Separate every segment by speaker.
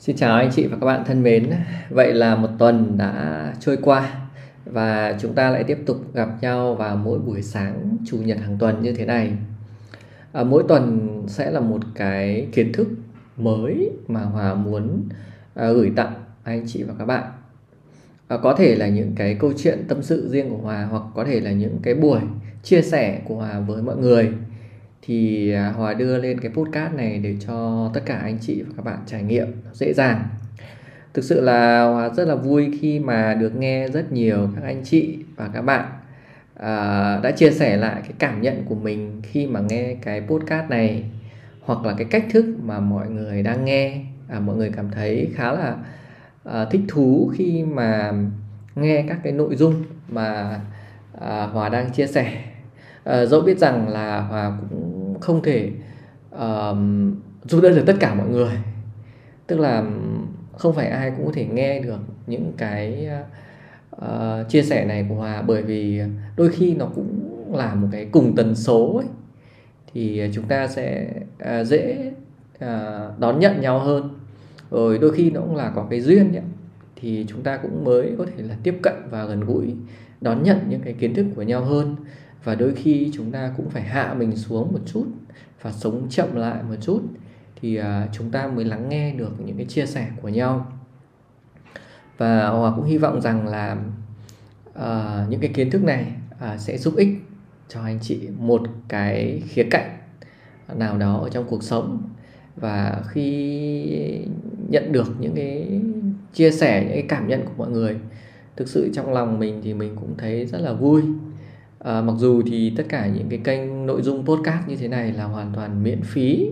Speaker 1: Xin chào anh chị và các bạn thân mến. Vậy là một tuần đã trôi qua và chúng ta lại tiếp tục gặp nhau vào mỗi buổi sáng chủ nhật hàng tuần như thế này. À, mỗi tuần sẽ là một cái kiến thức mới mà Hòa muốn à, gửi tặng anh chị và các bạn. À, có thể là những cái câu chuyện tâm sự riêng của Hòa hoặc có thể là những cái buổi chia sẻ của Hòa với mọi người thì à, Hòa đưa lên cái podcast này để cho tất cả anh chị và các bạn trải nghiệm dễ dàng. Thực sự là Hòa rất là vui khi mà được nghe rất nhiều các anh chị và các bạn uh, đã chia sẻ lại cái cảm nhận của mình khi mà nghe cái podcast này hoặc là cái cách thức mà mọi người đang nghe à, mọi người cảm thấy khá là uh, thích thú khi mà nghe các cái nội dung mà uh, Hòa đang chia sẻ à, dẫu biết rằng là Hòa cũng không thể uh, giúp đỡ được tất cả mọi người. Tức là không phải ai cũng có thể nghe được những cái uh, chia sẻ này của Hòa. Bởi vì đôi khi nó cũng là một cái cùng tần số ấy. Thì chúng ta sẽ uh, dễ uh, đón nhận nhau hơn. Rồi đôi khi nó cũng là có cái duyên ấy, thì chúng ta cũng mới có thể là tiếp cận và gần gũi đón nhận những cái kiến thức của nhau hơn và đôi khi chúng ta cũng phải hạ mình xuống một chút và sống chậm lại một chút thì à, chúng ta mới lắng nghe được những cái chia sẻ của nhau. Và hòa cũng hy vọng rằng là uh, những cái kiến thức này uh, sẽ giúp ích cho anh chị một cái khía cạnh nào đó ở trong cuộc sống. Và khi nhận được những cái chia sẻ những cái cảm nhận của mọi người thực sự trong lòng mình thì mình cũng thấy rất là vui à, mặc dù thì tất cả những cái kênh nội dung podcast như thế này là hoàn toàn miễn phí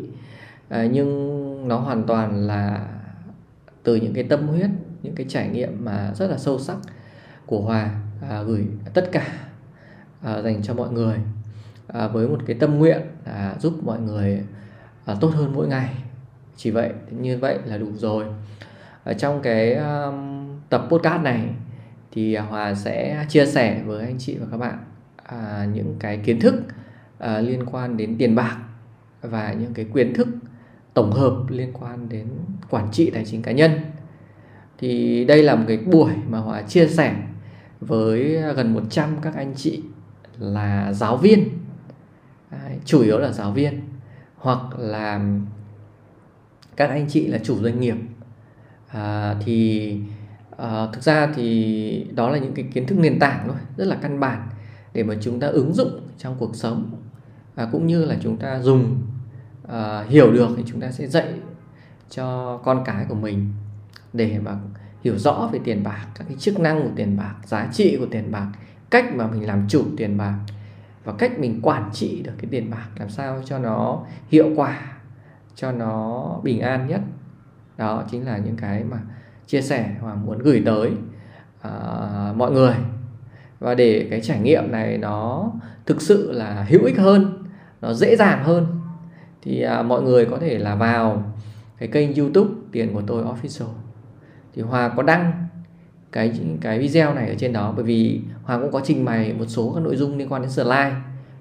Speaker 1: à, nhưng nó hoàn toàn là từ những cái tâm huyết những cái trải nghiệm mà rất là sâu sắc của hòa à, gửi tất cả à, dành cho mọi người à, với một cái tâm nguyện là giúp mọi người à, tốt hơn mỗi ngày. Chỉ vậy như vậy là đủ rồi. Ở trong cái um, tập podcast này thì à, hòa sẽ chia sẻ với anh chị và các bạn à, những cái kiến thức à, liên quan đến tiền bạc và những cái kiến thức tổng hợp liên quan đến quản trị tài chính cá nhân. Thì đây là một cái buổi mà Hòa chia sẻ với gần 100 các anh chị là giáo viên. À, chủ yếu là giáo viên hoặc là các anh chị là chủ doanh nghiệp. À, thì à, thực ra thì đó là những cái kiến thức nền tảng thôi rất là căn bản để mà chúng ta ứng dụng trong cuộc sống. Và cũng như là chúng ta dùng uh, hiểu được thì chúng ta sẽ dạy cho con cái của mình để mà hiểu rõ về tiền bạc các cái chức năng của tiền bạc giá trị của tiền bạc cách mà mình làm chủ tiền bạc và cách mình quản trị được cái tiền bạc làm sao cho nó hiệu quả cho nó bình an nhất. Đó chính là những cái mà chia sẻ và muốn gửi tới uh, mọi người và để cái trải nghiệm này nó thực sự là hữu ích hơn nó dễ dàng hơn thì à, mọi người có thể là vào cái kênh youtube tiền của tôi official. Thì hòa có đăng cái cái video này ở trên đó bởi vì hòa cũng có trình bày một số các nội dung liên quan đến slide.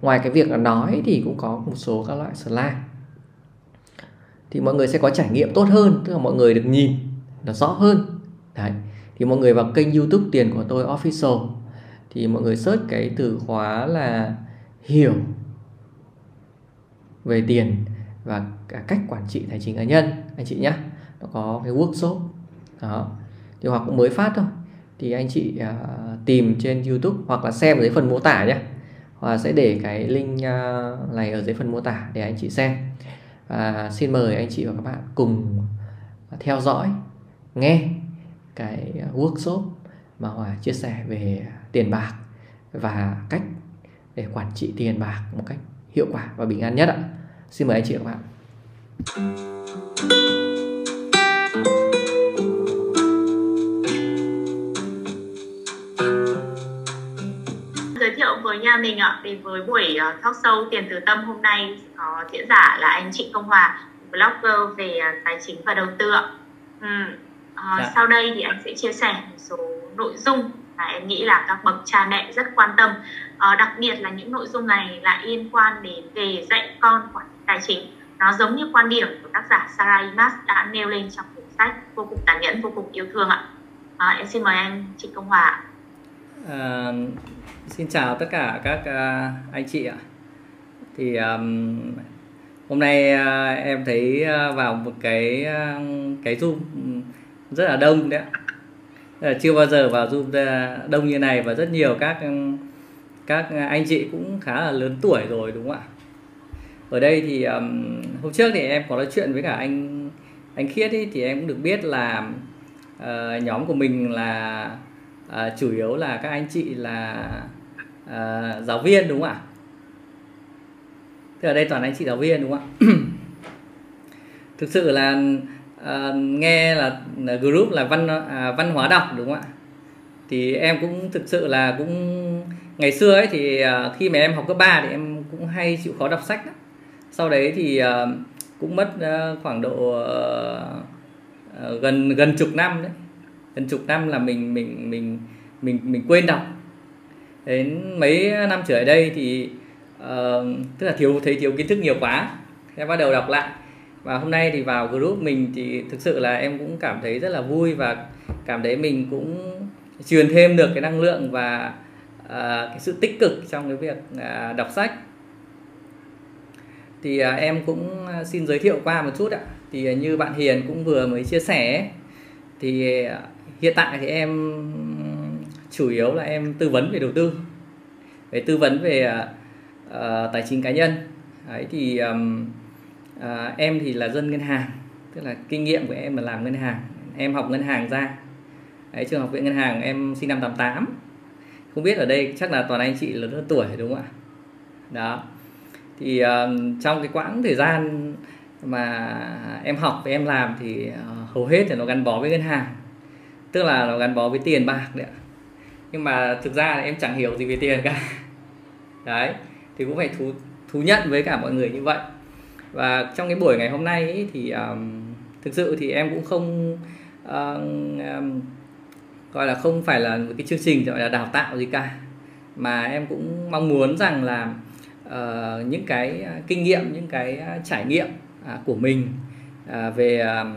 Speaker 1: Ngoài cái việc là nói thì cũng có một số các loại slide. Thì mọi người sẽ có trải nghiệm tốt hơn tức là mọi người được nhìn nó rõ hơn. Đấy thì mọi người vào kênh youtube tiền của tôi official thì mọi người search cái từ khóa là hiểu về tiền và cả cách quản trị tài chính cá nhân anh chị nhé nó có cái workshop. Đó. Thì hoặc cũng mới phát thôi. Thì anh chị uh, tìm trên YouTube hoặc là xem ở dưới phần mô tả nhé hoặc sẽ để cái link uh, này ở dưới phần mô tả để anh chị xem. Và xin mời anh chị và các bạn cùng theo dõi nghe cái workshop mà Hòa chia sẻ về tiền bạc và cách để quản trị tiền bạc một cách hiệu quả và bình an nhất ạ. Xin mời anh chị và các bạn.
Speaker 2: giới thiệu với nhà mình ạ thì với buổi ờ, talk show tiền từ tâm hôm nay có diễn giả là anh Trịnh Công Hòa blogger về ờ, tài chính và đầu tư ạ. Ừ. À, Sau đây thì anh sẽ chia sẻ một số nội dung mà em nghĩ là các bậc cha mẹ rất quan tâm. À, đặc biệt là những nội dung này là liên quan đến về dạy con quản lý tài chính. Nó giống như quan điểm của tác giả Sarah Imas đã nêu lên trong cuốn sách vô cùng tàn nhẫn vô cùng yêu thương ạ. À, em xin mời anh Trịnh Công Hòa
Speaker 3: à, xin chào tất cả các uh, anh chị ạ. Thì um, hôm nay uh, em thấy uh, vào một cái uh, cái zoom rất là đông đấy ạ. Ờ, chưa bao giờ vào zoom đông như này và rất nhiều các ừ, các anh chị cũng khá là lớn tuổi rồi đúng không ạ? Ở đây thì um, hôm trước thì em có nói chuyện với cả anh anh khiết ấy, thì em cũng được biết là uh, nhóm của mình là uh, chủ yếu là các anh chị là uh, giáo viên đúng không ạ? Tức ở đây toàn anh chị giáo viên đúng không ạ? Thực sự là uh, nghe là, là group là văn uh, văn hóa đọc đúng không ạ? Thì em cũng thực sự là cũng ngày xưa ấy thì uh, khi mà em học cấp 3 thì em cũng hay chịu khó đọc sách đó. sau đấy thì uh, cũng mất uh, khoảng độ uh, gần gần chục năm đấy. Gần chục năm là mình mình mình mình mình quên đọc. Đến mấy năm trở lại đây thì uh, tức là thiếu thấy thiếu kiến thức nhiều quá em bắt đầu đọc lại và hôm nay thì vào group mình thì thực sự là em cũng cảm thấy rất là vui và cảm thấy mình cũng truyền thêm được cái năng lượng và uh, cái sự tích cực trong cái việc uh, đọc sách. Thì uh, em cũng xin giới thiệu qua một chút ạ. Thì uh, như bạn Hiền cũng vừa mới chia sẻ thì uh, hiện tại thì em chủ yếu là em tư vấn về đầu tư. Về tư vấn về uh, tài chính cá nhân. Đấy, thì um, à, em thì là dân ngân hàng tức là kinh nghiệm của em là làm ngân hàng. Em học ngân hàng ra. Đấy, trường học viện ngân hàng em sinh năm 88 không biết ở đây chắc là toàn anh chị lớn hơn tuổi đúng không ạ? Đó. Thì uh, trong cái quãng thời gian mà em học và em làm thì uh, hầu hết thì nó gắn bó với ngân hàng. Tức là nó gắn bó với tiền bạc đấy nhưng mà thực ra là em chẳng hiểu gì về tiền cả. Đấy thì cũng phải thú thú nhận với cả mọi người như vậy và trong cái buổi ngày hôm nay ấy, thì um, thực sự thì em cũng không uh, um, gọi là không phải là một cái chương trình gọi là đào tạo gì cả. Mà em cũng mong muốn rằng là uh, những cái ờ, kinh nghiệm những cái ờ, trải nghiệm uh, của mình uh, về uh,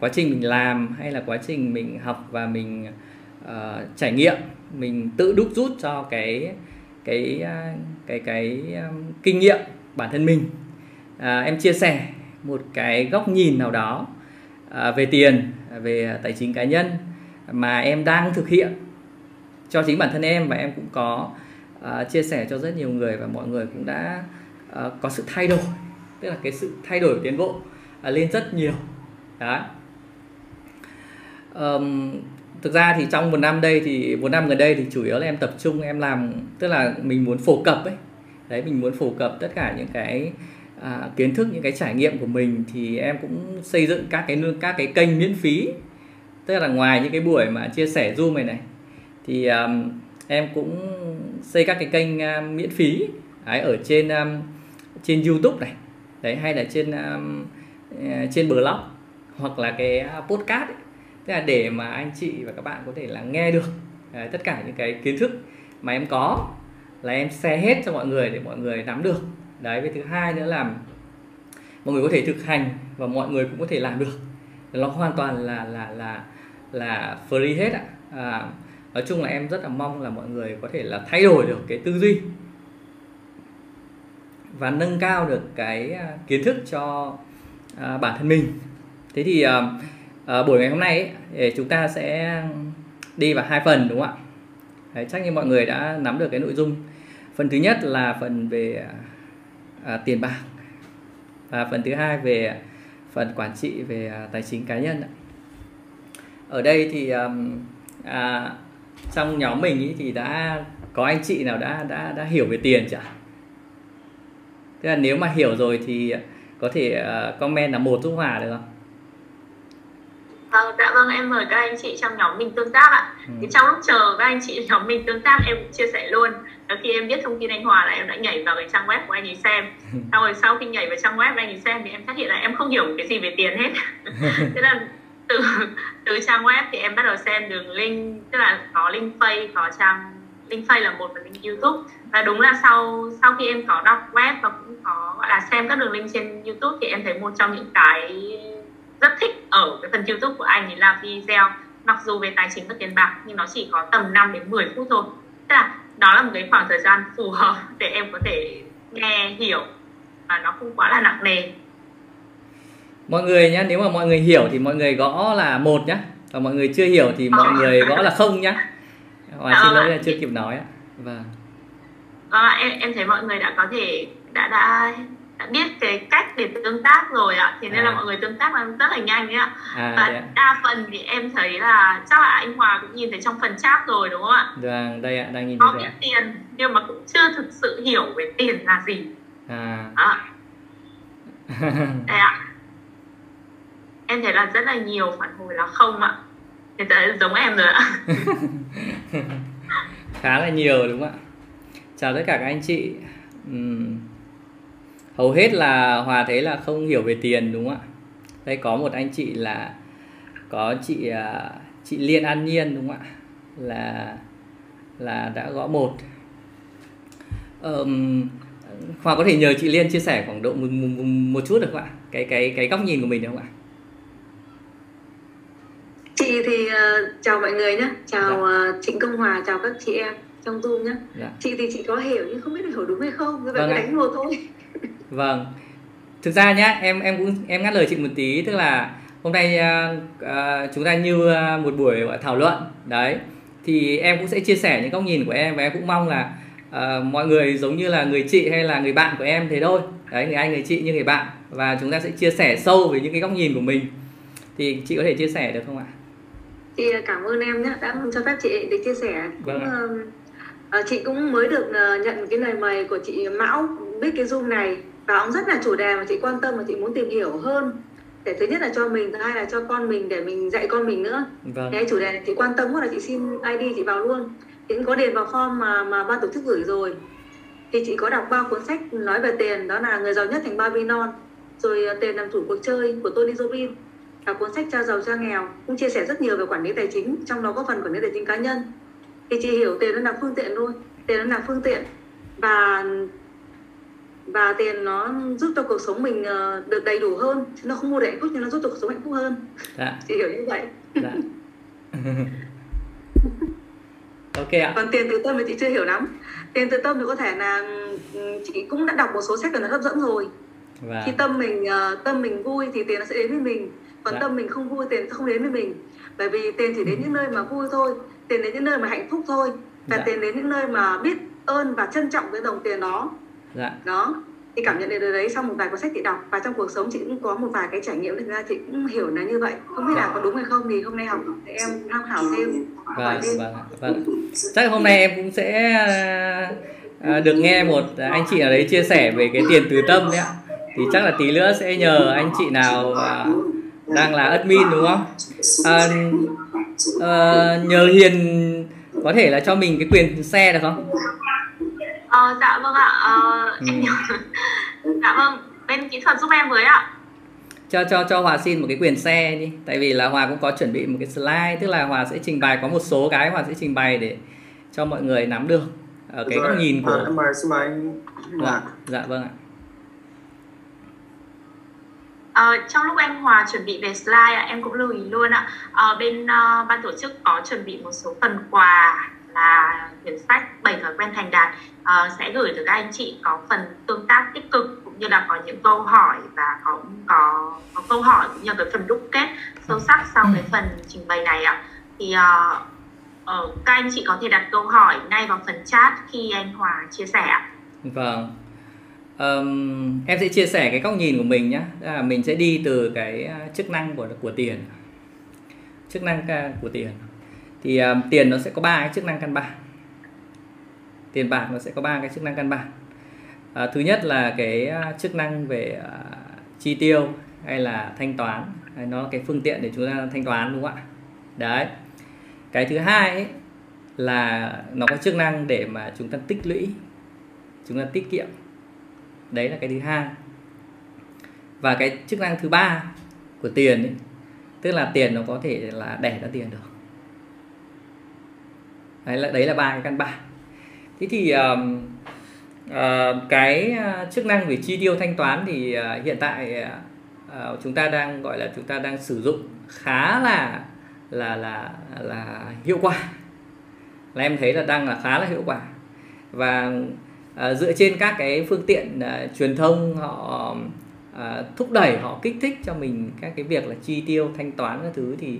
Speaker 3: quá trình mình làm hay là quá trình mình học và mình uh, trải nghiệm mình tự đúc rút cho cái cái cái cái um, kinh nghiệm bản thân mình à, em chia sẻ một cái góc nhìn nào đó à, về tiền à, về tài chính cá nhân mà em đang thực hiện cho chính bản thân em và em cũng có à, chia sẻ cho rất nhiều người và mọi người cũng đã à, có sự thay đổi. Tức là cái sự thay đổi tiến bộ lên rất nhiều. Đó. Um, thực ra thì trong một năm đây thì một năm gần đây thì chủ yếu là em tập trung em làm tức là mình muốn phổ cập ấy. Đấy mình muốn phổ cập tất cả những cái à, kiến thức những cái trải nghiệm của mình thì em cũng xây dựng các cái các cái kênh miễn phí. Tức là ngoài những cái buổi mà chia sẻ zoom này này thì um, em cũng xây các cái kênh um, miễn phí ấy, ở trên um, trên youtube này. Đấy hay là trên um, à, trên blog hoặc là cái podcast ấy. tức là để mà anh chị và các bạn có thể là nghe được đấy, tất cả những cái kiến thức mà em có là em share hết cho mọi người để mọi người nắm được đấy với thứ hai nữa là mọi người có thể thực hành và mọi người cũng có thể làm được. Nó hoàn toàn là là là là free hết ạ. À, nói chung là em rất là mong là mọi người có thể là thay đổi được cái tư duy và nâng cao được cái à, kiến thức cho à, bản thân mình. Thế thì à, à, buổi ngày hôm nay ấy, chúng ta sẽ đi vào hai phần đúng không ạ? Đấy, chắc như mọi người đã nắm được cái nội dung. Phần thứ nhất là phần về à, tiền bạc. Và phần thứ hai về phần quản trị về à, tài chính cá nhân ở đây thì um, à, trong nhóm mình ý thì đã có anh chị nào đã đã đã hiểu về tiền chưa thế là nếu mà hiểu rồi thì có thể à, comment là một giúp hòa được không?
Speaker 2: Vâng, dạ vâng, em mời các anh chị trong nhóm mình tương tác ạ. Ừ. Thì trong lúc chờ các anh chị nhóm mình tương tác em cũng chia sẻ luôn. Đó khi em biết thông tin anh Hòa là em đã nhảy vào cái trang web của anh ấy xem. Sau rồi sau khi nhảy vào trang web của anh ấy xem thì em phát hiện là em không hiểu cái gì về tiền hết. Thế là từ từ trang web thì em bắt đầu xem đường link tức là có link face có trang link face là một và link youtube và đúng là sau sau khi em có đọc web và cũng có gọi là xem các đường link trên youtube thì em thấy một trong những cái rất thích ở cái phần youtube của anh ấy làm video mặc dù về tài chính và tiền bạc nhưng nó chỉ có tầm 5 đến 10 phút thôi. Tức là đó là một cái khoảng thời gian phù hợp để em có thể nghe hiểu và nó không quá là nặng nề.
Speaker 3: Mọi người nhá nếu mà mọi người hiểu thì mọi người gõ là một nhá còn mọi người chưa hiểu thì mọi người gõ là không nhá. Hòa
Speaker 2: Dạ
Speaker 3: xin lỗi
Speaker 2: vâng
Speaker 3: là chưa kịp nói ạ. Vâng.
Speaker 2: Ạ, em em thấy mọi người đã có thể đã đã đã biết cái cách để tương tác rồi ạ thế nên là
Speaker 3: À.
Speaker 2: mọi người tương tác là rất là nhanh ấy ạ.
Speaker 3: À
Speaker 2: và
Speaker 3: đấy ạ.
Speaker 2: đa phần thì em thấy là chắc là anh Hòa cũng nhìn thấy trong phần chat rồi đúng không ạ?
Speaker 3: Vâng đây ạ đang nhìn
Speaker 2: có biết tiền nhưng mà cũng chưa thực sự hiểu về tiền là gì.
Speaker 3: À.
Speaker 2: Đó, đây ạ. Em thấy là rất là nhiều phản hồi là không ạ. Thì giống em rồi ạ.
Speaker 3: Khá là nhiều đúng không ạ? Chào tất cả các anh chị. Ừm, hầu hết là hòa thấy là không hiểu về tiền đúng không ạ? Đây có một anh chị là có chị à, chị liên an nhiên đúng không ạ? Là là đã gõ một. Ờm, hòa có thể nhờ chị liên chia sẻ khoảng độ một, một, một chút được không ạ? Cái cái cái góc nhìn của mình được không ạ?
Speaker 4: Chị thì ờ, chào mọi người nhé, chào
Speaker 3: Dạ.
Speaker 4: ờ, Trịnh Công Hòa, chào các chị em trong Zoom nhé.
Speaker 3: dạ.
Speaker 4: Chị thì chị có hiểu nhưng không biết là hiểu đúng hay không, như vậy
Speaker 3: Vâng
Speaker 4: đánh một thôi.
Speaker 3: Vâng. Thực ra nhá, em em cũng em ngắt lời chị một tí, tức là hôm nay à, chúng ta như à, một buổi gọi thảo luận đấy. Thì em cũng sẽ chia sẻ những góc nhìn của em và em cũng mong là à, mọi người giống như là người chị hay là người bạn của em thế thôi. Đấy, người anh người chị như người bạn và chúng ta sẽ chia sẻ sâu về những cái góc nhìn của mình. Thì chị có thể chia sẻ được không ạ?
Speaker 4: Chị ờ, cảm ơn em nhé, đã cho phép chị được chia sẻ.
Speaker 3: Vâng
Speaker 4: Cũng, ờ, chị cũng mới được ờ, nhận cái lời mời của chị Mão biết cái Zoom này và cũng rất là chủ đề mà chị quan tâm và chị muốn tìm hiểu hơn. Để thứ nhất là cho mình, thứ hai là cho con mình để mình dạy con mình nữa.
Speaker 3: Vâng.
Speaker 4: Cái chủ đề này chị quan tâm quá là chị xin ID chị vào luôn. Chị cũng có điền vào form mà mà ban tổ chức gửi rồi. Thì chị có đọc ba cuốn sách nói về tiền đó là Người giàu nhất thành Babylon, rồi ờ, Tiền làm chủ cuộc chơi của Tony Robbins và cuốn sách Cha giàu cha nghèo cũng chia sẻ rất nhiều về quản lý tài chính, trong đó có phần quản lý tài chính cá nhân. Thì chị hiểu tiền nó là phương tiện thôi, tiền nó là phương tiện và và tiền nó giúp cho cuộc sống mình ờ, được đầy đủ hơn chứ nó không mua được hạnh phúc nhưng nó giúp cho cuộc sống hạnh phúc hơn
Speaker 3: Dạ.
Speaker 4: chị hiểu như vậy
Speaker 3: Dạ. ok ạ.
Speaker 4: còn tiền từ tâm thì chị chưa hiểu lắm tiền từ tâm thì có thể là ừm, chị cũng đã đọc một số sách rồi nó hấp dẫn rồi
Speaker 3: Và
Speaker 4: khi tâm mình ờ, tâm mình vui thì tiền nó sẽ đến với mình còn
Speaker 3: Dạ.
Speaker 4: tâm mình không vui tiền sẽ không đến với mình bởi vì tiền chỉ đến những nơi mà vui thôi tiền đến những nơi mà hạnh phúc thôi và
Speaker 3: Dạ.
Speaker 4: tiền đến những nơi mà biết ơn và trân trọng cái đồng tiền đó
Speaker 3: dạ.
Speaker 4: đó thì cảm nhận được điều đấy sau một vài cuốn sách chị đọc. Và trong cuộc sống chị cũng có một vài cái trải nghiệm thực ra chị cũng hiểu là như vậy. Không biết là có đúng hay không thì hôm nay học thì em tham khảo thêm.
Speaker 3: Vâng vâng vâng. Chắc hôm nay em cũng sẽ à, à, được nghe một anh chị nào đấy chia sẻ về cái tiền từ tâm đấy ạ. Thì chắc là tí nữa sẽ nhờ anh chị nào à, đang là admin đúng không? À, à, nhờ hiền có thể là cho mình cái quyền xe được không
Speaker 2: ờ, dạ vâng ạ ờ,
Speaker 3: Ừ.
Speaker 2: em dạ vâng bên kỹ thuật giúp em với ạ
Speaker 3: cho cho cho hòa xin một cái quyền xe đi tại vì là hòa cũng có chuẩn bị một cái slide tức là hòa sẽ trình bày có một số cái hòa sẽ trình bày để cho mọi người nắm được ở cái góc nhìn
Speaker 5: à,
Speaker 3: của
Speaker 5: em mời xin mời anh
Speaker 3: dạ,
Speaker 5: Hòa.
Speaker 3: dạ vâng ạ
Speaker 2: Ờ, trong lúc anh Hòa chuẩn bị về slide ạ, em cũng lưu ý luôn ạ. Ờ, bên ờ, ban tổ chức có chuẩn bị một số phần quà là quyển sách 7 thói quen thành đạt Ờ, sẽ gửi tới các anh chị có phần tương tác tích cực cũng như là có những câu hỏi và có có có câu hỏi cũng như cái phần đúc kết sâu sắc sau cái phần trình bày này ạ. Thì ờ, ờ, các anh chị có thể đặt câu hỏi ngay vào phần chat khi anh Hòa chia sẻ ạ.
Speaker 3: Vâng. Ờm, em sẽ chia sẻ cái góc nhìn của mình nhé. là mình sẽ đi từ cái chức năng của của tiền. Chức năng của tiền. Thì um, tiền nó sẽ có ba cái chức năng căn bản. Tiền bạc nó sẽ có ba cái chức năng căn bản. À, thứ nhất là cái à, chức năng về uh, chi tiêu hay là thanh toán. Hay nó là cái phương tiện để chúng ta thanh toán đúng không ạ? Đấy. Cái thứ hai ấy, là nó có chức năng để mà chúng ta tích lũy chúng ta tiết kiệm đấy là cái thứ hai và cái chức năng thứ ba của tiền ấy, tức là tiền nó có thể là đẻ ra tiền được đấy là đấy là ba cái căn bản. Thế thì um, uh, cái ờ, chức năng về chi tiêu thanh toán thì uh, hiện tại uh, uh, chúng ta đang gọi là chúng ta đang sử dụng khá là là là là hiệu quả. Là em thấy là đang là khá là hiệu quả. Và uh, dựa trên các cái phương tiện uh, truyền thông họ uh, thúc đẩy họ kích thích cho mình các cái việc là chi tiêu thanh toán các thứ thì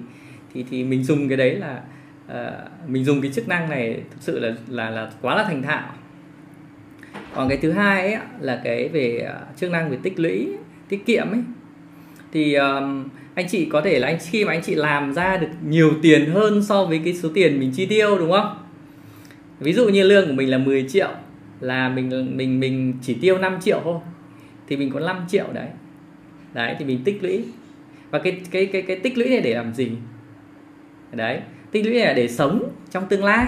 Speaker 3: thì thì mình dùng cái đấy là uh, mình dùng cái chức năng này thực sự là là là quá là thành thạo. Còn cái thứ hai ấy, là cái về ờ, chức năng về tích lũy tiết kiệm ấy. Thì um, anh chị có thể là anh khi mà anh chị làm ra được nhiều tiền hơn so với cái số tiền mình chi tiêu đúng không? Ví dụ như lương của mình là 10 triệu là mình mình mình chỉ tiêu 5 triệu thôi thì mình có 5 triệu đấy. Đấy thì mình tích lũy. Và cái cái cái cái tích lũy này để làm gì? Đấy tích lũy là để sống trong tương lai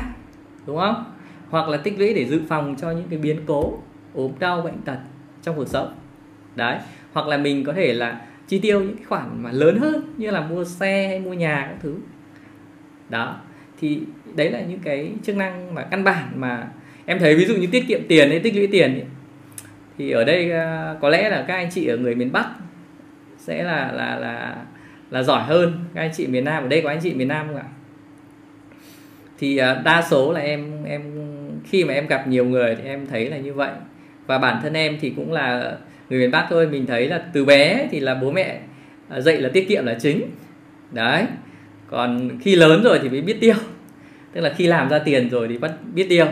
Speaker 3: đúng không? Hoặc là tích lũy để dự phòng cho những cái biến cố ốm đau bệnh tật trong cuộc sống. Đấy hoặc là mình có thể là chi tiêu những cái khoản mà lớn hơn như là mua xe hay mua nhà các thứ. Đó thì đấy là những cái chức năng mà căn bản mà em thấy ví dụ như tiết kiệm tiền hay tích lũy tiền ấy, thì ở đây à, có lẽ là các anh chị ở người miền Bắc sẽ là là là là giỏi hơn các anh chị miền Nam. Ở đây có anh chị miền Nam không ạ? Thì à, đa số là em em, khi mà em gặp nhiều người thì em thấy là như vậy. Và bản thân em thì cũng là người miền Bắc thôi, mình thấy là từ bé thì là bố mẹ à, dạy là tiết kiệm là chính. Đấy. Còn khi lớn rồi thì mới biết tiêu. Tức là khi làm ra tiền rồi thì bắt biết tiêu.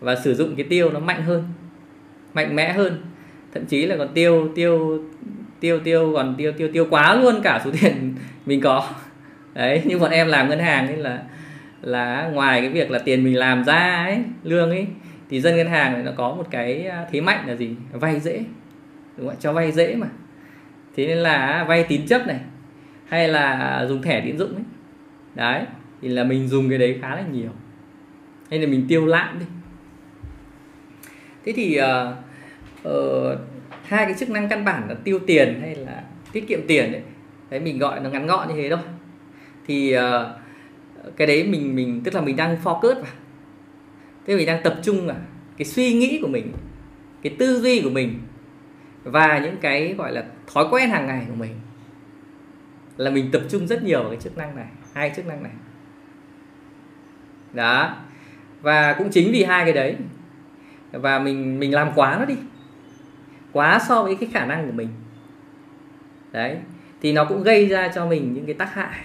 Speaker 3: Và sử dụng cái tiêu nó mạnh hơn, mạnh mẽ hơn. Thậm chí là còn tiêu tiêu tiêu tiêu, còn tiêu tiêu tiêu quá luôn cả số tiền mình có. Đấy, như bọn em làm ngân hàng nên là là ngoài cái việc là tiền mình làm ra ấy lương ấy thì dân ngân hàng này nó có một cái à, thế mạnh là gì? Vay dễ. Đúng không? cho vay dễ mà. Thế nên là vay tín chấp này hay là dùng thẻ tín dụng ấy. Đấy thì là mình dùng cái đấy khá là nhiều. Hay là mình tiêu lãng đi. Thế thì uh, uh, hai cái chức năng căn bản là tiêu tiền hay là tiết kiệm tiền đấy, đấy mình gọi nó ngắn gọn như thế thôi. Thì uh, cái đấy mình mình, tức là mình đang focus vào. Tức mình đang tập trung vào cái suy nghĩ của mình, cái tư duy của mình và những cái, gọi là, thói quen hàng ngày của mình. Là mình tập trung rất nhiều vào cái chức năng này, hai chức năng này. Đó. Và cũng chính vì hai cái đấy và mình mình làm quá nó đi. Quá so với cái khả năng của mình. Đấy. Thì nó cũng gây ra cho mình những cái tác hại.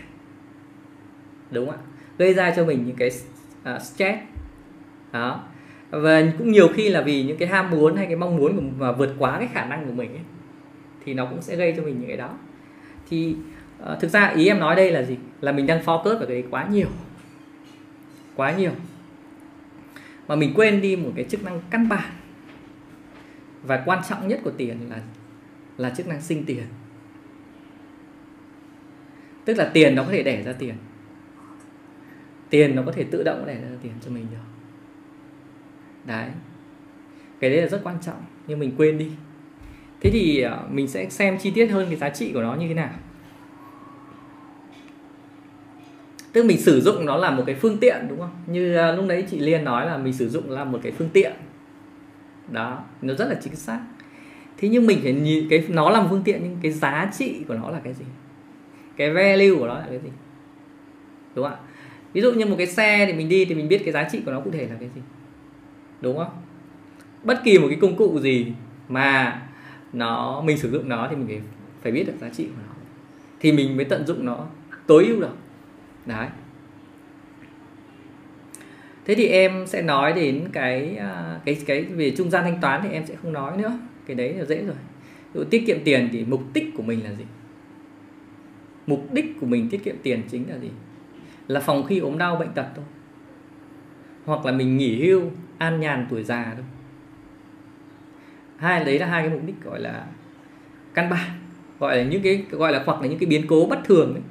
Speaker 3: Đúng không ạ? Gây ra cho mình những cái uh, stress. Đó. Và cũng nhiều khi là vì những cái ham muốn hay cái mong muốn của mà vượt quá cái khả năng của mình ấy, thì nó cũng sẽ gây cho mình những cái đó. Thì uh, thực ra ý em nói đây là gì? Là mình đang focus vào cái đấy quá nhiều. Quá nhiều. Mà mình quên đi một cái chức năng căn bản. Và quan trọng nhất của tiền là là chức năng sinh tiền. Tức là tiền nó có thể đẻ ra tiền tiền nó có thể tự động đẻ ra tiền cho mình được. Đấy. Cái đấy là rất quan trọng, nhưng mình quên đi. Thế thì ờ, mình sẽ xem chi tiết hơn cái giá trị của nó như thế nào. Tức mình sử dụng nó là một cái phương tiện, đúng không? Như ờ, lúc đấy chị liên nói là mình sử dụng là một cái phương tiện. Đó, nó rất là chính xác. Thế nhưng mình phải nhìn cái, nó là một phương tiện, nhưng cái giá trị của nó là cái gì? Cái value của nó là cái gì? Đúng không ạ? Ví dụ như một cái xe thì mình đi thì mình biết cái giá trị của nó cụ thể là cái gì. Đúng không? Bất kỳ một cái công cụ gì mà nó, mình sử dụng nó thì mình phải phải biết được giá trị của nó. Thì mình mới tận dụng nó tối ưu được. Đấy. Thế thì em sẽ nói đến cái à, cái cái về trung gian thanh toán thì em sẽ không nói nữa. Cái đấy là dễ rồi. Dụ tiết kiệm tiền thì mục đích của mình là gì? Mục đích của mình tiết kiệm tiền chính là gì? Là phòng khi ốm đau bệnh tật thôi. Hoặc là mình nghỉ hưu an nhàn tuổi già thôi. Hai đấy là hai cái mục đích gọi là căn bản gọi là những cái gọi là hoặc là những cái biến cố bất thường ấy,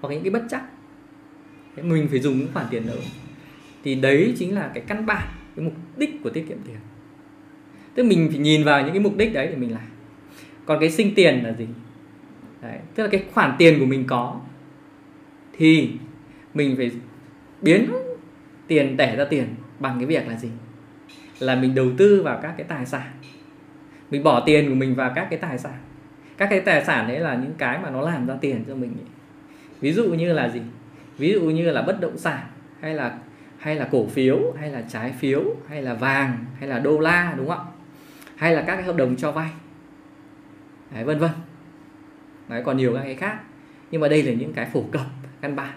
Speaker 3: hoặc những cái bất chắc. Mình phải dùng những khoản tiền đó. Thì đấy chính là cái căn bản cái mục đích của tiết kiệm tiền. Tức mình phải nhìn vào những cái mục đích đấy để mình làm. Còn cái sinh tiền là gì? Đấy, tức là cái khoản tiền của mình có thì mình phải biến tiền đẻ ra tiền bằng cái việc là gì? Là mình đầu tư vào các cái tài sản. Mình bỏ tiền của mình vào các cái tài sản. Các cái tài sản đấy là những cái mà nó làm ra tiền cho mình. Ấy. ví dụ như là gì? Ví dụ như là bất động sản hay là hay là cổ phiếu hay là trái phiếu hay là vàng hay là đô la đúng không ạ? Hay là các cái hợp đồng cho vay. Đấy, vân vân. Đấy, còn nhiều các cái khác. Nhưng mà đây là những cái phổ cập căn bản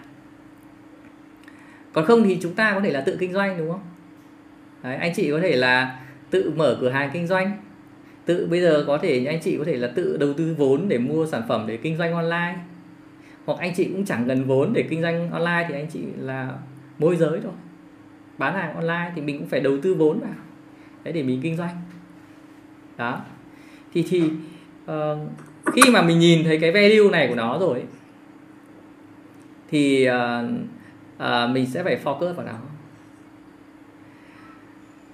Speaker 3: còn không thì chúng ta có thể là tự kinh doanh đúng không? Đấy, anh chị có thể là tự mở cửa hàng kinh doanh. Tự bây giờ có thể anh chị có thể là tự đầu tư vốn để mua sản phẩm để kinh doanh online. Hoặc anh chị cũng chẳng cần vốn để kinh doanh online thì anh chị là môi giới thôi. Bán hàng online thì mình cũng phải đầu tư vốn vào. Đấy để mình kinh doanh. Đó. Thì thì uh, khi mà mình nhìn thấy cái value này của nó rồi thì uh, uh, mình sẽ phải focus vào nó.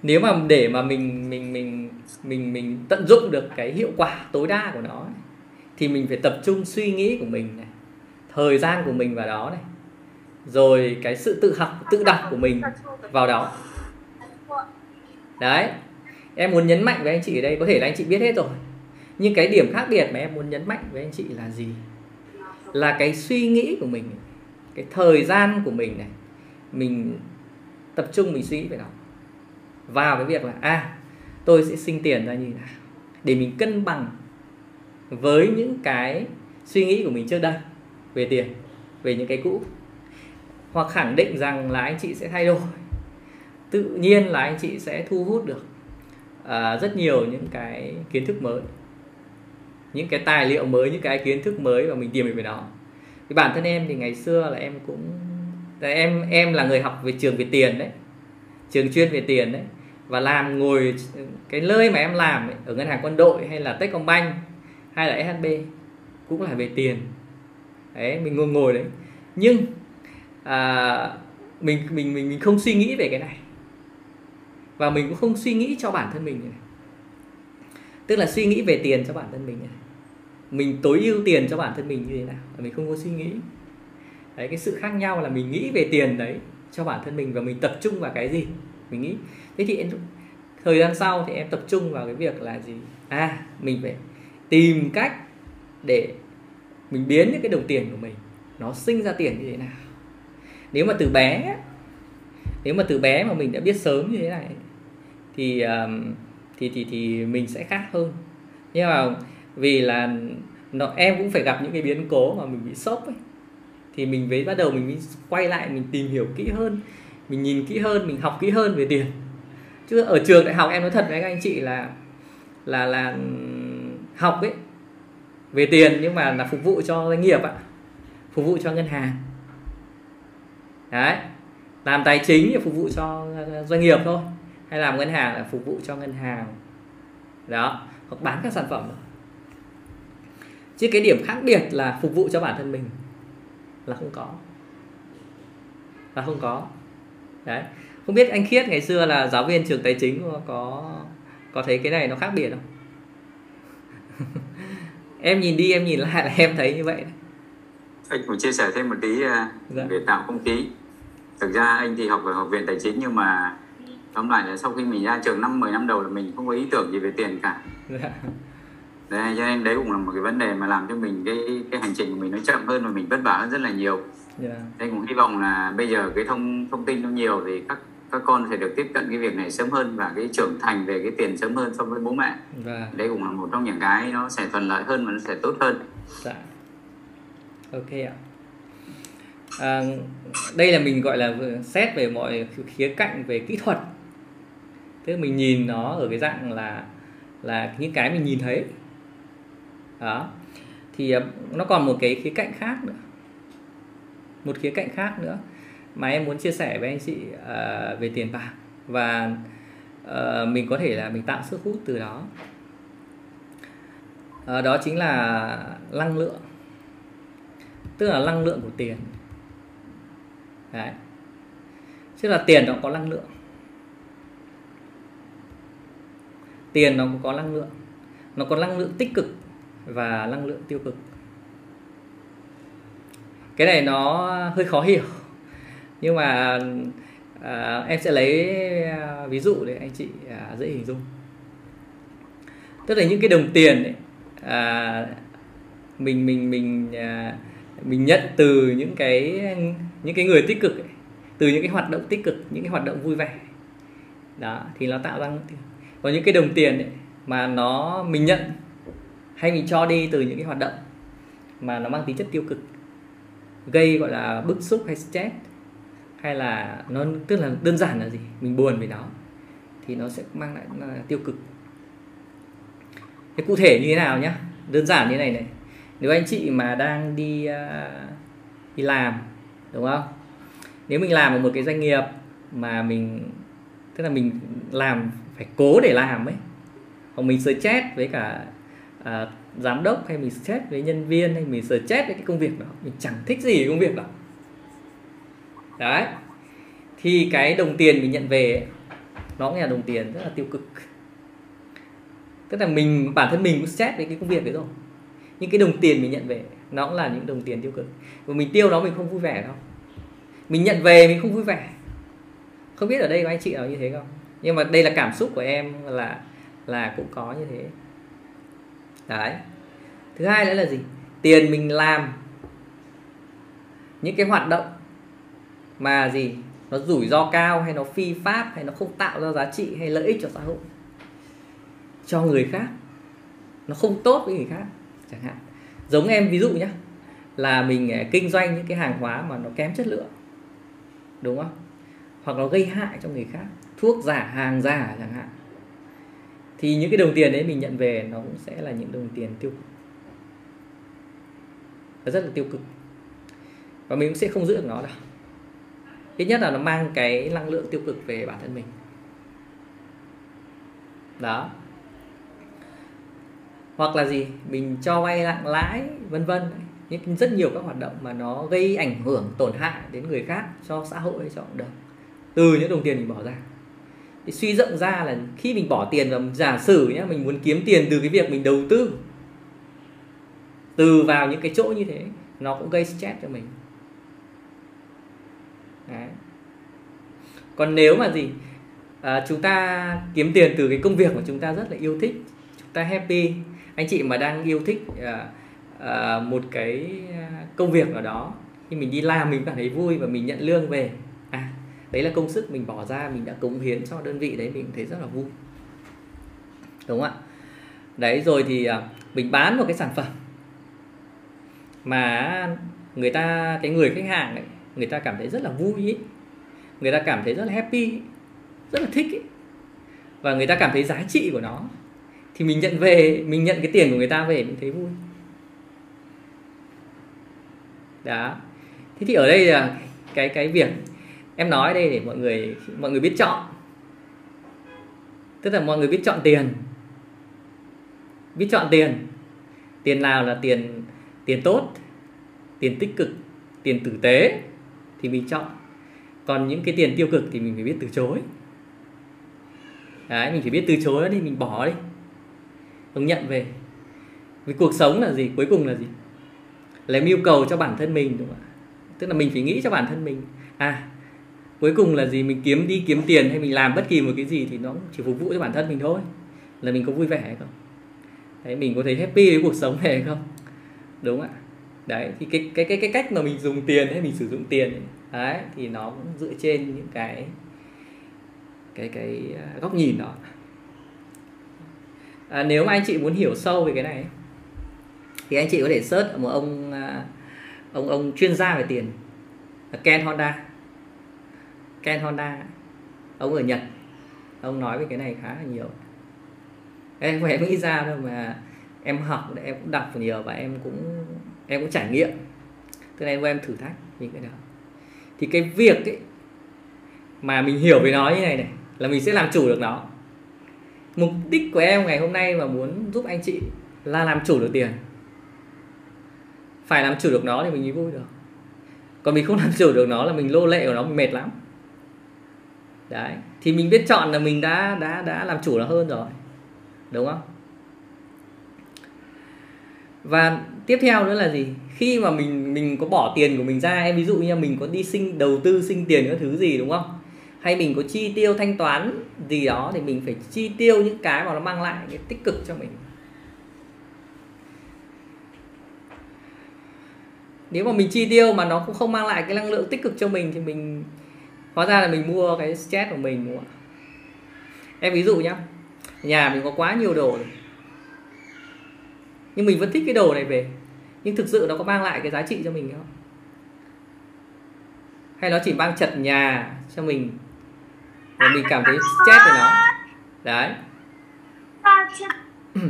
Speaker 3: Nếu mà để mà mình mình mình mình mình tận dụng được cái hiệu quả tối đa của nó thì mình phải tập trung suy nghĩ của mình này thời gian của mình vào đó này rồi cái sự tự học tự đọc của mình vào đó. Đấy em muốn nhấn mạnh với anh chị ở đây có thể là anh chị biết hết rồi nhưng cái điểm khác biệt mà em muốn nhấn mạnh với anh chị là gì? Là cái suy nghĩ của mình cái thời gian của mình này mình tập trung mình suy nghĩ về nó. Vào cái việc là à tôi sẽ sinh tiền ra như thế nào để mình cân bằng với những cái suy nghĩ của mình trước đây về tiền về những cái cũ. Hoặc khẳng định rằng là anh chị sẽ thay đổi. Tự nhiên là anh chị sẽ thu hút được à, rất nhiều những cái kiến thức mới những cái tài liệu mới những cái kiến thức mới và mình tìm về nó thì bản thân em thì ngày xưa là em cũng em em là người học về trường về tiền đấy. Trường chuyên về tiền đấy. Và làm ngồi cái nơi mà em làm ấy, ở ngân hàng quân đội hay là Techcombank hay là SHB cũng là về tiền. Đấy mình ngồi ngồi đấy. Nhưng à, mình mình mình mình không suy nghĩ về cái này. Và mình cũng không suy nghĩ cho bản thân mình này. tức là suy nghĩ về tiền cho bản thân mình này mình tối ưu tiền cho bản thân mình như thế nào? Và mình không có suy nghĩ. Đấy, cái sự khác nhau là mình nghĩ về tiền đấy cho bản thân mình và mình tập trung vào cái gì? Mình nghĩ. Thế thì em, thời gian sau thì em tập trung vào cái việc là gì? À mình phải tìm cách để mình biến những cái đồng tiền của mình nó sinh ra tiền như thế nào. Nếu mà từ bé, nếu mà từ bé mà mình đã biết sớm như thế này, thì thì thì thì mình sẽ khác hơn. Nhưng mà vì là nó, em cũng phải gặp những cái biến cố mà mình bị sốc ấy. Thì mình mới bắt đầu mình mới quay lại, mình tìm hiểu kỹ hơn. Mình nhìn kỹ hơn, mình học kỹ hơn về tiền. Chứ ở trường đại học em nói thật với các anh chị là là là ừ, học ấy, về tiền nhưng mà là phục vụ cho doanh nghiệp ạ. Phục vụ cho ngân hàng. Đấy. Làm tài chính thì phục vụ cho ờ, doanh nghiệp thôi. Hay làm ngân hàng là phục vụ cho ngân hàng. Đó. Hoặc bán các sản phẩm chứ cái điểm khác biệt là phục vụ cho bản thân mình là không có. Là không có. Đấy. Không biết anh khiết ngày xưa là giáo viên trường tài chính có có thấy cái này nó khác biệt không? Em nhìn đi em nhìn lại là em thấy như vậy.
Speaker 5: Anh cũng chia sẻ thêm một tí à, dạ. về tạo không khí. Thực ra anh thì học ở học viện tài chính nhưng mà tóm lại là sau khi mình ra trường năm 10 năm đầu là mình không có ý tưởng gì về tiền cả. Dạ. Đấy cho nên đấy cũng là một cái vấn đề mà làm cho mình cái cái hành trình của mình nó chậm hơn và mình vất vả hơn rất là nhiều yeah. Dạ. Nên cũng hy vọng là bây giờ cái thông thông tin nó nhiều thì các các con sẽ được tiếp cận cái việc này sớm hơn và cái trưởng thành về cái tiền sớm hơn so với bố mẹ. Và... Đây cũng là một trong những cái nó sẽ thuận lợi hơn và nó sẽ tốt hơn. Dạ.
Speaker 3: Ok ạ. À, đây là mình gọi là xét về mọi khía cạnh về kỹ thuật. Tức mình nhìn nó ở cái dạng là là những cái mình nhìn thấy. Đó. Thì ờ, nó còn một cái khía cạnh khác nữa. Một khía cạnh khác nữa mà em muốn chia sẻ với anh chị uh, về tiền bạc và uh, mình có thể là mình tạo sức hút từ đó. Uh, đó chính là năng lượng. Tức là năng lượng của tiền. Đấy. Tức là tiền nó có năng lượng. Tiền nó có năng lượng. Nó có năng lượng tích cực và năng lượng tiêu cực. Cái này nó hơi khó hiểu nhưng mà à, em sẽ lấy à, ví dụ để anh chị à, dễ hình dung. Tức là những cái đồng tiền ấy, à, mình mình mình à, mình nhận từ những cái những cái người tích cực ấy, từ những cái hoạt động tích cực những cái hoạt động vui vẻ. Đó thì nó tạo ra có những cái đồng tiền ấy, mà nó mình nhận hay mình cho đi từ những cái hoạt động mà nó mang tính chất tiêu cực gây gọi là bức xúc hay stress hay là nó tức là đơn giản là gì? Mình buồn vì nó thì nó sẽ mang lại là tiêu cực. Thế cụ thể như thế nào nhá? Đơn giản như này này. Nếu anh chị mà đang đi uh, đi làm đúng không? Nếu mình làm ở một cái doanh nghiệp mà mình tức là mình làm phải cố để làm ấy hoặc mình stress với cả à, giám đốc hay mình stress với nhân viên hay mình stress với cái công việc đó mình chẳng thích gì công việc đó. Đấy. Thì cái đồng tiền mình nhận về ấy, nó cũng là đồng tiền rất là tiêu cực. Tức là mình bản thân mình cũng stress với cái công việc đấy rồi. Nhưng cái đồng tiền mình nhận về nó cũng là những đồng tiền tiêu cực. Và mình tiêu nó mình không vui vẻ đâu. Mình nhận về mình không vui vẻ. Không biết ở đây có anh chị nào như thế không? Nhưng mà đây là cảm xúc của em là là cũng có như thế đấy. Thứ hai nữa là gì? Tiền mình làm. Những cái hoạt động mà gì? Nó rủi ro cao hay nó phi pháp hay nó không tạo ra giá trị hay lợi ích cho xã hội. Cho người khác. Nó không tốt với người khác, chẳng hạn. Giống em ví dụ nhé là mình à, kinh doanh những cái hàng hóa mà nó kém chất lượng, đúng không? Hoặc nó gây hại cho người khác. Thuốc giả, hàng giả chẳng hạn thì những cái đồng tiền đấy mình nhận về nó cũng sẽ là những đồng tiền tiêu cực. Và rất là tiêu cực. Và mình cũng sẽ không giữ được nó đâu. Ít nhất là nó mang cái năng lượng tiêu cực về bản thân mình. Đó. Hoặc là gì? Mình cho vay nặng lãi, vân vân. Những rất nhiều các hoạt động mà nó gây ảnh hưởng, tổn hại đến người khác, cho xã hội, cho cộng đồng. Từ những đồng tiền mình bỏ ra thì suy rộng ra là khi mình bỏ tiền vào giả sử nhé mình muốn kiếm tiền từ cái việc mình đầu tư từ vào những cái chỗ như thế nó cũng gây stress cho mình Đấy. còn nếu mà gì à, chúng ta kiếm tiền từ cái công việc mà chúng ta rất là yêu thích chúng ta happy anh chị mà đang yêu thích à, à, một cái à, công việc nào đó khi mình đi làm mình cảm thấy vui và mình nhận lương về đấy là công sức mình bỏ ra mình đã cống hiến cho đơn vị đấy mình thấy rất là vui. Đúng không ạ? Đấy rồi thì à, mình bán một cái sản phẩm mà người ta cái người khách hàng ấy, người ta cảm thấy rất là vui ấy. người ta cảm thấy rất là happy rất là thích ấy. và người ta cảm thấy giá trị của nó. Thì mình nhận về mình nhận cái tiền của người ta về mình thấy vui. Đó. Thế thì ở đây là cái cái việc em nói đây để mọi người mọi người biết chọn. Tức là mọi người biết chọn tiền. Biết chọn tiền. Tiền nào là tiền tiền tốt, tiền tích cực, tiền tử tế thì mình chọn. Còn những cái tiền tiêu cực thì mình phải biết từ chối. Đấy, mình phải biết từ chối đi, mình bỏ đi. Không nhận về. Vì cuộc sống là gì? Cuối cùng là gì? Là yêu cầu cho bản thân mình, đúng không ạ? Tức là mình phải nghĩ cho bản thân mình. À cuối cùng là gì? Mình kiếm đi kiếm tiền hay mình làm bất kỳ một cái gì thì nó chỉ phục vụ cho bản thân mình thôi. Là mình có vui vẻ hay không? Đấy mình có thấy happy với cuộc sống này hay không? Đúng ạ. Đấy thì cái cái cái cái cách mà mình dùng tiền hay mình sử dụng tiền ấy, đấy thì nó cũng dựa trên những cái cái cái à, góc nhìn đó. À, nếu mà anh chị muốn hiểu sâu về cái này thì anh chị có thể search một ông à, ông ông chuyên gia về tiền Ken Honda. Ken Honda. Ông ở Nhật. Ông nói về cái này khá là nhiều. Em không em nghĩ ra đâu mà em học em cũng đọc nhiều và em cũng em cũng trải nghiệm. Tức là em em thử thách những cái đó. Thì cái việc ấy mà mình hiểu về nó như này này, là mình sẽ làm chủ được nó. Mục đích của em ngày hôm nay mà muốn giúp anh chị là làm chủ được tiền. Phải làm chủ được nó thì mình mới vui được. Còn mình không làm chủ được nó là mình lô lệ của nó, mình mệt lắm đấy. Thì mình biết chọn là mình đã đã đã làm chủ nó hơn rồi. Đúng không? Và tiếp theo nữa là gì? Khi mà mình mình có bỏ tiền của mình ra em ví dụ như mình có đi sinh, đầu tư sinh tiền các thứ gì, đúng không? Hay mình có chi tiêu thanh toán gì đó thì mình phải chi tiêu những cái mà nó mang lại cái tích cực cho mình. Nếu mà mình chi tiêu mà nó cũng không mang lại cái năng lượng tích cực cho mình thì mình hóa ra là mình mua cái stress của mình đúng không ạ? Em ví dụ nhá nhà mình có quá nhiều đồ rồi. Nhưng mình vẫn thích cái đồ này về. Nhưng thực sự nó có mang lại cái giá trị cho mình không? Hay nó chỉ mang chật nhà cho mình và mình cảm thấy stress về nó? Đấy.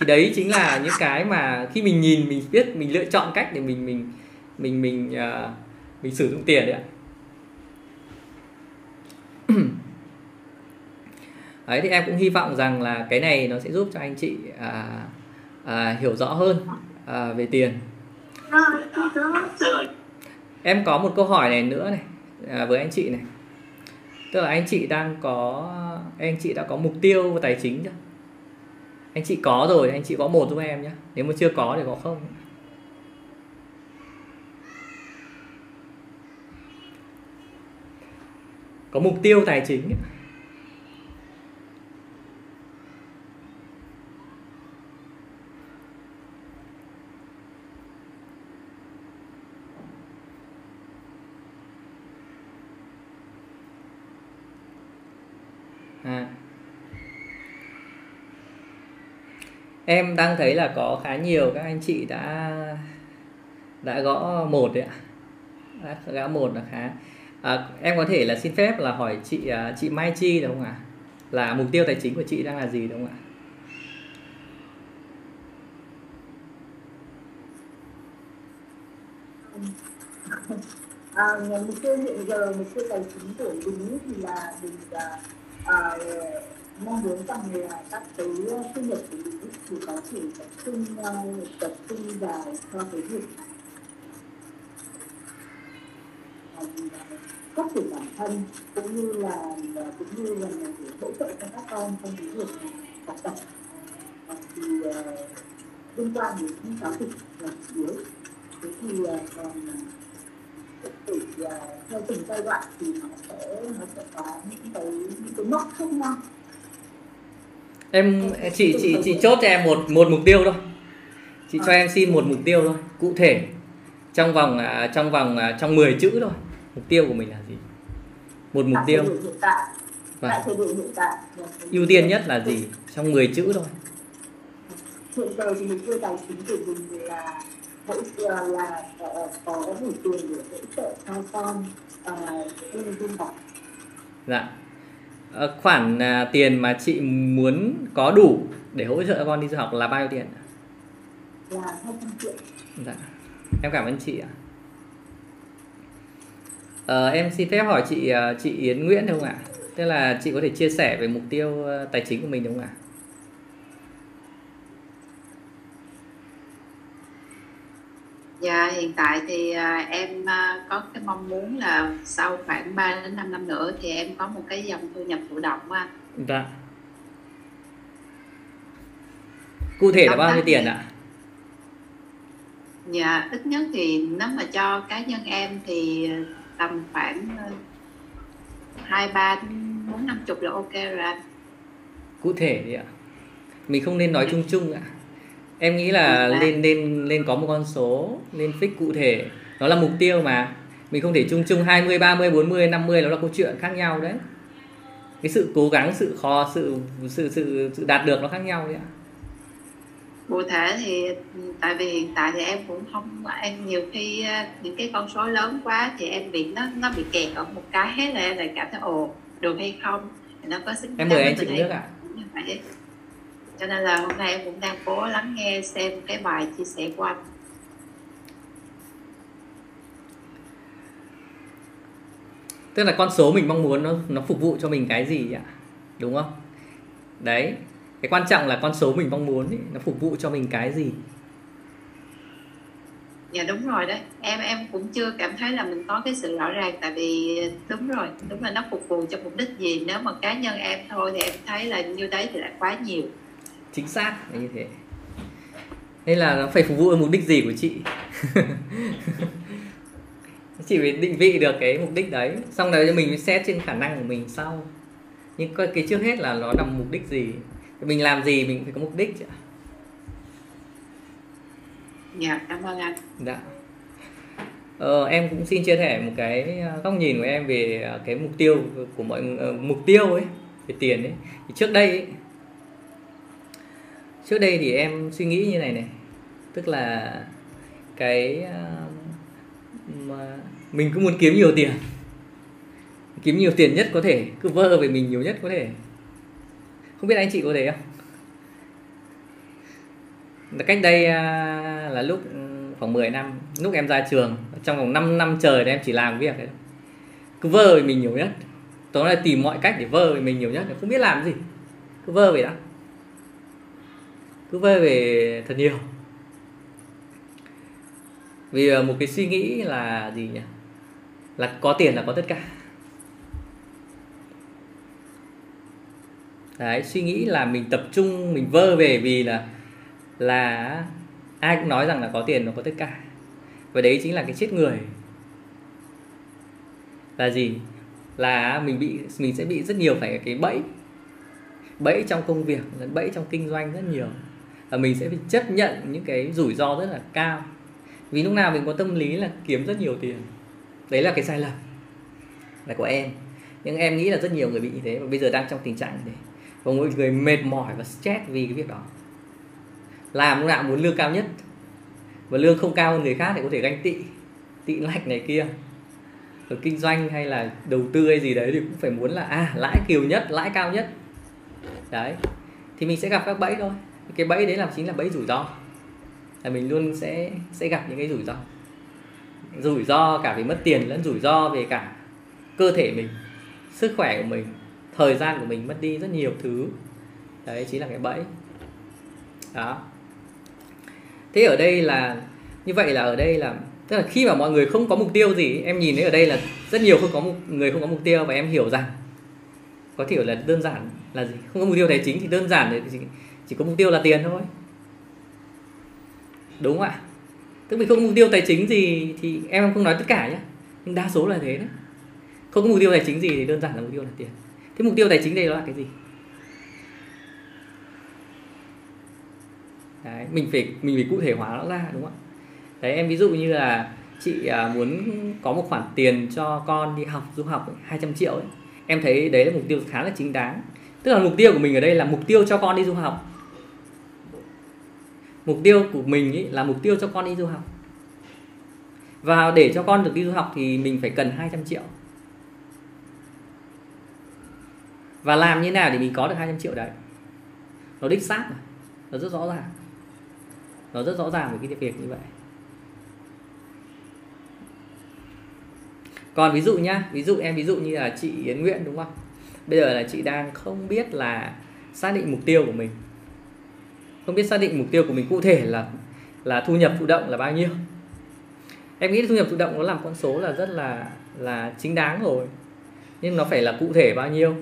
Speaker 3: Thì đấy chính là những cái mà khi mình nhìn mình biết mình lựa chọn cách để mình mình mình mình uh, mình sử dụng tiền đấy ạ. đấy thì em cũng hy vọng rằng là cái này nó sẽ giúp cho anh chị à, à, hiểu rõ hơn à, về tiền. Em có một câu hỏi này nữa này à, với anh chị này. Tức là anh chị đang có anh chị đã có mục tiêu tài chính chưa? Anh chị có rồi anh chị có một giúp em nhé nếu mà chưa có thì có không? Có mục tiêu tài chính. À. em đang thấy là có khá nhiều các anh chị đã đã gõ một đấy ạ. Đã gõ một là khá à, em có thể là xin phép là hỏi chị à, chị Mai Chi đúng không ạ? Là mục tiêu tài chính của chị đang là gì đúng không ạ?
Speaker 6: À, mục tiêu hiện giờ mục tiêu tài chính của mình thì là mình à, à, mong muốn rằng là các cái thu nhập của mình thì có thể tập trung à, tập trung vào cho cái việc phát triển bản thân cũng như là cũng như là hỗ trợ cho các con trong cái việc học tập. Thì liên quan đến giáo dục là chủ yếu. Thế thì còn thì theo từng giai đoạn thì nó sẽ nó sẽ có những cái những cái mốc khác nhau.
Speaker 3: Em chị chị chị chốt cho em một một mục tiêu thôi. Chị cho em xin một mục tiêu thôi cụ thể trong vòng trong vòng trong 10 chữ thôi mục tiêu của mình là gì? Một mục tiêu.
Speaker 6: và
Speaker 3: ưu tiên nhất là gì? Trong 10 chữ thôi.
Speaker 6: Hiện giờ thì mục tiêu tài chính của mình là hỗ trợ là có đủ tiền để hỗ trợ cho con đi du học
Speaker 3: dạ. À, khoản à, tiền mà chị muốn có đủ để hỗ trợ con đi du học là bao nhiêu tiền?
Speaker 6: Là 200 triệu.
Speaker 3: Dạ. Em cảm ơn chị ạ à, em xin phép hỏi chị chị Yến Nguyễn được không ạ tức là chị có thể chia sẻ về mục tiêu tài chính của mình đúng không ạ
Speaker 7: Dạ hiện tại thì à, em có cái mong muốn là sau khoảng 3 đến 5 năm nữa thì em có một cái dòng thu nhập thụ động anh.
Speaker 3: Dạ. Cụ thể là bao nhiêu tiền ạ?
Speaker 7: Dạ ít nhất thì nếu mà cho cá nhân em thì tầm khoảng hai ba bốn năm chục là ok rồi anh.
Speaker 3: Cụ thể thì ạ. Mình không nên nói chung chung ạ. Em nghĩ là lên lên lên có một con số lên fix cụ thể. Nó là mục tiêu mà. Mình không thể chung chung 20 30 40 50 nó là câu chuyện khác nhau đấy. Cái sự cố gắng sự khó sự sự sự sự đạt được nó khác nhau đấy ạ
Speaker 7: cụ thể thì tại vì hiện tại thì em cũng không em nhiều khi những cái con số lớn quá thì em bị nó nó bị kẹt ở một cái hết là em lại cảm thấy ồ được hay không? Thì nó có sức
Speaker 3: em mời anh chị nước ạ. À?
Speaker 7: cho nên là hôm nay em cũng đang cố lắng nghe xem cái bài chia sẻ của anh.
Speaker 3: Tức là con số mình mong muốn nó nó phục vụ cho mình cái gì ạ? Đúng không? Đấy cái quan trọng là con số mình mong muốn ý, nó phục vụ cho mình cái gì.
Speaker 7: Dạ đúng rồi đấy. Em em cũng chưa cảm thấy là mình có cái sự rõ ràng tại vì đúng rồi đúng là nó phục vụ cho mục đích gì. Nếu mà cá nhân em thôi thì em thấy là như đấy thì lại quá nhiều.
Speaker 3: Chính xác là như thế. Nên là nó phải phục vụ mục đích gì của chị? Chị phải định vị được cái mục đích đấy. Xong rồi mình xét trên khả năng của mình sau. Nhưng cái trước hết là nó nằm mục đích gì mình làm gì mình phải có mục đích chứ.
Speaker 7: Dạ cảm ơn anh.
Speaker 3: Dạ. Ờ, em cũng xin chia sẻ một cái góc nhìn của em về cái mục tiêu của mọi uh, mục tiêu ấy về tiền ấy. Thì trước đây ấy, trước đây thì em suy nghĩ như này này. Tức là cái mà mình cứ muốn kiếm nhiều tiền. Kiếm nhiều tiền nhất có thể cứ vơ về mình nhiều nhất có thể không biết anh chị có thế không? Cách đây à, là lúc ừ, khoảng 10 năm, lúc em ra trường, trong vòng 5 năm trời thì em chỉ làm việc đấy. Cứ vơ về mình nhiều nhất. Tối là tìm mọi cách để vơ về mình nhiều nhất không biết làm gì. Cứ vơ về đó cứ vơ về thật nhiều. Vì à, một cái suy nghĩ là gì nhỉ? Là có tiền là có tất cả. Đấy, suy nghĩ là mình tập trung, mình vơ về vì là là ai cũng nói rằng là có tiền nó có tất cả. Và đấy chính là cái chết người. Là gì? Là mình bị, mình sẽ bị rất nhiều phải cái bẫy. Bẫy trong công việc, bẫy trong kinh doanh rất nhiều. Và mình sẽ phải chấp nhận những cái rủi ro rất là cao. Vì lúc nào mình có tâm lý là kiếm rất nhiều tiền. Đấy là cái sai lầm là của em. Nhưng em nghĩ là rất nhiều người bị như thế và bây giờ đang trong tình trạng như thế và mọi người mệt mỏi và stress vì cái việc đó. Làm lúc nào muốn lương cao nhất. Và lương không cao hơn người khác thì có thể ganh tị tị lạch này kia. Ở kinh doanh hay là đầu tư hay gì đấy thì cũng phải muốn là à lãi kiều nhất, lãi cao nhất. Đấy. Thì mình sẽ gặp các bẫy thôi. Cái bẫy đấy là chính là bẫy rủi ro. Là mình luôn sẽ sẽ gặp những cái rủi ro. Rủi ro cả về mất tiền lẫn rủi ro về cả cơ thể mình, sức khỏe của mình thời gian của mình mất đi rất nhiều thứ. Đấy chính là cái bẫy. Đó. Thế ở đây là như vậy là ở đây là tức là khi mà mọi người không có mục tiêu gì em nhìn thấy ở đây là rất nhiều không có mục, người không có mục tiêu và em hiểu rằng có thể là đơn giản là gì? Không có mục tiêu tài chính thì đơn giản thì chỉ, chỉ có mục tiêu là tiền thôi. Đúng không ạ? Tức mình không có mục tiêu tài chính gì thì em không nói tất cả nhé nhưng đa số là thế đấy. Không có mục tiêu tài chính gì thì đơn giản là mục tiêu là tiền thế mục tiêu tài chính đây đó là cái gì? Đấy, mình phải mình phải cụ thể hóa nó ra đúng không ạ? Đấy em ví dụ như là chị à, muốn có một khoản tiền cho con đi học du học 200 triệu ấy. em thấy đấy là mục tiêu khá là chính đáng. Tức là mục tiêu của mình ở đây là mục tiêu cho con đi du học. Mục tiêu của mình ý là mục tiêu cho con đi du học. Và để cho con được đi du học thì mình phải cần 200 triệu. Và làm như nào để mình có được 200 triệu đấy? Nó đích xác mà. Nó rất rõ ràng. Nó rất rõ ràng về cái việc như vậy. Còn ví dụ nhá, ví dụ em, ví dụ như là chị Yến Nguyễn đúng không? Bây giờ là chị đang không biết là xác định mục tiêu của mình. Không biết xác định mục tiêu của mình cụ thể là là thu nhập thụ động là bao nhiêu. Em nghĩ thu nhập thụ động nó làm con số là rất là là chính đáng rồi. Nhưng nó phải là cụ thể bao nhiêu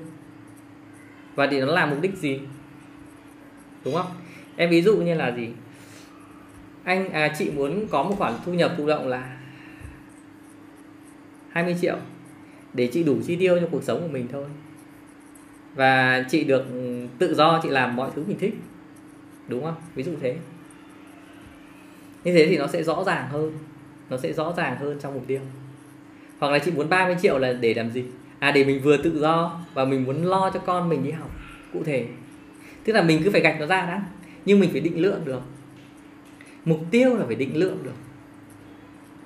Speaker 3: và thì nó làm mục đích gì? Đúng không? Em ví dụ như là gì? Anh à, chị muốn có một khoản thu nhập thụ động là 20 triệu để chị đủ chi tiêu cho cuộc sống của mình thôi. Và chị được ừ, tự do chị làm mọi thứ mình thích. Đúng không? Ví dụ thế. Như thế thì nó sẽ rõ ràng hơn. Nó sẽ rõ ràng hơn trong mục tiêu hoặc là chị muốn 30 triệu là để làm gì? À để mình vừa tự do và mình muốn lo cho con mình đi học, cụ thể. Tức là mình cứ phải gạch nó ra đã, nhưng mình phải định lượng được. Mục tiêu là phải định lượng được.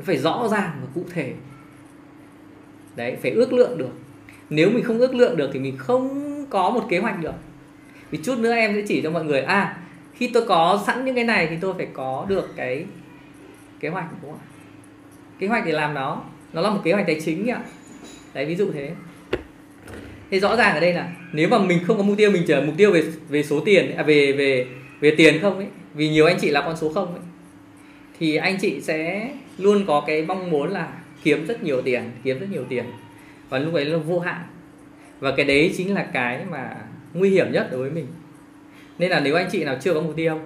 Speaker 3: Phải rõ ràng và cụ thể. Đấy, phải ước lượng được. Nếu mình không ước lượng được thì mình không có một kế hoạch được. Vì chút nữa em sẽ chỉ cho mọi người à khi tôi có sẵn những cái này thì tôi phải có được cái kế hoạch đúng không ạ? Kế hoạch để làm nó. Nó là một kế hoạch tài chính ạ đấy ví dụ thế. Thế rõ ràng ở đây là nếu mà mình không có mục tiêu mình chờ mục tiêu về về số tiền à, về về về tiền không ấy vì nhiều anh chị là con số không ấy thì anh chị sẽ luôn có cái mong muốn là kiếm rất nhiều tiền kiếm rất nhiều tiền. Và lúc ấy là vô hạn. Và cái đấy chính là cái mà nguy hiểm nhất đối với mình. Nên là nếu anh chị nào chưa có mục tiêu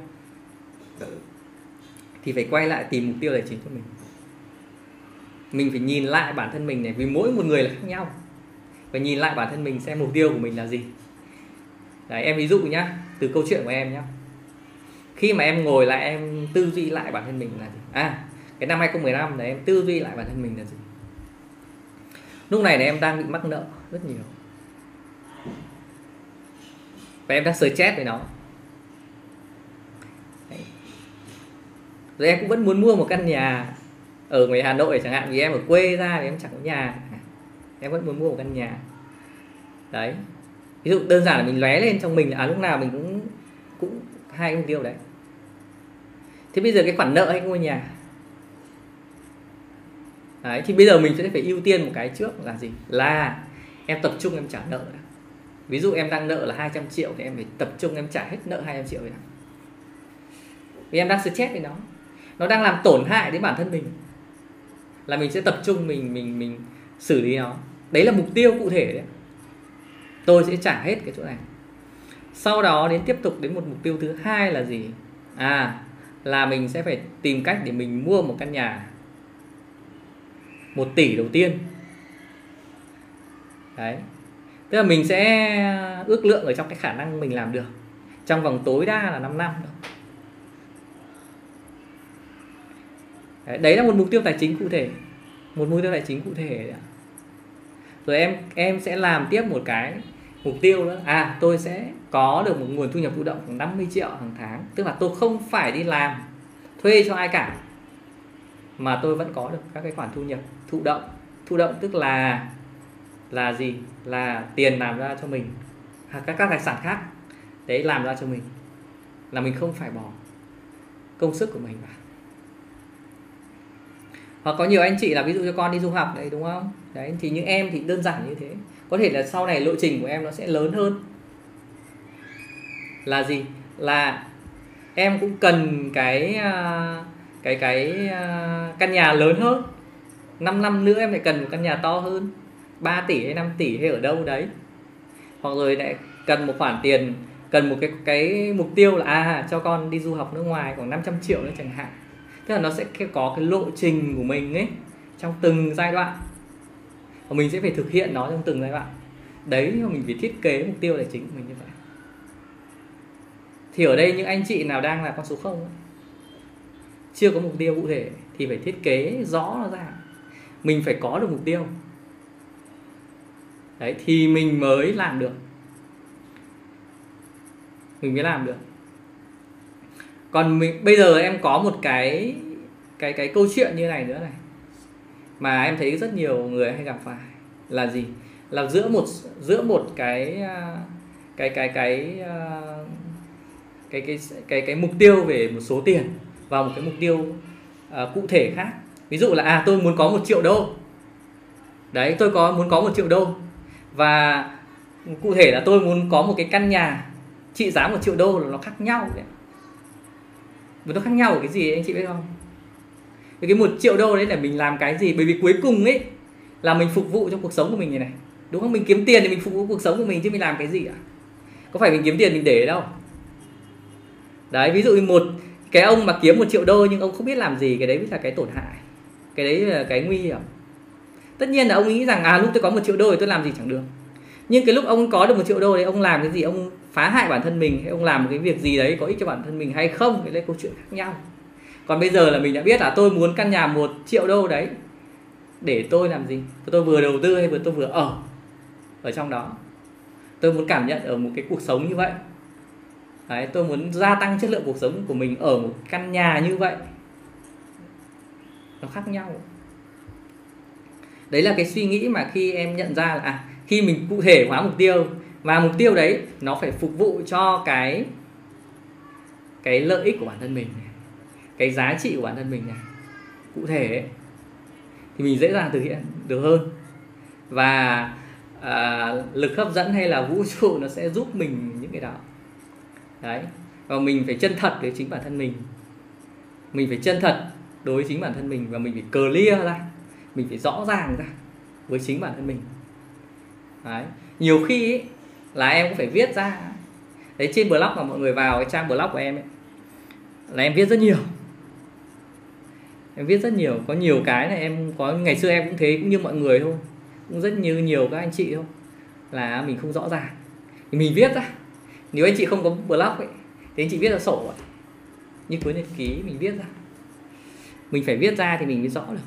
Speaker 3: thì phải quay lại tìm mục tiêu tài chính cho mình mình phải nhìn lại bản thân mình này, vì mỗi một người là khác nhau. Và nhìn lại bản thân mình xem mục tiêu của mình là gì. Đấy, em ví dụ nhá, từ câu chuyện của em nhá. Khi mà em ngồi lại, em tư duy lại bản thân mình là gì? À cái năm 2015 để em tư duy lại bản thân mình là gì? Lúc này là em đang bị mắc nợ rất nhiều. Và em đang stress với nó. Đấy. rồi em cũng vẫn muốn mua một căn nhà ở ngoài Hà Nội chẳng hạn, vì em ở quê ra thì em chẳng có nhà. Em vẫn muốn mua một căn nhà. Đấy. Ví dụ đơn giản là mình lóe lên trong mình à lúc nào mình cũng cũng hai cái mục tiêu đấy. Thế bây giờ cái khoản nợ hay ngôi nhà? Đấy, thì bây giờ mình sẽ phải ưu tiên một cái trước là gì? Là em tập trung em trả nợ đã. ví dụ em đang nợ là 200 triệu thì em phải tập trung em trả hết nợ 200 triệu rồi vì em đang stress với nó. Nó đang làm tổn hại đến bản thân mình là mình sẽ tập trung mình mình mình xử lý nó. Đấy là mục tiêu cụ thể đấy. Tôi sẽ trả hết cái chỗ này. Sau đó đến tiếp tục đến một mục tiêu thứ hai là gì? À là mình sẽ phải tìm cách để mình mua một căn nhà một tỷ đầu tiên. Đấy. Tức là mình sẽ ước lượng ở trong cái khả năng mình làm được. Trong vòng tối đa là 5 năm. Đấy là một mục tiêu tài chính cụ thể. Một mục tiêu tài chính cụ thể rồi em em sẽ làm tiếp một cái mục tiêu nữa. À tôi sẽ có được một nguồn thu nhập thụ động khoảng 50 triệu hàng tháng. Tức là tôi không phải đi làm thuê cho ai cả, mà tôi vẫn có được các cái khoản thu nhập thụ động. Thụ động tức là là gì? Là tiền làm ra cho mình. Hoặc các các tài sản khác. Đấy, làm ra cho mình. Là mình không phải bỏ công sức của mình vào hoặc có nhiều anh chị là ví dụ cho con đi du học đấy, đúng không? Đấy, thì những em thì đơn giản như thế. Có thể là sau này lộ trình của em nó sẽ lớn hơn. Là gì? Là em cũng cần cái à, cái cái à, căn nhà lớn hơn. 5 năm nữa em lại cần một căn nhà to hơn. 3 tỷ hay 5 tỷ hay ở đâu đấy. Hoặc rồi lại cần một khoản tiền, cần một cái cái mục tiêu là à cho con đi du học nước ngoài khoảng 500 triệu nữa chẳng hạn tức là nó sẽ có cái lộ trình của mình ấy trong từng giai đoạn. Và mình sẽ phải thực hiện nó trong từng giai đoạn. Đấy mà mình phải thiết kế mục tiêu tài chính của mình như vậy. Thì ở đây những anh chị nào đang là con số không ấy, chưa có mục tiêu cụ thể thì phải thiết kế rõ nó ra. Mình phải có được mục tiêu. Đấy thì mình mới làm được. Mình mới làm được còn mình bây giờ em có một cái cái cái câu chuyện như này nữa này. Mà em thấy rất nhiều người hay gặp phải. Là gì? Là giữa một giữa một cái à, cái cái cái à, cái cái cái cái mục tiêu về một số tiền và một cái mục tiêu uh, cụ thể khác. Ví dụ là à tôi muốn có một triệu đô. Đấy tôi có muốn có một triệu đô. Và cụ thể là tôi muốn có một cái căn nhà trị giá một triệu đô là nó khác nhau đấy và nó khác nhau ở cái gì anh chị biết không? Cái một triệu đô đấy là mình làm cái gì? Bởi vì cuối cùng ấy, là mình phục vụ cho cuộc sống của mình này này. Đúng không? Mình kiếm tiền thì mình phục vụ cuộc sống của mình chứ mình làm cái gì ạ? Có phải mình kiếm tiền mình để đâu? Đấy, ví dụ như một, cái ông mà kiếm một triệu đô nhưng ông không biết làm gì, cái đấy mới là cái tổn hại. Cái đấy là cái nguy hiểm. Tất nhiên là ông nghĩ rằng à lúc tôi có một triệu đô thì tôi làm gì chẳng được. Nhưng cái lúc ông có được một triệu đô đấy ông làm cái gì? Ông phá hại bản thân mình hay ông làm một cái việc gì đấy có ích cho bản thân mình hay không thì đấy câu chuyện khác nhau. Còn bây giờ là mình đã biết là tôi muốn căn nhà một triệu đô đấy để tôi làm gì? Tôi vừa đầu tư hay vừa tôi vừa ở ở trong đó. Tôi muốn cảm nhận ở một cái cuộc sống như vậy. Đấy, tôi muốn gia tăng chất lượng cuộc sống của mình ở một căn nhà như vậy. Nó khác nhau. Đấy là cái suy nghĩ mà khi em nhận ra là à, khi mình cụ thể hóa mục tiêu và mục tiêu đấy nó phải phục vụ cho cái cái lợi ích của bản thân mình cái giá trị của bản thân mình này. Cụ thể ấy, thì mình dễ dàng thực hiện được hơn. Và à, lực hấp dẫn hay là vũ trụ nó sẽ giúp mình những cái đó. Đấy và mình phải chân thật với chính bản thân mình. Mình phải chân thật đối với chính bản thân mình và mình phải clear ra. Mình phải rõ ràng ra với chính bản thân mình. Đấy nhiều khi ấy, là em cũng phải viết ra. Đấy trên blog mà mọi người vào cái trang blog của em ấy là em viết rất nhiều. Em viết rất nhiều. Có nhiều cái là em có ngày xưa em cũng thế cũng như mọi người thôi. Cũng rất như nhiều các anh chị thôi. Là mình không rõ ràng. Thì mình viết ra. Nếu anh chị không có blog ấy thì anh chị viết ra sổ ấy. như cuốn nhật ký mình viết ra. Mình phải viết ra thì mình mới rõ được.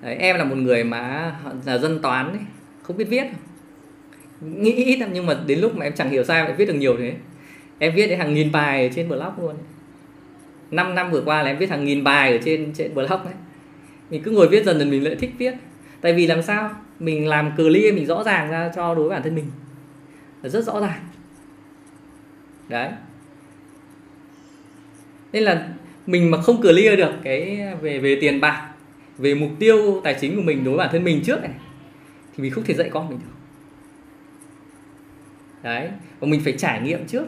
Speaker 3: Đấy, em là một người mà là dân toán ấy, không biết viết nghĩ ít lắm, nhưng mà đến lúc mà em chẳng hiểu sao em lại viết được nhiều thế. Em viết đến hàng nghìn bài ở trên blog luôn. 5 năm vừa qua là em viết hàng nghìn bài ở trên trên blog đấy. Mình cứ ngồi viết dần dần mình lại thích viết. Tại vì làm sao? Mình làm clear mình rõ ràng ra cho đối với bản thân mình. Là rất rõ ràng. Đấy. Nên là mình mà không clear được cái về về tiền bạc, về mục tiêu tài chính của mình đối với bản thân mình trước này, thì mình không thể dạy con mình được đấy và mình phải trải nghiệm trước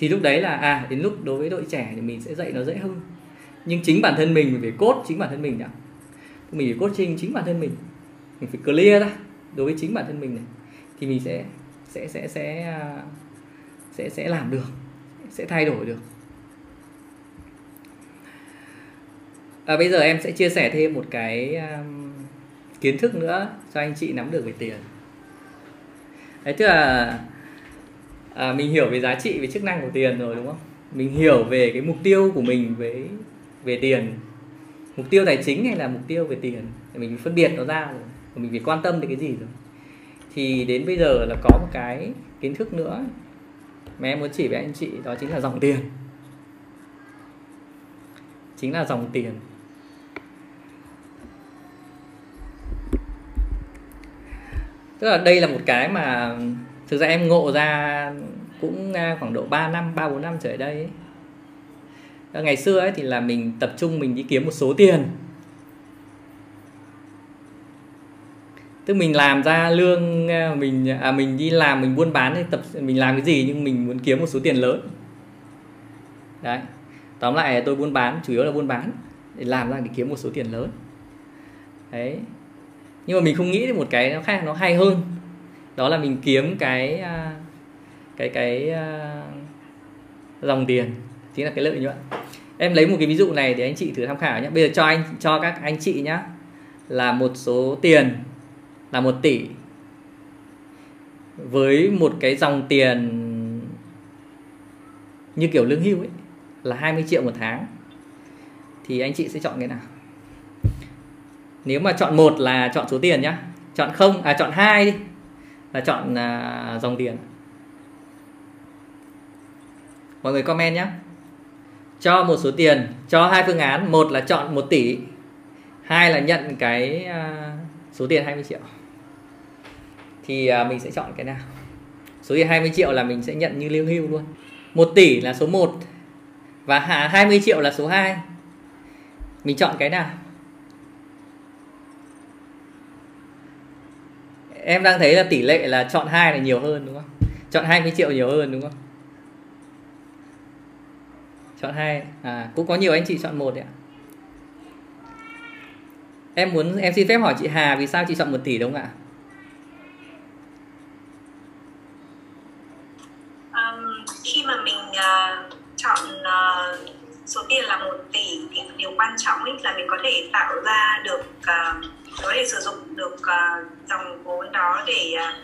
Speaker 3: thì lúc đấy là à đến lúc đối với đội trẻ thì mình sẽ dạy nó dễ hơn. Nhưng chính bản thân mình mình phải cốt chính bản thân mình đã mình phải coaching chính bản thân mình. Mình phải clear ra đối với chính bản thân mình này. Thì mình sẽ sẽ sẽ sẽ à, sẽ sẽ làm được sẽ thay đổi được. À, bây giờ em sẽ chia sẻ thêm một cái um, kiến thức nữa cho anh chị nắm được về tiền đấy tức là à, mình hiểu về giá trị về chức năng của tiền rồi đúng không? Mình hiểu về cái mục tiêu của mình với về tiền. Mục tiêu tài chính hay là mục tiêu về tiền? Thì mình phân biệt nó ra rồi. Mình phải quan tâm đến cái gì rồi. Thì đến bây giờ là có một cái kiến thức nữa. Mà em muốn chỉ với anh chị đó chính là dòng tiền. Chính là dòng tiền. Tức là đây là một cái mà thực ra em ngộ ra cũng à, khoảng độ 3 năm 3 4 năm trở lại đây ấy. Ờ, ngày xưa ấy thì là mình tập trung mình đi kiếm một số tiền. Tức mình làm ra lương à, mình à mình đi làm, mình buôn bán thì tập, mình làm cái gì nhưng mình muốn kiếm một số tiền lớn. Đấy. Tóm lại tôi buôn bán, chủ yếu là buôn bán để làm ra để kiếm một số tiền lớn. Đấy nhưng mà mình không nghĩ đến một cái nó khác nó hay hơn. Đó là mình kiếm cái à, cái cái à, dòng tiền. Chính là cái lợi nhuận. Em lấy một cái ví dụ này để anh chị thử tham khảo nhé bây giờ cho anh, cho các anh chị nhé là một số tiền, là một tỷ. Với một cái dòng tiền như kiểu lương hưu ấy, là 20 triệu một tháng. Thì anh chị sẽ chọn cái nào? Nếu mà chọn một là chọn số tiền nhá. Chọn không à chọn hai đi. Là chọn à, dòng tiền. Mọi người comment nhé cho một số tiền cho hai phương án. Một là chọn 1 tỷ. Hai là nhận cái à, số tiền 20 triệu. Thì à, mình sẽ chọn cái nào? Số tiền 20 triệu là mình sẽ nhận như lương hưu luôn. 1 tỷ là số 1 và 20 triệu là số 2 mình chọn cái nào? Em đang thấy là tỷ lệ là chọn hai là nhiều hơn đúng không? Chọn 20 triệu nhiều hơn đúng không? Chọn hai à cũng có nhiều anh chị chọn một đấy ạ. Em muốn em xin phép hỏi chị Hà vì sao chị chọn một tỷ đúng không ạ?
Speaker 8: Um, khi mà mình uh, chọn uh, số tiền là một tỷ thì điều quan trọng ấy là mình có thể tạo ra được uh, có thể sử dụng được uh, dòng vốn đó để uh,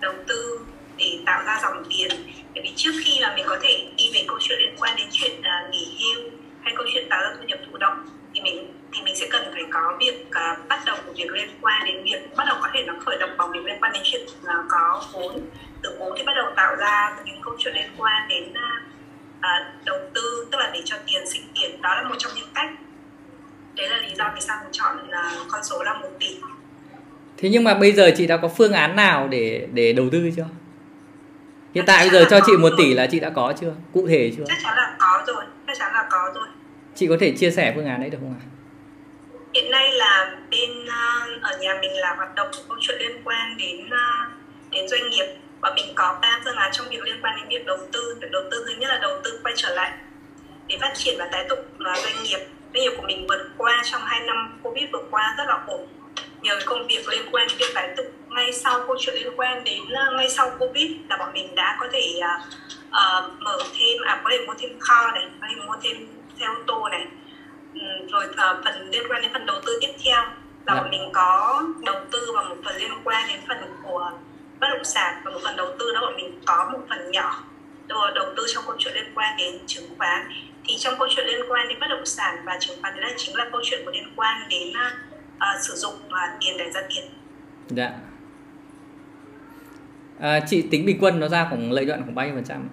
Speaker 8: đầu tư để tạo ra dòng tiền. Bởi vì trước khi mà mình có thể đi về câu chuyện liên quan đến chuyện uh, nghỉ hưu hay câu chuyện tạo ra thu nhập thụ động thì mình thì mình sẽ cần phải có việc uh, bắt đầu một việc liên quan đến việc bắt đầu có thể nó khởi động bằng việc liên quan đến chuyện uh, có vốn. Từ vốn thì bắt đầu tạo ra những câu chuyện liên quan đến uh, uh, đầu tư tức là để cho tiền sinh tiền. Đó là một trong những cách đấy là lý do vì sao mình chọn là con số là một tỷ.
Speaker 3: Thế nhưng mà bây giờ chị đã có phương án nào để để đầu tư chưa? Hiện tại bây giờ cho chị một tỷ là chị đã có chưa? Cụ thể chưa?
Speaker 8: Chắc chắn là có rồi. Chắc chắn là có rồi.
Speaker 3: Chị có thể chia sẻ phương án đấy được không ạ?
Speaker 8: Hiện nay là bên uh, ở nhà mình là hoạt động câu chuyện liên quan đến uh, đến doanh nghiệp. Và mình có ba phương án trong việc liên quan đến việc đầu tư. Việc đầu tư thứ nhất là đầu tư quay trở lại để phát triển và tái tục uh, doanh nghiệp doanh nghiệp của mình vượt qua trong hai năm covid vừa qua rất là ổn. Nhờ công việc liên quan đến tái tục ngay sau câu chuyện liên quan đến uh, ngay sau covid là bọn mình đã có thể uh, mở thêm à có thể mua thêm kho này có thể mua thêm xe ô tô này. Um, rồi uh, phần liên quan đến phần đầu tư tiếp theo là bọn mình có đầu tư vào một phần liên quan đến phần của bất động sản và một phần đầu tư đó bọn mình có một phần nhỏ đầu tư trong câu chuyện liên quan đến chứng khoán thì trong câu chuyện liên quan đến bất động sản và chứng khoán đấy là chính là câu chuyện có liên quan đến uh, sử dụng uh, tiền để ra tiền.
Speaker 3: Dạ. À, chị tính bình quân nó ra khoảng lợi nhuận khoảng bao nhiêu phần trăm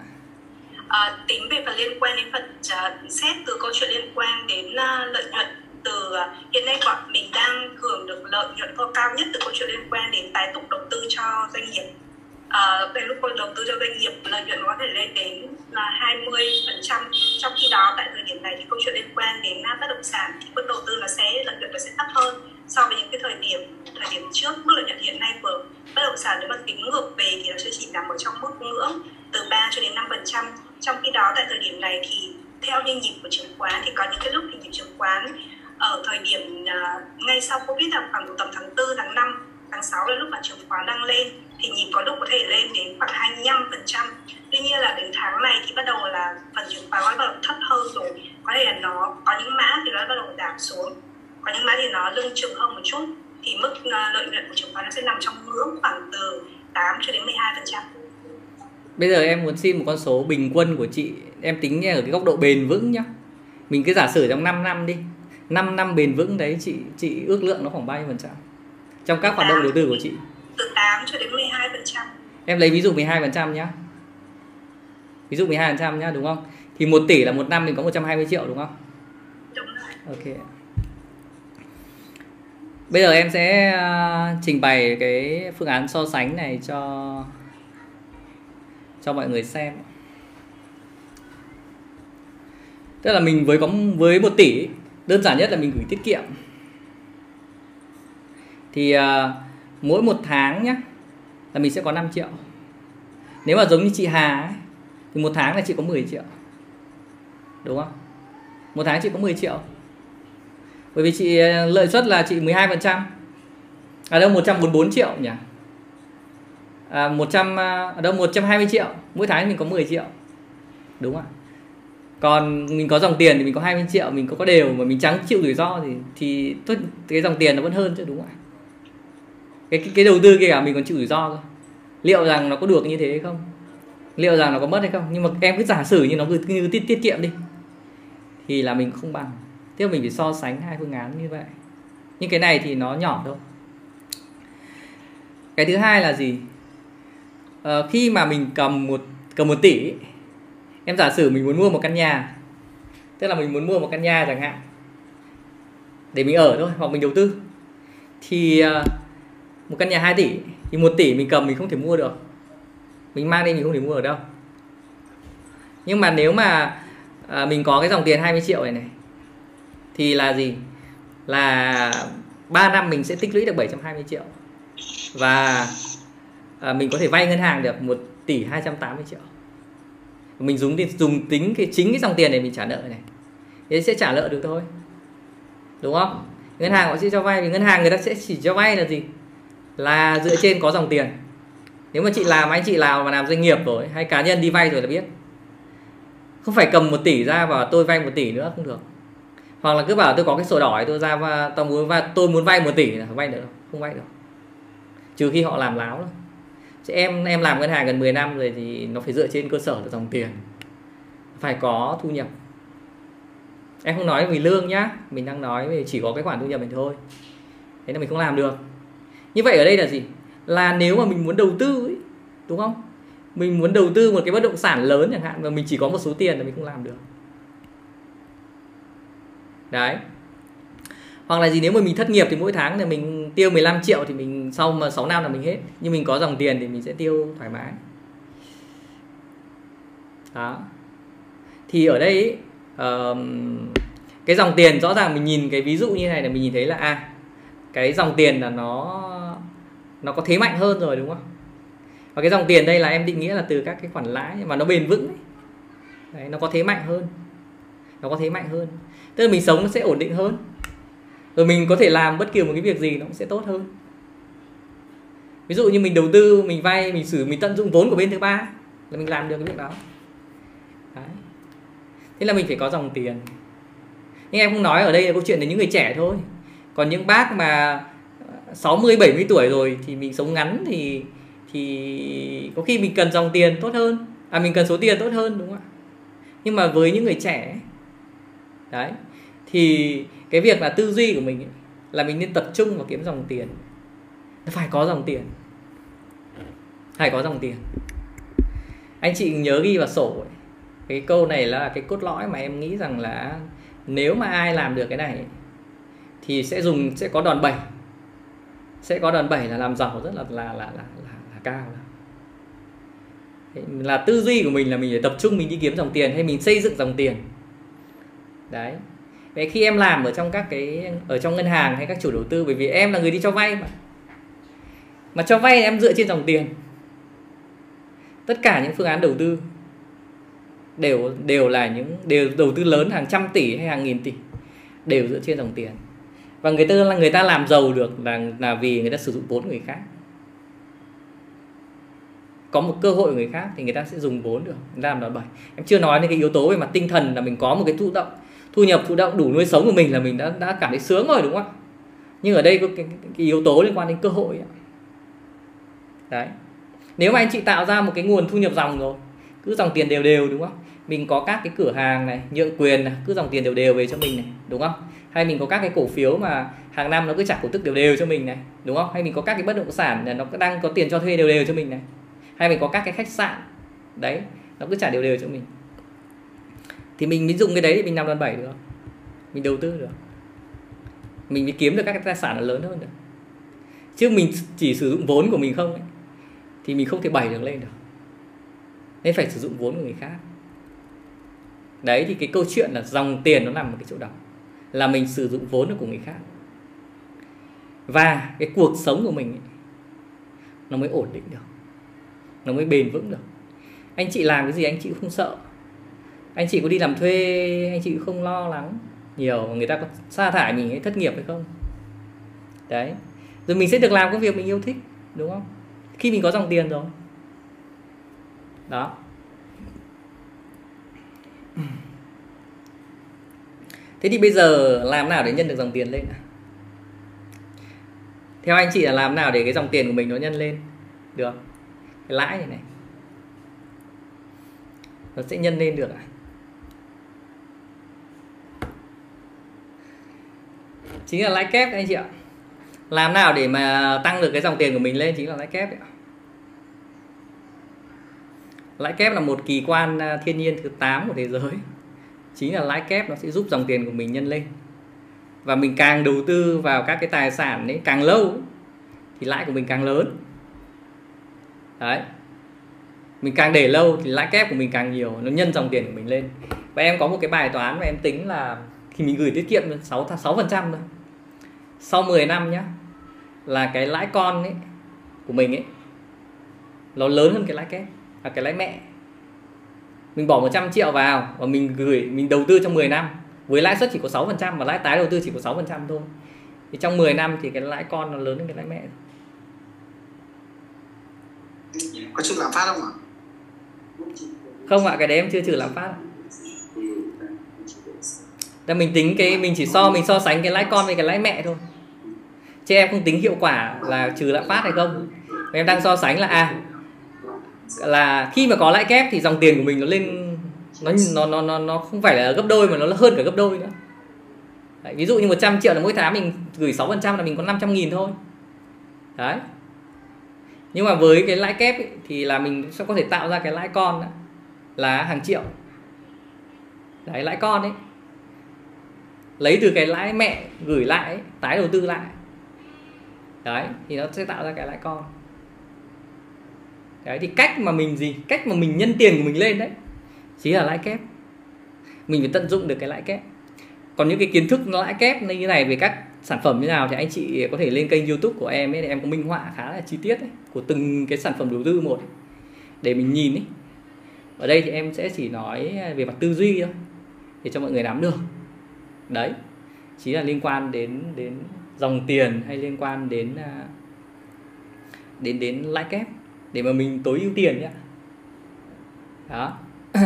Speaker 8: à, tính về phần liên quan đến phần uh, xét từ câu chuyện liên quan đến uh, lợi nhuận từ uh, hiện nay bọn mình đang hưởng được lợi nhuận cao nhất từ câu chuyện liên quan đến tái tục đầu tư cho doanh nghiệp. Uh, về lúc đầu tư cho doanh nghiệp lợi nhuận có thể lên đến là 20 phần trăm. Trong khi đó tại thời điểm này thì câu chuyện liên quan đến bất động sản thì mức đầu tư nó sẽ lợi nhuận nó sẽ thấp hơn so với những cái thời điểm thời điểm trước. Mức lợi nhuận hiện nay của bất động sản nếu mà tính ngược về thì nó sẽ chỉ nằm ở trong mức ngưỡng từ 3 cho đến 5 phần trăm. Trong khi đó tại thời điểm này thì theo như nhịp của chứng khoán thì có những cái lúc thì nhịp chứng khoán ở thời điểm uh, ngay sau covid là khoảng tầm tháng 4, tháng 5 tháng 6 là lúc mà chứng khoán đang lên, thì nhịp có lúc có thể lên đến khoảng 25 phần trăm. Tuy nhiên là đến tháng này thì bắt đầu là phần chứng khoán bắt đầu thấp hơn rồi. Có thể là nó, có những mã thì nó bắt đầu giảm xuống. Có những mã thì nó lưng chừng hơn một chút. Thì mức ờ, lợi nhuận của chứng khoán nó sẽ nằm trong ngưỡng khoảng từ 8 cho đến 12 phần trăm.
Speaker 3: Bây giờ em muốn xin một con số bình quân của chị. Em tính ở cái góc độ bền vững nhá. Mình cứ giả sử trong 5 năm đi. 5 năm bền vững đấy, chị chị ước lượng nó khoảng bao nhiêu phần trăm? Trong các hoạt động đầu tư của chị?
Speaker 8: Từ 8 cho đến 12 phần trăm.
Speaker 3: Em lấy ví dụ 12 phần trăm nhá. Ví dụ 12 phần trăm nhá đúng không? Thì 1 tỷ là một năm mình có 120 triệu đúng không?
Speaker 8: Đúng rồi.
Speaker 3: Ok. Bây giờ em sẽ à, trình bày cái phương án so sánh này cho cho mọi người xem. Tức là mình với có với một tỷ đơn giản nhất là mình gửi tiết kiệm thì uh, mỗi một tháng nhé là mình sẽ có 5 triệu. Nếu mà giống như chị Hà ấy, thì một tháng là chị có 10 triệu. Đúng không? Một tháng chị có 10 triệu. Bởi vì chị à, lợi suất là chị 12 phần trăm. Ở đâu 144 triệu nhỉ? À, 100 ở đâu 120 triệu. Mỗi tháng mình có 10 triệu. Đúng không còn mình có dòng tiền thì mình có 20 triệu. Mình có có đều mà mình trắng chịu rủi ro thì thì cái dòng tiền nó vẫn hơn chứ đúng không ạ? Cái, cái cái đầu tư kia cả mình còn chịu rủi ro cơ. Liệu rằng nó có được như thế hay không? Liệu rằng nó có mất hay không? Nhưng mà em cứ giả sử như nó cứ như tiết tiết kiệm đi thì là mình không bằng. Tiếp mình phải so sánh hai phương án như vậy. Nhưng cái này thì nó nhỏ thôi. Cái thứ hai là gì? À, khi mà mình cầm một cầm một tỷ em giả sử mình muốn mua một căn nhà tức là mình muốn mua một căn nhà chẳng hạn để mình ở thôi hoặc mình đầu tư thì uh, một căn nhà 2 tỷ thì một tỷ mình cầm mình không thể mua được. Mình mang đi mình không thể mua ở đâu. Nhưng mà nếu mà à, mình có cái dòng tiền 20 triệu này này thì là gì? Là 3 năm mình sẽ tích lũy được 720 triệu. Và à, mình có thể vay ngân hàng được 1 tỷ 280 triệu. Mình dùng dùng tính cái chính cái dòng tiền này mình trả nợ này. Thế sẽ trả nợ được thôi. Đúng không? Ngân hàng họ sẽ cho vay vì ngân hàng người ta sẽ chỉ cho vay là gì? Là dựa trên có dòng tiền. Nếu mà chị làm, anh chị nào mà làm doanh nghiệp rồi, hay cá nhân đi vay rồi là biết. Không phải cầm một tỷ ra và tôi vay một tỷ nữa, không được. Hoặc là cứ bảo tôi có cái sổ đỏ tôi ra và tôi muốn vay tôi muốn vay một tỷ là vay được không vay được. Trừ khi họ làm láo thôi. Chứ em em làm ngân hàng gần 10 năm rồi thì nó phải dựa trên cơ sở là dòng tiền. Phải có thu nhập. Em không nói về lương nhá, mình đang nói về chỉ có cái khoản thu nhập mình thôi. Thế là mình không làm được như vậy ở đây là gì? Là nếu mà mình muốn đầu tư ấy, đúng không? Mình muốn đầu tư một cái bất động sản lớn chẳng hạn mà mình chỉ có một số tiền là mình không làm được. Đấy. Hoặc là gì nếu mà mình thất nghiệp thì mỗi tháng thì mình tiêu 15 triệu thì mình sau mà 6 năm là mình hết. Nhưng mình có dòng tiền thì mình sẽ tiêu thoải mái. Đó. Thì ở đây ý, uh, cái dòng tiền rõ ràng mình nhìn cái ví dụ như này là mình nhìn thấy là à cái dòng tiền là nó nó có thế mạnh hơn rồi đúng không? Và cái dòng tiền đây là em định nghĩa là từ các cái khoản lãi mà nó bền vững ấy. Đấy, nó có thế mạnh hơn. Nó có thế mạnh hơn. Tức là mình sống nó sẽ ổn định hơn. Rồi mình có thể làm bất kỳ một cái việc gì nó cũng sẽ tốt hơn. Ví dụ như mình đầu tư mình vay mình xử mình tận dụng vốn của bên thứ ba là mình làm được cái việc đó. Đấy. thế là mình phải có dòng tiền. Nhưng em không nói ở đây là câu chuyện là những người trẻ thôi còn những bác mà 60 70 tuổi rồi thì mình sống ngắn thì thì có khi mình cần dòng tiền tốt hơn. À mình cần số tiền tốt hơn đúng không ạ? Nhưng mà với những người trẻ đấy thì cái việc là tư duy của mình ấy, là mình nên tập trung vào kiếm dòng tiền. Phải có dòng tiền. Phải có dòng tiền. Anh chị nhớ ghi vào sổ ấy. cái câu này là cái cốt lõi mà em nghĩ rằng là nếu mà ai làm được cái này thì sẽ dùng sẽ có đòn bẩy. Sẽ có đòn bẩy là làm giàu rất là là là là, là, là cao là tư duy của mình là mình phải tập trung mình đi kiếm dòng tiền hay mình xây dựng dòng tiền. Đấy. Vậy khi em làm ở trong các cái ở trong ngân hàng hay các chủ đầu tư bởi vì em là người đi cho vay mà. Mà cho vay em dựa trên dòng tiền. Tất cả những phương án đầu tư đều đều là những đều đầu tư lớn hàng trăm tỷ hay hàng nghìn tỷ đều dựa trên dòng tiền và người ta là người ta làm giàu được là là vì người ta sử dụng vốn người khác. Có một cơ hội của người khác thì người ta sẽ dùng vốn được người ta làm đòn bẩy. Em chưa nói đến cái yếu tố về mặt tinh thần là mình có một cái thụ động. Thu nhập thụ động đủ nuôi sống của mình là mình đã đã cảm thấy sướng rồi đúng không nhưng ở đây có cái, cái, cái yếu tố liên quan đến cơ hội đấy. Nếu mà anh chị tạo ra một cái nguồn thu nhập dòng rồi cứ dòng tiền đều đều đúng không mình có các cái cửa hàng này nhượng quyền này cứ dòng tiền đều đều về cho mình này đúng không? Hay mình có các cái cổ phiếu mà hàng năm nó cứ trả cổ tức đều đều cho mình này đúng không? Hay mình có các cái bất động sản là nó đang có tiền cho thuê đều đều cho mình này. Hay mình có các cái khách sạn đấy nó cứ trả đều đều cho mình. Thì mình mới dùng cái đấy thì mình làm đòn bẩy được. Mình đầu tư được. Mình mới kiếm được các cái tài sản lớn hơn được. Chứ mình chỉ sử dụng vốn của mình không ấy, thì mình không thể bảy được lên được. Nên phải sử dụng vốn của người khác đấy thì cái câu chuyện là dòng tiền nó nằm ở cái chỗ đó là mình sử dụng vốn của người khác. Và cái cuộc sống của mình ấy, nó mới ổn định được nó mới bền vững được. Anh chị làm cái gì anh chị cũng không sợ. Anh chị có đi làm thuê anh chị cũng không lo lắng nhiều người ta có sa thải mình ấy thất nghiệp hay không? Đấy. Rồi mình sẽ được làm công việc mình yêu thích đúng không? Khi mình có dòng tiền rồi. Đó thế thì bây giờ làm nào để nhân được dòng tiền lên? Theo anh chị là làm nào để cái dòng tiền của mình nó nhân lên? Được cái lãi này này. Nó sẽ nhân lên được à? Chính là lãi kép anh chị ạ. Làm nào để mà tăng được cái dòng tiền của mình lên chính là lãi kép đấy ạ lãi kép là một kỳ quan à, thiên nhiên thứ 8 của thế giới. Chính là lãi kép nó sẽ giúp dòng tiền của mình nhân lên. Và mình càng đầu tư vào các cái tài sản ấy càng lâu, thì lãi của mình càng lớn. Đấy. Mình càng để lâu thì lãi kép của mình càng nhiều, nó nhân dòng tiền của mình lên. Và em có một cái bài toán mà em tính là khi mình gửi tiết kiệm 6 sáu phần trăm thôi. Sau 10 năm nhá, là cái lãi con ấy của mình ấy, nó lớn hơn cái lãi kép là cái lãi mẹ. Mình bỏ 100 triệu vào và mình gửi mình đầu tư trong 10 năm. Với lãi suất chỉ có 6% và lãi tái đầu tư chỉ có 6% thôi. Thì trong 10 năm thì cái lãi con nó lớn hơn cái lãi mẹ.
Speaker 9: Có trừ lạm phát không ạ?
Speaker 3: Không ạ cái đấy em chưa trừ lạm phát là mình tính cái mình chỉ so mình so sánh cái lãi con với cái lãi mẹ thôi. Chứ em không tính hiệu quả là trừ lạm phát hay không. Em đang so sánh là à là khi mà có lãi kép thì dòng tiền của mình nó lên nó nó nó nó, nó không phải là gấp đôi mà nó là hơn cả gấp đôi nữa. Đấy, ví dụ như 100 triệu là mỗi tháng mình gửi 6% là mình có 500 nghìn thôi. Đấy. Nhưng mà với cái lãi kép ấy, thì là mình sẽ có thể tạo ra cái lãi con là hàng triệu. Đấy lãi con ấy. Lấy từ cái lãi mẹ gửi lại ấy, tái đầu tư lại. Đấy thì nó sẽ tạo ra cái lãi con đấy thì cách mà mình gì? Cách mà mình nhân tiền của mình lên đấy chính là lãi kép. Mình phải tận dụng được cái lãi kép. Còn những cái kiến thức lãi kép như thế này về các sản phẩm như nào thì anh chị có thể lên kênh youtube của em ấy để em có minh họa khá là chi tiết ấy, của từng cái sản phẩm đầu tư một ấy, để mình nhìn ấy. Ở đây thì em sẽ chỉ nói về mặt tư duy thôi để cho mọi người nắm được. Đấy chính là liên quan đến đến dòng tiền hay liên quan đến à, đến đến lãi kép để mà mình tối ưu tiền nhé đó.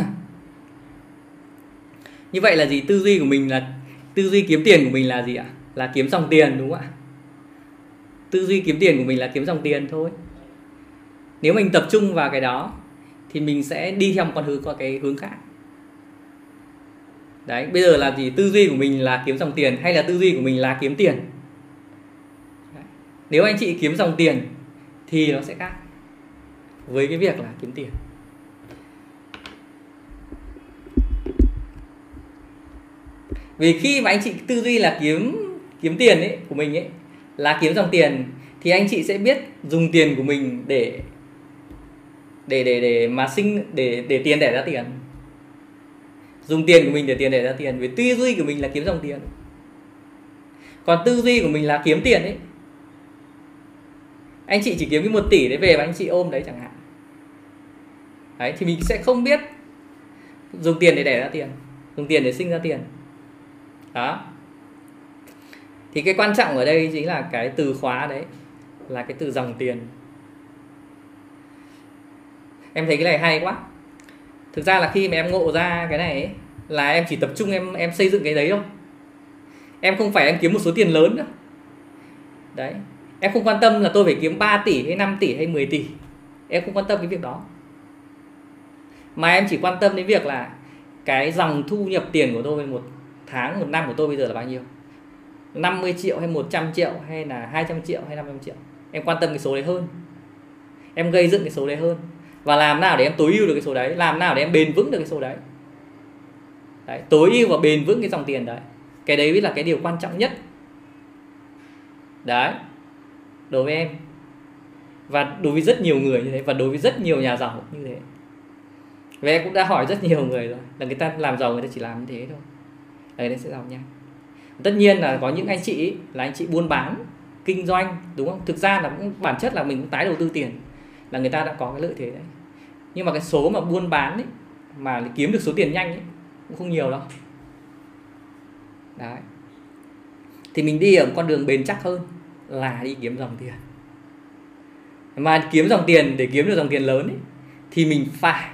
Speaker 3: Như vậy là gì? Tư duy của mình là tư duy kiếm tiền của mình là gì ạ? Là kiếm dòng tiền, đúng không ạ? Tư duy kiếm tiền của mình là kiếm dòng tiền thôi. Nếu mình tập trung vào cái đó, thì mình sẽ đi theo một con hướng qua cái hướng khác. Đấy, bây giờ là gì? Tư duy của mình là kiếm dòng tiền hay là tư duy của mình là kiếm tiền? Đấy. nếu anh chị kiếm dòng tiền, thì nó sẽ khác với cái việc là kiếm tiền. Vì khi mà anh chị tư duy là kiếm kiếm tiền ấy, của mình ấy, là kiếm dòng tiền, thì anh chị sẽ biết dùng tiền của mình để để để để mà sinh, để để tiền đẻ ra tiền. Dùng tiền của mình để tiền đẻ ra tiền, vì tư duy của mình là kiếm dòng tiền. Còn tư duy của mình là kiếm tiền ấy. Anh chị chỉ kiếm cái một tỷ đấy về và anh chị ôm đấy chẳng hạn đấy thì mình sẽ không biết dùng tiền để đẻ ra tiền dùng tiền để sinh ra tiền. Đó. Thì cái quan trọng ở đây chính là cái từ khóa đấy là cái từ dòng tiền. Em thấy cái này hay quá. Thực ra là khi mà em ngộ ra cái này ấy, là em chỉ tập trung em em xây dựng cái đấy thôi. Em không phải em kiếm một số tiền lớn nữa. Đấy. Em không quan tâm là tôi phải kiếm 3 tỷ hay 5 tỷ hay 10 tỷ. Em không quan tâm cái việc đó mà em chỉ quan tâm đến việc là cái dòng thu nhập tiền của tôi một tháng, một năm của tôi bây giờ là bao nhiêu? 50 triệu hay 100 triệu hay là 200 triệu hay 500 triệu? Em quan tâm cái số đấy hơn. Em gây dựng cái số đấy hơn. Và làm nào để em tối ưu được cái số đấy? Làm nào để em bền vững được cái số đấy? Đấy, tối ưu và bền vững cái dòng tiền đấy. Cái đấy mới là cái điều quan trọng nhất. Đấy, đối với em. Và đối với rất nhiều người như thế, và đối với rất nhiều nhà giàu như thế và em cũng đã hỏi rất nhiều người rồi. Là người ta làm giàu người ta chỉ làm như thế thôi. Đấy nó sẽ giàu nhanh tất nhiên là có những anh chị là anh chị buôn bán kinh doanh đúng không? Thực ra là cũng bản chất là mình cũng tái đầu tư tiền. Là người ta đã có cái lợi thế đấy. Nhưng mà cái số mà buôn bán ấy mà kiếm được số tiền nhanh ấy cũng không nhiều đâu. Đấy. Thì mình đi ở một con đường bền chắc hơn là đi kiếm dòng tiền. Mà kiếm dòng tiền để kiếm được dòng tiền lớn ấy, thì mình phải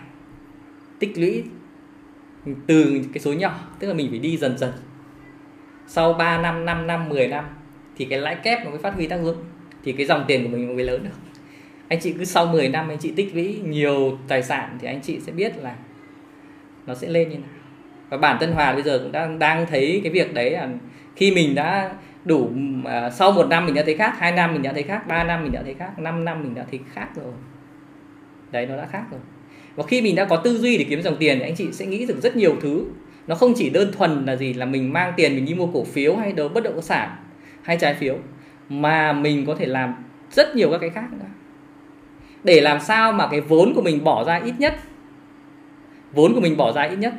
Speaker 3: tích lũy từ cái số nhỏ tức là mình phải đi dần dần. Sau 3 năm 5 năm 10 năm thì cái lãi kép nó mới phát huy tác dụng thì cái dòng tiền của mình mới lớn được. Anh chị cứ sau 10 năm anh chị tích lũy nhiều tài sản thì anh chị sẽ biết là nó sẽ lên như nào. Và bản thân Hòa bây giờ cũng đang đang thấy cái việc đấy là khi mình đã đủ uh, sau một năm mình đã thấy khác hai năm mình đã thấy khác ba năm mình đã thấy khác 5 năm mình đã thấy khác rồi. Đấy nó đã khác rồi và khi mình đã có tư duy để kiếm dòng tiền thì anh chị sẽ nghĩ được rất nhiều thứ. Nó không chỉ đơn thuần là gì, là mình mang tiền mình đi mua cổ phiếu hay đầu bất động sản hay trái phiếu, mà mình có thể làm rất nhiều các cái khác nữa. Để làm sao mà cái vốn của mình bỏ ra ít nhất, vốn của mình bỏ ra ít nhất,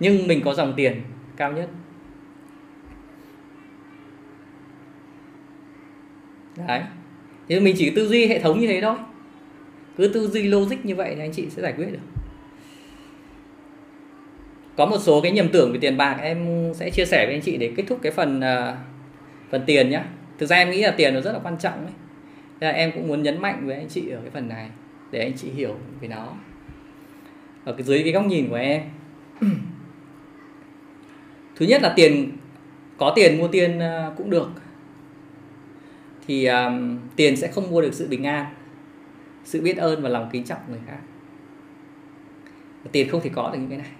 Speaker 3: nhưng mình có dòng tiền cao nhất. Đấy. Thì mình chỉ tư duy hệ thống như thế thôi cứ tư duy logic như vậy thì anh chị sẽ giải quyết được. Có một số cái nhầm tưởng về tiền bạc em sẽ chia sẻ với anh chị để kết thúc cái phần uh, phần tiền nhá. Thực ra em nghĩ là tiền nó rất là quan trọng ấy. Thế là em cũng muốn nhấn mạnh với anh chị ở cái phần này để anh chị hiểu về nó. Ở cái dưới cái góc nhìn của em. Thứ nhất là tiền có tiền mua tiền à, cũng được. Thì um, tiền sẽ không mua được sự bình an sự biết ơn và lòng kính trọng người khác. Và tiền không thể có được những cái này.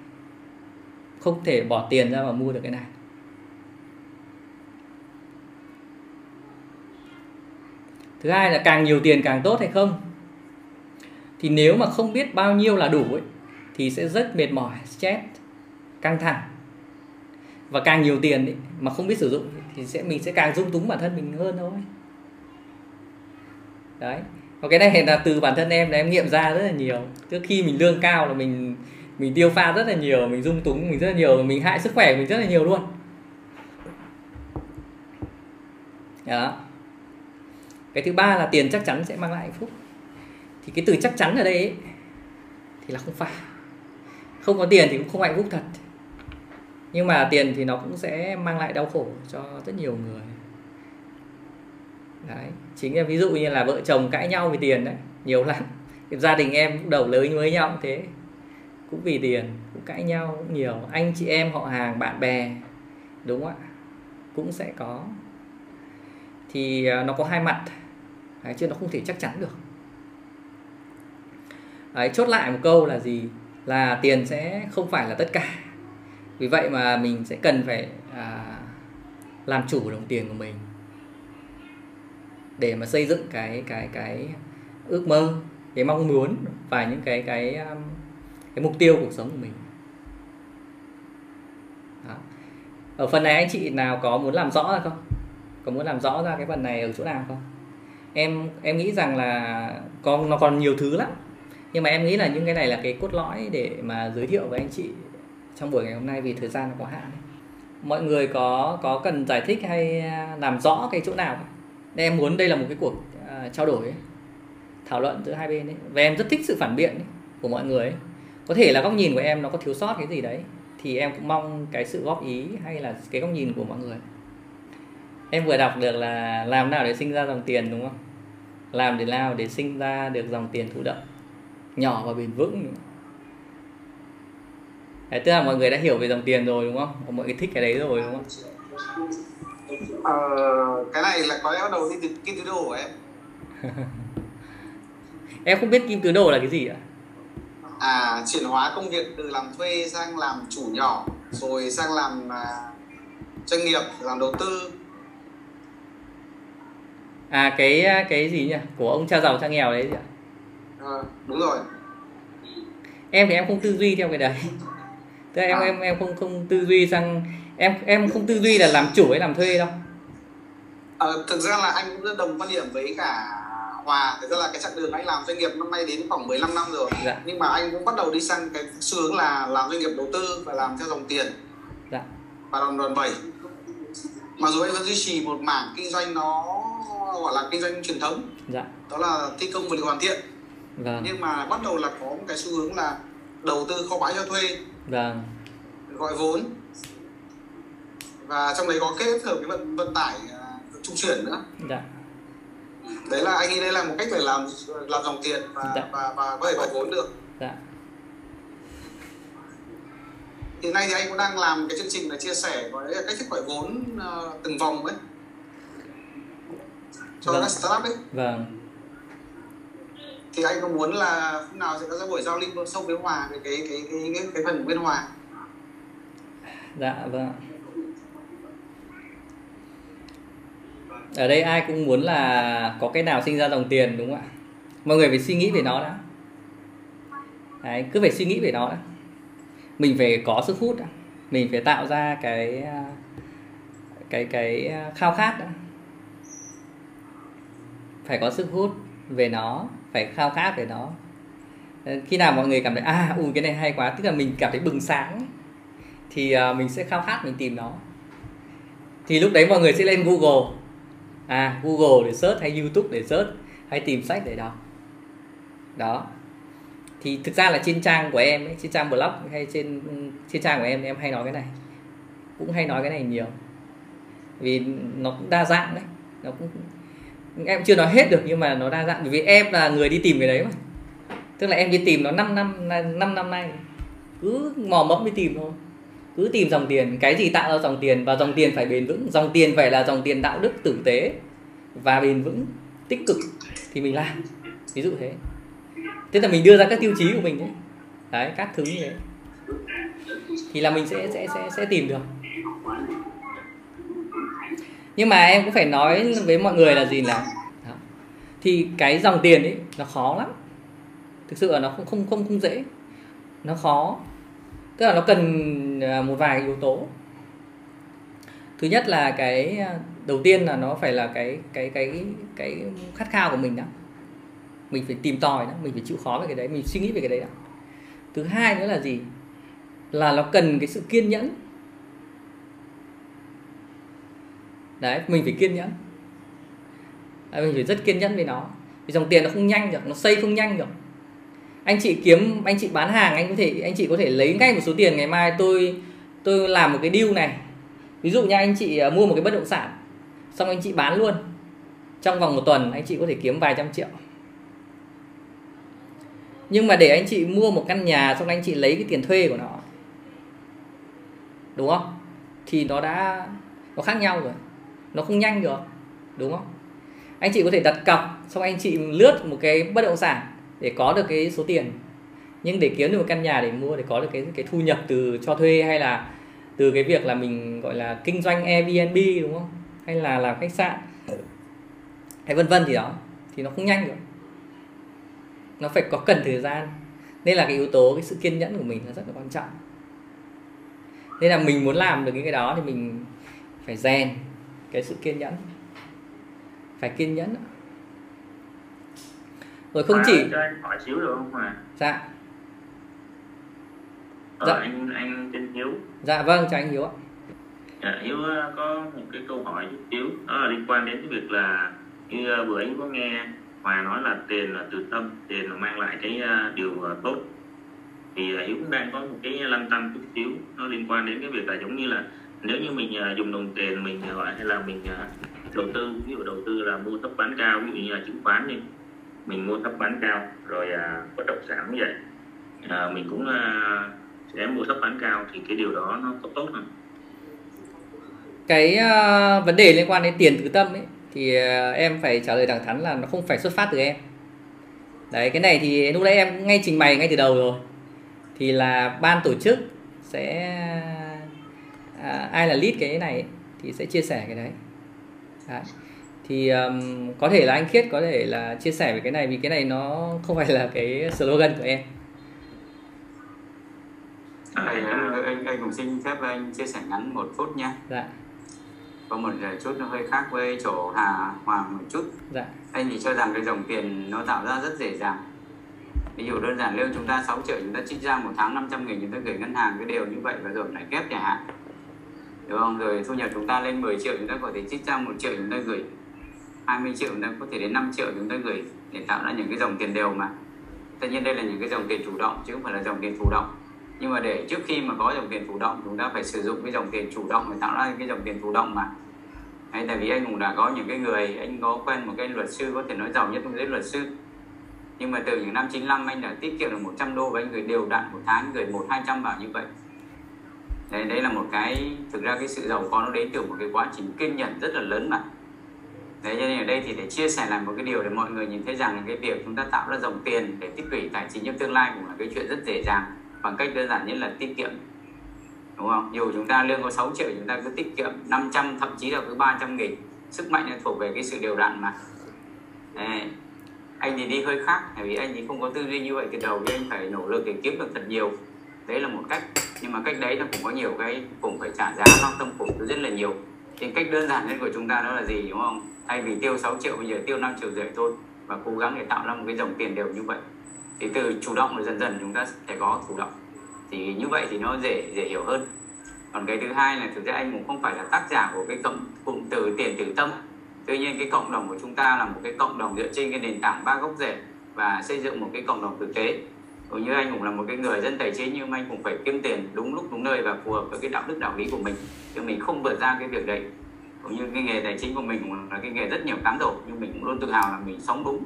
Speaker 3: Không thể bỏ tiền ra mà mua được cái này. Thứ hai là càng nhiều tiền càng tốt hay không? Thì nếu mà không biết bao nhiêu là đủ ấy thì sẽ rất mệt mỏi stress căng thẳng. Và càng nhiều tiền ấy, mà không biết sử dụng thì sẽ mình sẽ càng dung túng bản thân mình hơn thôi. Đấy và cái này là từ bản thân em là em nghiệm ra rất là nhiều. Trước khi mình lương cao là mình mình tiêu pha rất là nhiều mình dung túng mình rất là nhiều mình hại sức khỏe mình rất là nhiều luôn. Đó. Cái thứ ba là tiền chắc chắn sẽ mang lại hạnh phúc. Thì cái từ chắc chắn ở đây ấy, thì là không phải. Không có tiền thì cũng không hạnh phúc thật. Nhưng mà tiền thì nó cũng sẽ mang lại đau khổ cho rất nhiều người đấy chính là ví dụ như là vợ chồng cãi nhau vì tiền đấy nhiều lắm. Gia đình em cũng đầu lớn với nhau cũng thế. Cũng vì tiền cũng cãi nhau cũng nhiều. Anh chị em họ hàng bạn bè đúng không ạ? Cũng sẽ có. Thì à, nó có hai mặt. Đấy, chứ nó không thể chắc chắn được. Đấy, chốt lại một câu là gì? Là tiền sẽ không phải là tất cả. Vì vậy mà mình sẽ cần phải à, làm chủ đồng tiền của mình để mà xây dựng cái cái cái ước mơ, cái mong muốn và những cái cái um, cái mục tiêu cuộc sống của mình. Đó. ở phần này anh chị nào có muốn làm rõ ra không? Có muốn làm rõ ra cái phần này ở chỗ nào không? Em em nghĩ rằng là còn nó còn nhiều thứ lắm. Nhưng mà em nghĩ là những cái này là cái cốt lõi để mà giới thiệu với anh chị trong buổi ngày hôm nay vì thời gian nó có hạn mọi người có có cần giải thích hay à, làm rõ cái chỗ nào không? Em muốn đây là một cái cuộc uh, trao đổi ấy, thảo luận giữa hai bên ấy. và em rất thích sự phản biện ấy, của mọi người ấy. có thể là góc nhìn của em nó có thiếu sót cái gì đấy thì em cũng mong cái sự góp ý hay là cái góc nhìn của mọi người. Em vừa đọc được là làm nào để sinh ra dòng tiền đúng không? Làm để nào để sinh ra được dòng tiền thụ động. Nhỏ và bền vững. Đấy, tức là mọi người đã hiểu về dòng tiền rồi đúng không? Mọi người thích cái đấy rồi đúng không?
Speaker 9: Ờ, cái này là có bắt đầu đi từ kim tứ đồ của em
Speaker 3: em không biết kim tứ đồ là cái gì ạ?
Speaker 9: À chuyển hóa công việc từ làm thuê sang làm chủ nhỏ rồi sang làm uh, doanh nghiệp làm đầu tư.
Speaker 3: À cái cái gì nhỉ? Của ông cha giàu cha nghèo đấy gì ạ?
Speaker 9: À, đúng rồi.
Speaker 3: Em thì em không tư duy theo cái đấy. Tức là em à. em em không không tư duy sang em em không tư duy là làm chủ hay làm thuê đâu
Speaker 9: à, thực ra là anh cũng rất đồng quan điểm với cả Hòa thực ra là cái chặng đường anh làm doanh nghiệp năm nay đến khoảng 15 năm rồi dạ. nhưng mà anh cũng bắt đầu đi sang cái xu hướng là làm doanh nghiệp đầu tư và làm theo dòng tiền dạ. và đòn đòn bẩy mặc dù anh vẫn duy trì một mảng kinh doanh nó gọi là kinh doanh truyền thống dạ. đó là thi công vật liệu hoàn thiện vâng. nhưng mà bắt đầu là có một cái xu hướng là đầu tư kho bãi cho thuê vâng. gọi vốn và trong đấy có kết hợp cái vận vận tải uh, trung chuyển nữa dạ. đấy là anh nghĩ đây là một cách để làm làm dòng tiền và dạ. và, và có thể gọi vốn được dạ. hiện nay thì anh cũng đang làm cái chương trình là chia sẻ với cách thức gọi vốn uh, từng vòng ấy cho vâng. các startup ấy vâng thì anh có muốn là hôm nào sẽ có ra buổi giao lưu sâu với hòa về cái cái cái cái, cái phần bên hòa
Speaker 3: dạ vâng ở đây ai cũng muốn là có cái nào sinh ra dòng tiền đúng không ạ? Mọi người phải suy nghĩ về nó đã. Đấy, cứ phải suy nghĩ về nó đã. Mình phải có sức hút đã. mình phải tạo ra cái cái cái khao khát đã. phải có sức hút về nó phải khao khát về nó. Khi nào mọi người cảm thấy à ui cái này hay quá. Tức là mình cảm thấy bừng sáng thì à, mình sẽ khao khát mình tìm nó. Thì lúc đấy mọi người sẽ lên google à google để search hay youtube để search hay tìm sách để đọc. Đó. Thì thực ra là trên trang của em ấy, trên trang blog hay trên trên trang của em em hay nói cái này. Cũng hay nói cái này nhiều. Vì nó cũng đa dạng đấy. Nó cũng em chưa nói hết được nhưng mà nó đa dạng. Bởi vì em là người đi tìm cái đấy mà. Tức là em đi tìm nó 5 năm 5 năm nay. Cứ mò mẫm đi tìm thôi cứ tìm dòng tiền, cái gì tạo ra dòng tiền và dòng tiền phải bền vững. Dòng tiền phải là dòng tiền đạo đức tử tế và bền vững, tích cực thì mình làm. Ví dụ thế. Thế là mình đưa ra các tiêu chí của mình đấy đấy, các thứ như thế. Thì là mình sẽ sẽ sẽ sẽ tìm được. Nhưng mà em cũng phải nói với mọi người là gì là thì cái dòng tiền ấy, nó khó lắm. Thực sự là nó không không không không dễ. Nó khó tức là nó cần à, một vài yếu tố. Thứ nhất là cái à, đầu tiên là nó phải là cái cái cái cái khát khao của mình đó. Mình phải tìm tòi đó mình phải chịu khó về cái đấy mình suy nghĩ về cái đấy đó. Thứ hai nữa là gì? Là nó cần cái sự kiên nhẫn. Đấy mình phải kiên nhẫn. Đấy, mình phải rất kiên nhẫn với nó. Vì dòng tiền nó không nhanh được nó xây không nhanh được anh chị kiếm, anh chị bán hàng, anh có thể, anh chị có thể lấy ngay một số tiền. Ngày mai tôi tôi làm một cái deal này. Ví dụ như anh chị à, mua một cái bất động sản, xong anh chị bán luôn. Trong vòng một tuần, anh chị có thể kiếm vài trăm triệu. Nhưng mà để anh chị mua một căn nhà, xong anh chị lấy cái tiền thuê của nó, đúng không? Thì nó đã, nó khác nhau rồi. Nó không nhanh được, đúng không? Anh chị có thể đặt cọc, xong anh chị lướt một cái bất động sản để có được cái số tiền. Nhưng để kiếm được một căn nhà để mua, để có được cái cái thu nhập từ cho thuê hay là từ cái việc là mình, gọi là, kinh doanh Airbnb, đúng không? Hay là làm khách sạn hay vân vân thì đó, thì nó không nhanh được. Nó phải có cần thời gian. Nên là cái yếu tố, cái sự kiên nhẫn của mình là rất là quan trọng. Nên là mình muốn làm được những cái đó thì mình phải rèn cái sự kiên nhẫn. Phải kiên nhẫn rồi không à, chỉ
Speaker 10: cho anh hỏi xíu được không mà?
Speaker 3: Dạ.
Speaker 10: Ờ, dạ. anh anh tên hiếu.
Speaker 3: Dạ vâng chào anh hiếu ạ.
Speaker 10: Dạ, hiếu ờ, có một cái câu hỏi chút xíu đó là liên quan đến cái việc là như ờ, vừa anh có nghe hòa nói là tiền là từ tâm tiền là mang lại cái điều tốt. Thì hiếu cũng đang có một cái lăn tăn chút xíu nó liên quan đến cái việc là giống như là nếu như mình dùng đồng tiền mình gọi hay là mình đầu tư ví dụ đầu tư là mua thấp bán cao ví dụ như là chứng khoán đi mình mua thấp bán cao rồi à, bất động sản như vậy. À, mình cũng à, sẽ mua thấp bán cao thì cái điều đó nó có tốt không
Speaker 3: cái à, vấn đề liên quan đến tiền tứ tâm ấy thì à, em phải trả lời thẳng thắn là nó không phải xuất phát từ em. Đấy cái này thì lúc nãy em ngay trình bày ngay từ đầu rồi. Thì là ban tổ chức sẽ à, ai là lead cái này thì sẽ chia sẻ cái đấy, đấy thì um, có thể là anh khiết có thể là chia sẻ về cái này vì cái này nó không phải là cái slogan của em.
Speaker 5: Anh, anh, anh cũng xin phép anh chia sẻ ngắn một phút nha
Speaker 3: dạ.
Speaker 5: Có một chút nó hơi khác với chỗ Hà Hoàng một chút.
Speaker 3: Dạ.
Speaker 5: Anh thì cho rằng cái dòng tiền nó tạo ra rất dễ dàng. Ví dụ đơn giản lương chúng ta 6 triệu chúng ta trích ra một tháng 500 nghìn chúng ta gửi ngân hàng cái đều như vậy và rồi lại kép chẳng hạn. Đúng không? Rồi thu nhập chúng ta lên 10 triệu chúng ta có thể trích ra một triệu chúng ta gửi 20 triệu chúng ta có thể đến 5 triệu chúng ta gửi để tạo ra những cái dòng tiền đều mà. Tất nhiên đây là những cái dòng tiền chủ động chứ không phải là dòng tiền thụ động. Nhưng mà để trước khi mà có dòng tiền thụ động chúng ta phải sử dụng cái dòng tiền chủ động để tạo ra cái dòng tiền thụ động mà. Đấy, tại vì anh cũng đã có những cái người anh có quen một cái luật sư có thể nói giàu nhất trong giới luật sư. Nhưng mà từ những năm 95 anh đã tiết kiệm được 100 đô và anh gửi đều đặn một tháng gửi một hai trăm vào như vậy. Đấy, đấy là một cái thực ra cái sự giàu có nó đến từ một cái quá trình kiên nhẫn rất là lớn mà. Đấy, cho nên ở đây thì để chia sẻ lại một cái điều để mọi người nhìn thấy rằng là cái việc chúng ta tạo ra dòng tiền để tích lũy tài chính trong tương lai cũng là cái chuyện rất dễ dàng bằng cách đơn giản nhất là tiết kiệm. Đúng không? Dù chúng ta lương có 6 triệu chúng ta cứ tiết kiệm 500 thậm chí là cứ 300 nghìn sức mạnh nó thuộc về cái sự đều đặn mà. Đấy. anh thì đi hơi khác bởi vì anh thì không có tư duy như vậy từ đầu thì anh phải nỗ lực để kiếm được thật nhiều. Đấy là một cách nhưng mà cách đấy nó cũng có nhiều cái cũng phải trả giá mang tâm khổ rất là nhiều. Thì cách đơn giản nhất của chúng ta đó là gì đúng không? Thay vì tiêu 6 triệu, bây giờ tiêu 5 triệu rưỡi thôi. Và cố gắng để tạo ra một cái dòng tiền đều như vậy. Thì từ chủ động rồi dần dần chúng ta sẽ có chủ động. Thì như vậy thì nó dễ dễ hiểu hơn. Còn cái thứ hai là thực ra anh cũng không phải là tác giả của cái cộng cụm từ tiền tử tâm. Tuy nhiên cái cộng đồng của chúng ta là một cái cộng đồng dựa trên cái nền tảng ba gốc rễ và xây dựng một cái cộng đồng thực tế. Cũng như anh cũng là một cái người dân tài chính nhưng anh cũng phải kiếm tiền đúng lúc, đúng nơi và phù hợp với cái đạo đức, đạo lý của mình. Chứ mình không vượt ra cái việc đấy cũng như cái nghề tài chính của mình cũng là cái nghề rất nhiều cám dỗ nhưng mình cũng luôn tự hào là mình sống đúng.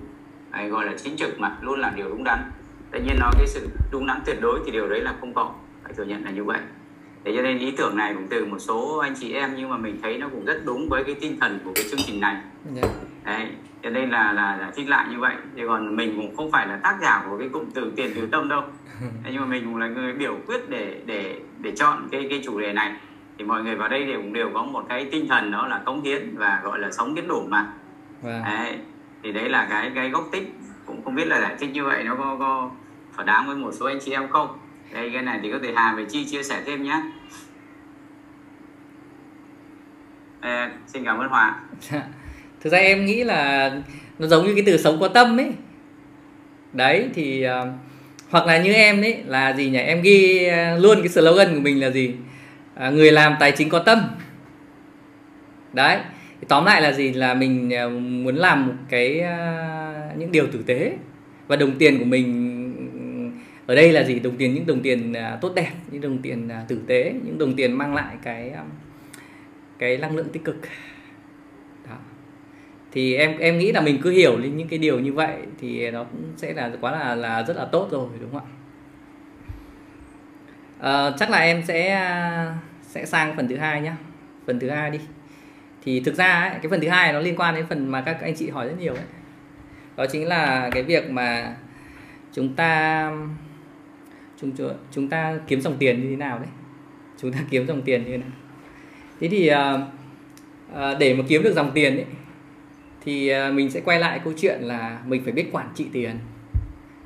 Speaker 5: Hay gọi là chính trực mà luôn làm điều đúng đắn. Tất nhiên nói cái sự đúng đắn tuyệt đối thì điều đấy là không có phải thừa nhận là như vậy. Thế cho nên ý tưởng này cũng từ một số anh chị em nhưng mà mình thấy nó cũng rất đúng với cái tinh thần của cái chương trình này. Yeah. Dạ. đấy cho nên là là giải thích lại như vậy. Thì còn mình cũng không phải là tác giả của cái cụm từ tiền từ tâm đâu. Nhưng mà mình cũng là người biểu quyết để để để chọn cái cái chủ đề này thì mọi người vào đây đều cũng đều có một cái tinh thần đó là cống hiến và gọi là sống biết đủ mà. Wow. Vâng. đấy, thì đấy là cái cái gốc tích. Cũng không biết là giải thích như vậy nó có có thỏa đáng với một số anh chị em không? Đây cái này thì có thể Hà về Chi chia sẻ thêm nhé à, xin cảm ơn Hòa.
Speaker 3: Thực ra em nghĩ là nó giống như cái từ sống có tâm ấy. Đấy thì uh, hoặc là như em đấy là gì nhỉ? Em ghi uh, luôn cái slogan của mình là gì à, người làm tài chính có tâm. Đấy tóm lại là gì? Là mình à, muốn làm một cái à, những điều tử tế. Và đồng tiền của mình ở đây là gì? Đồng tiền những đồng tiền à, tốt đẹp những đồng tiền tử tế những đồng tiền mang lại cái cái năng lượng tích cực. Đó. thì em em nghĩ là mình cứ hiểu lên những cái điều như vậy thì nó cũng sẽ là quá là là rất là tốt rồi đúng không ạ? À, chắc là em sẽ à, sẽ sang phần thứ hai nhá. Phần thứ hai đi. Thì thực ra ấy, cái phần thứ hai nó liên quan đến phần mà các anh chị hỏi rất nhiều ấy. Đó chính là cái việc mà chúng ta chúng chúng ta kiếm dòng tiền như thế nào đấy. Chúng ta kiếm dòng tiền như thế nào. Thế thì à, để mà kiếm được dòng tiền ấy thì mình sẽ quay lại câu chuyện là mình phải biết quản trị tiền.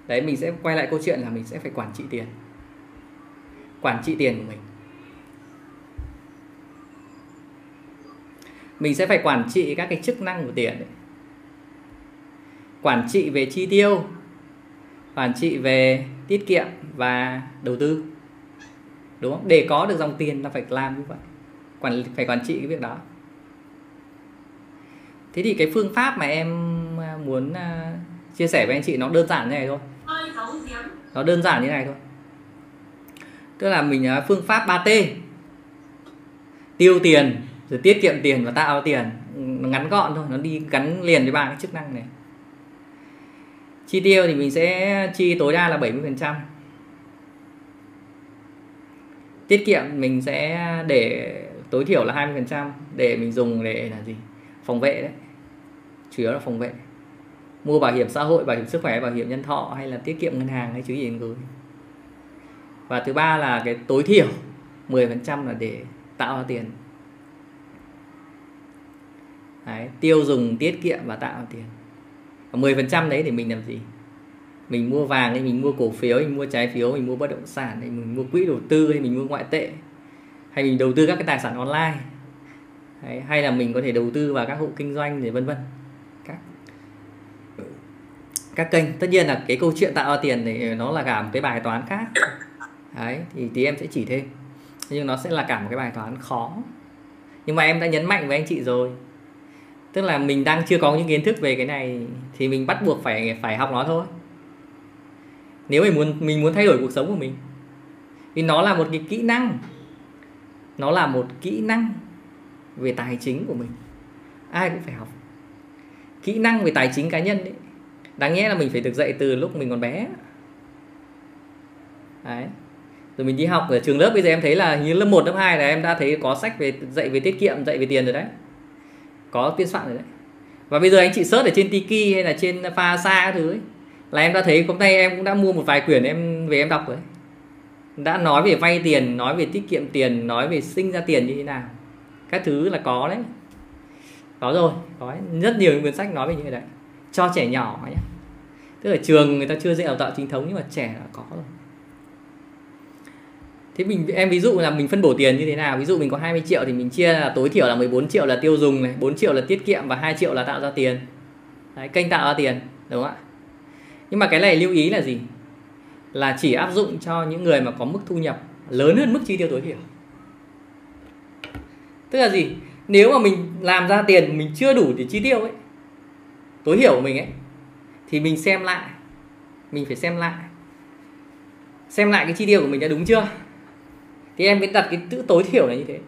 Speaker 3: Đấy mình sẽ quay lại câu chuyện là mình sẽ phải quản trị tiền quản trị tiền của mình. Mình sẽ phải quản trị các cái chức năng của tiền ấy. quản trị về chi tiêu quản trị về tiết kiệm và đầu tư. Đúng không? Để có được dòng tiền là phải làm như vậy. Quản phải quản trị cái việc đó. Thế thì cái phương pháp mà em à, muốn à, chia sẻ với anh chị nó đơn giản như này thôi. Nó đơn giản như này thôi tức là mình à, phương pháp 3T tiêu tiền, rồi tiết kiệm tiền và tạo tiền. Ừ, nó ngắn gọn thôi, nó đi gắn liền với ba cái chức năng này. Chi tiêu thì mình sẽ chi tối đa là 70% tiết kiệm mình sẽ để tối thiểu là 20% để mình dùng để là gì? Phòng vệ đấy. Chủ yếu là phòng vệ. Mua bảo hiểm xã hội, bảo hiểm sức khỏe, bảo hiểm nhân thọ hay là tiết kiệm ngân hàng hay chứ gì gửi và thứ ba là cái tối thiểu 10% là để tạo ra tiền. Đấy, tiêu dùng tiết kiệm và tạo ra tiền. Và 10% đấy thì mình làm gì? Mình mua vàng hay mình mua cổ phiếu mình mua trái phiếu mình mua bất động sản hay mình mua quỹ đầu tư hay mình mua ngoại tệ. Hay mình đầu tư các cái tài sản online. Hay, hay là mình có thể đầu tư vào các hộ kinh doanh để vân vân. Các các kênh. Tất nhiên là cái câu chuyện tạo ra tiền thì nó là cả một cái bài toán khác đấy, thì tí em sẽ chỉ thêm. Nhưng nó sẽ là cả một cái bài toán khó. Nhưng mà em đã nhấn mạnh với anh chị rồi. Tức là mình đang chưa có những kiến thức về cái này thì mình bắt buộc phải phải học nó thôi. Nếu mình muốn mình muốn thay đổi cuộc sống của mình. Vì nó là một cái kỹ năng. Nó là một kỹ năng về tài chính của mình. Ai cũng phải học. Kỹ năng về tài chính cá nhân đấy đáng nhẽ là mình phải được dạy từ lúc mình còn bé. Đấy rồi mình đi học ở trường lớp bây giờ em thấy là như lớp 1, lớp 2 là em đã thấy có sách về dạy về tiết kiệm dạy về tiền rồi đấy. Có biên soạn rồi đấy. Và bây giờ anh chị search ở trên Tiki hay là trên pha xa các thứ ấy, là em đã thấy hôm nay em cũng đã mua một vài quyển em về em đọc rồi đã nói về vay tiền nói về tiết kiệm tiền nói về sinh ra tiền như thế nào. Các thứ là có đấy. Có rồi có rất nhiều những cuốn sách nói về những cái đấy. Cho trẻ nhỏ nhé tức là trường người ta chưa dạy đào tạo chính thống nhưng mà trẻ là có rồi thế mình em ví dụ là mình phân bổ tiền như thế nào? Ví dụ mình có 20 triệu thì mình chia là tối thiểu là 14 triệu là tiêu dùng này 4 triệu là tiết kiệm và 2 triệu là tạo ra tiền. Đấy, kênh tạo ra tiền đúng không ạ? Nhưng mà cái này lưu ý là gì? Là chỉ áp dụng cho những người mà có mức thu nhập lớn hơn mức chi tiêu tối thiểu. Tức là gì? Nếu mà mình làm ra tiền mình chưa đủ để chi tiêu ấy tối thiểu của mình ấy thì mình xem lại mình phải xem lại xem lại cái chi tiêu của mình đã đúng chưa? Thì em mới đặt cái chữ tối thiểu là như thế.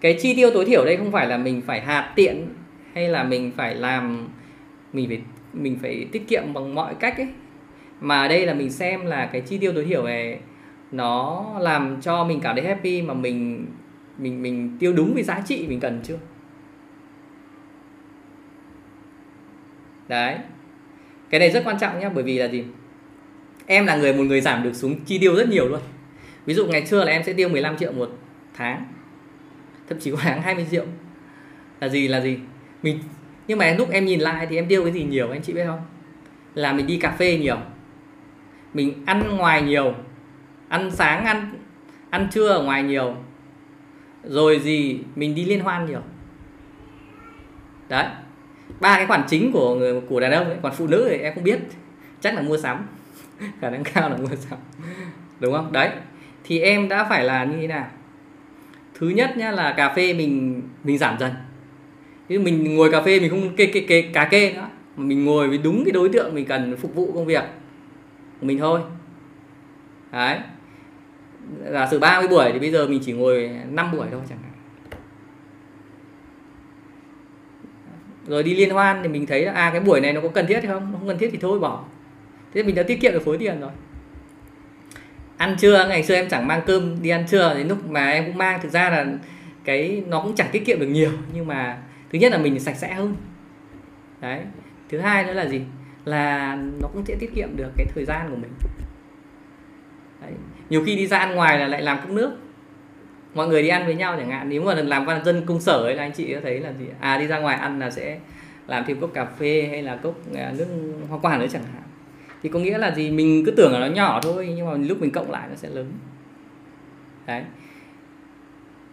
Speaker 3: Cái chi tiêu tối thiểu đây không phải là mình phải hạt tiện hay là mình phải làm, mình phải mình phải tiết kiệm bằng mọi cách ấy. Mà đây là mình xem là cái chi tiêu tối thiểu này, nó làm cho mình cảm thấy happy mà mình mình mình tiêu đúng với giá trị mình cần chưa? Đấy. Cái này rất quan trọng nhá, bởi vì là gì? Em là người, một người giảm được xuống chi tiêu rất nhiều luôn ví dụ ngày xưa là em sẽ tiêu 15 triệu một tháng, thậm chí có tháng 20 triệu. Là gì là gì? Mình, nhưng mà lúc em nhìn lại thì em tiêu cái gì nhiều, anh chị biết không? Là mình đi cà phê nhiều, mình ăn ngoài nhiều, ăn sáng, ăn ăn trưa ở ngoài nhiều, rồi gì mình đi liên hoan nhiều. Đấy, ba cái khoản chính của người, của đàn ông ấy, còn phụ nữ thì em không biết, chắc là mua sắm. Khả năng cao là mua sắm, đúng không? Đấy thì em đã phải là như thế nào? Thứ nhất nhá là cà phê mình mình giảm dần. Chứ mình ngồi cà phê mình không kê kê kê, cà kê nữa, mà mình ngồi với đúng cái đối tượng mình cần phục vụ công việc của mình thôi. Đấy. Giả sử 30 buổi thì bây giờ mình chỉ ngồi 5 buổi thôi chẳng hạn. Rồi đi liên hoan thì mình thấy là à cái buổi này nó có cần thiết hay không? Không cần thiết thì thôi, bỏ. Thế mình đã tiết kiệm được khối tiền rồi ăn trưa, ngày xưa em chẳng mang cơm đi ăn trưa, đến lúc mà em cũng mang, thực ra là cái nó cũng chẳng tiết kiệm được nhiều, nhưng mà thứ nhất là mình sạch sẽ hơn. Đấy. Thứ hai nữa là gì? Là nó cũng sẽ tiết kiệm được cái thời gian của mình. Đấy. nhiều khi đi ra ăn ngoài là lại làm cốc nước. Mọi người đi ăn với nhau chẳng hạn. Nếu mà làm văn dân công sở ấy là anh chị có thấy là gì? À đi ra ngoài ăn là sẽ làm thêm cốc cà phê hay là cốc à, nước hoa quả nữa chẳng hạn thì có nghĩa là gì? Mình cứ tưởng là nó nhỏ thôi nhưng mà lúc mình cộng lại nó sẽ lớn. Đấy.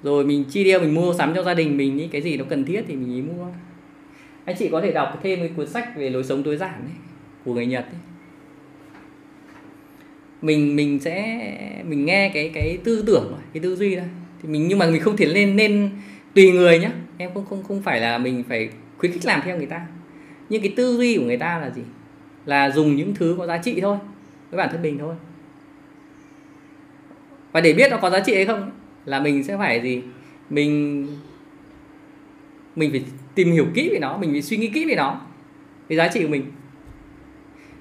Speaker 3: Rồi mình chi tiêu mình mua sắm cho gia đình mình những cái gì nó cần thiết thì mình ý mua. Anh chị có thể đọc thêm cái cuốn sách về lối sống tối giản ấy, của người Nhật ấy. mình mình sẽ mình nghe cái cái tư tưởng cái tư duy đó. Thì mình nhưng mà mình không thể lên nên tùy người nhá. Em không không không phải là mình phải khuyến khích làm theo người ta. Nhưng cái tư duy của người ta là gì? Là dùng những thứ có giá trị thôi, với bản thân mình thôi. Và để biết nó có giá trị hay không là mình sẽ phải gì? Mình mình phải tìm hiểu kỹ về nó, mình phải suy nghĩ kỹ về nó, về giá trị của mình.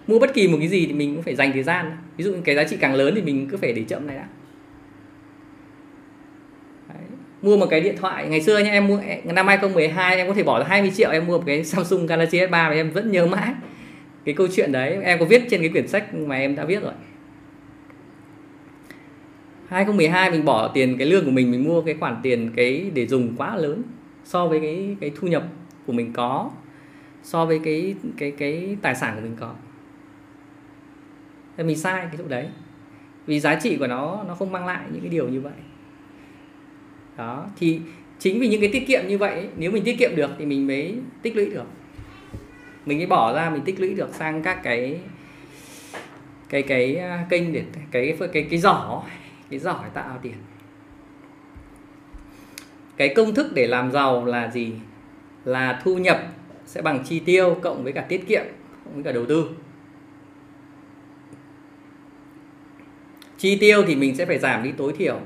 Speaker 3: Mua bất kỳ một cái gì thì mình cũng phải dành thời gian. Ví dụ cái giá trị càng lớn thì mình cứ phải để chậm này đã. Đấy. mua một cái điện thoại, ngày xưa nha em mua năm 2012 em có thể bỏ ra 20 triệu, em mua một cái Samsung Galaxy S3 và em vẫn nhớ mãi cái câu chuyện đấy, em có viết trên cái quyển sách mà em đã viết rồi. 2012 mình bỏ tiền cái lương của mình mình mua cái khoản tiền cái để dùng quá lớn so với cái cái thu nhập của mình có, so với cái cái cái tài sản của mình có. Thì mình sai cái chỗ đấy. Vì giá trị của nó nó không mang lại những cái điều như vậy. Đó, thì chính vì những cái tiết kiệm như vậy, nếu mình tiết kiệm được thì mình mới tích lũy được mình mới bỏ ra mình tích lũy được sang các cái cái cái à, kênh để cái cái cái, cái giỏ cái giỏ để tạo tiền. Cái công thức để làm giàu là gì? Là thu nhập sẽ bằng chi tiêu cộng với cả tiết kiệm cộng với cả đầu tư. Chi tiêu thì mình sẽ phải giảm đi tối thiểu.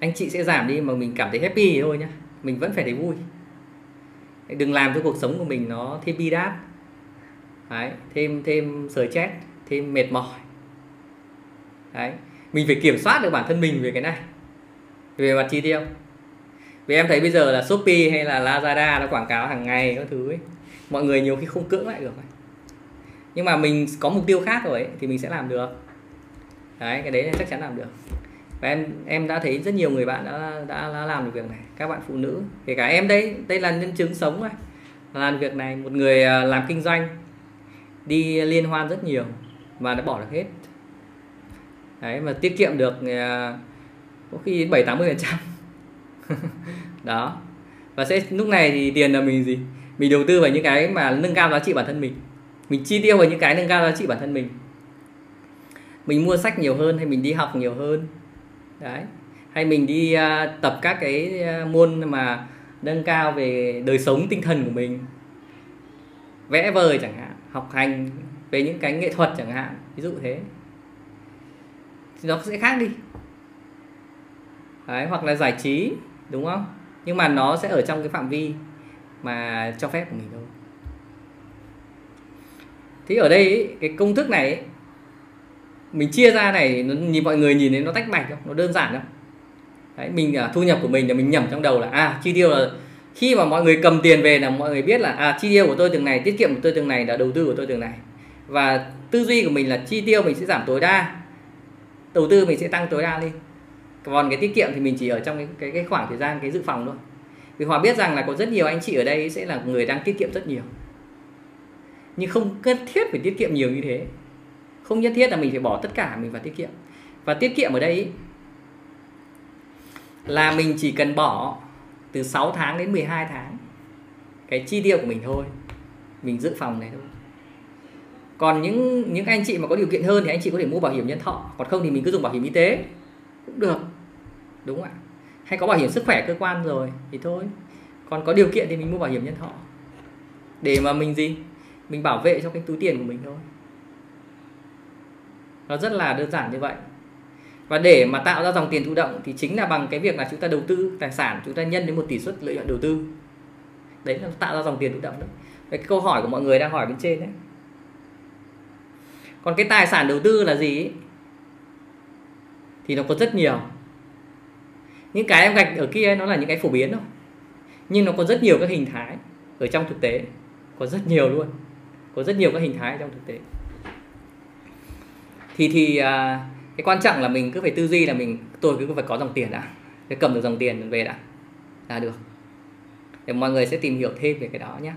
Speaker 3: Anh chị sẽ giảm đi mà mình cảm thấy happy thôi nhá. Mình vẫn phải thấy vui đừng làm cho cuộc sống của mình nó thêm bi đát. Đấy, thêm thêm stress thêm mệt mỏi. Đấy, mình phải kiểm soát được bản thân mình về cái này. Về mặt chi tiêu. Vì em thấy bây giờ là shopee hay là lazada nó quảng cáo hàng ngày các thứ ấy mọi người nhiều khi không cưỡng lại được nhưng mà mình có mục tiêu khác rồi ấy, thì mình sẽ làm được. Đấy cái đấy là chắc chắn làm được và em em đã thấy rất nhiều người bạn đã, đã đã làm được việc này các bạn phụ nữ kể cả em đây đây là nhân chứng sống rồi làm việc này một người à, làm kinh doanh đi liên hoan rất nhiều và đã bỏ được hết. Đấy mà tiết kiệm được à, có khi đến bảy tám mươi phần trăm. Đó. Và sẽ lúc này thì tiền là mình gì? Mình đầu tư vào những cái mà nâng cao giá trị bản thân mình. Mình chi tiêu vào những cái nâng cao giá trị bản thân mình. Mình mua sách nhiều hơn hay mình đi học nhiều hơn? Đấy. Hay mình đi uh, tập các cái uh, môn mà nâng cao về đời sống tinh thần của mình. Vẽ vời chẳng hạn học hành về những cái nghệ thuật chẳng hạn ví dụ thế. Thì nó sẽ khác đi. Đấy, hoặc là giải trí đúng không? Nhưng mà nó sẽ ở trong cái phạm vi mà cho phép của mình thôi. Thì ở đây ý, cái công thức này ý, mình chia ra này nó, nhìn mọi người nhìn thấy nó tách bạch không? Nó đơn giản không? Đấy mình à, thu nhập của mình là mình nhẩm trong đầu là à chi tiêu là khi mà mọi người cầm tiền về là mọi người biết là à chi tiêu của tôi từng này tiết kiệm của tôi từng này là đầu tư của tôi từng này. Và tư duy của mình là chi tiêu mình sẽ giảm tối đa đầu tư mình sẽ tăng tối đa lên. Còn cái tiết kiệm thì mình chỉ ở trong cái cái, cái khoảng thời gian cái dự phòng thôi. Vì hòa biết rằng là có rất nhiều anh chị ở đây sẽ là người đang tiết kiệm rất nhiều. Nhưng không cần thiết phải tiết kiệm nhiều như thế không nhất thiết là mình phải bỏ tất cả, mình vào tiết kiệm. Và tiết kiệm ở đây là mình chỉ cần bỏ từ 6 tháng đến 12 tháng, cái chi tiêu của mình thôi. Mình dự phòng này thôi. Còn những những anh chị mà có điều kiện hơn thì anh chị có thể mua bảo hiểm nhân thọ. Còn không thì mình cứ dùng bảo hiểm y tế, cũng được. Đúng không ạ? Hay có bảo hiểm sức khỏe cơ quan rồi thì thôi. Còn có điều kiện thì mình mua bảo hiểm nhân thọ. Để mà mình gì? Mình bảo vệ cho cái túi tiền của mình thôi nó rất là đơn giản như vậy. Và để mà tạo ra dòng tiền thụ động thì chính là bằng cái việc là chúng ta đầu tư tài sản, chúng ta nhân đến một tỷ suất lợi nhuận đầu tư. Đấy là tạo ra dòng tiền thụ động đấy. Cái câu hỏi của mọi người đang hỏi bên trên đấy. Còn cái tài sản đầu tư là gì thì nó có rất nhiều. Những cái em gạch ở kia nó là những cái phổ biến thôi. Nhưng nó có rất nhiều các hình thái ở trong thực tế. Có rất nhiều luôn. Có rất nhiều các hình thái trong thực tế thì thì à, cái quan trọng là mình cứ phải tư duy là mình tôi cứ phải có dòng tiền đã. Để cầm được dòng tiền về đã là được. Để mọi người sẽ tìm hiểu thêm về cái đó nhé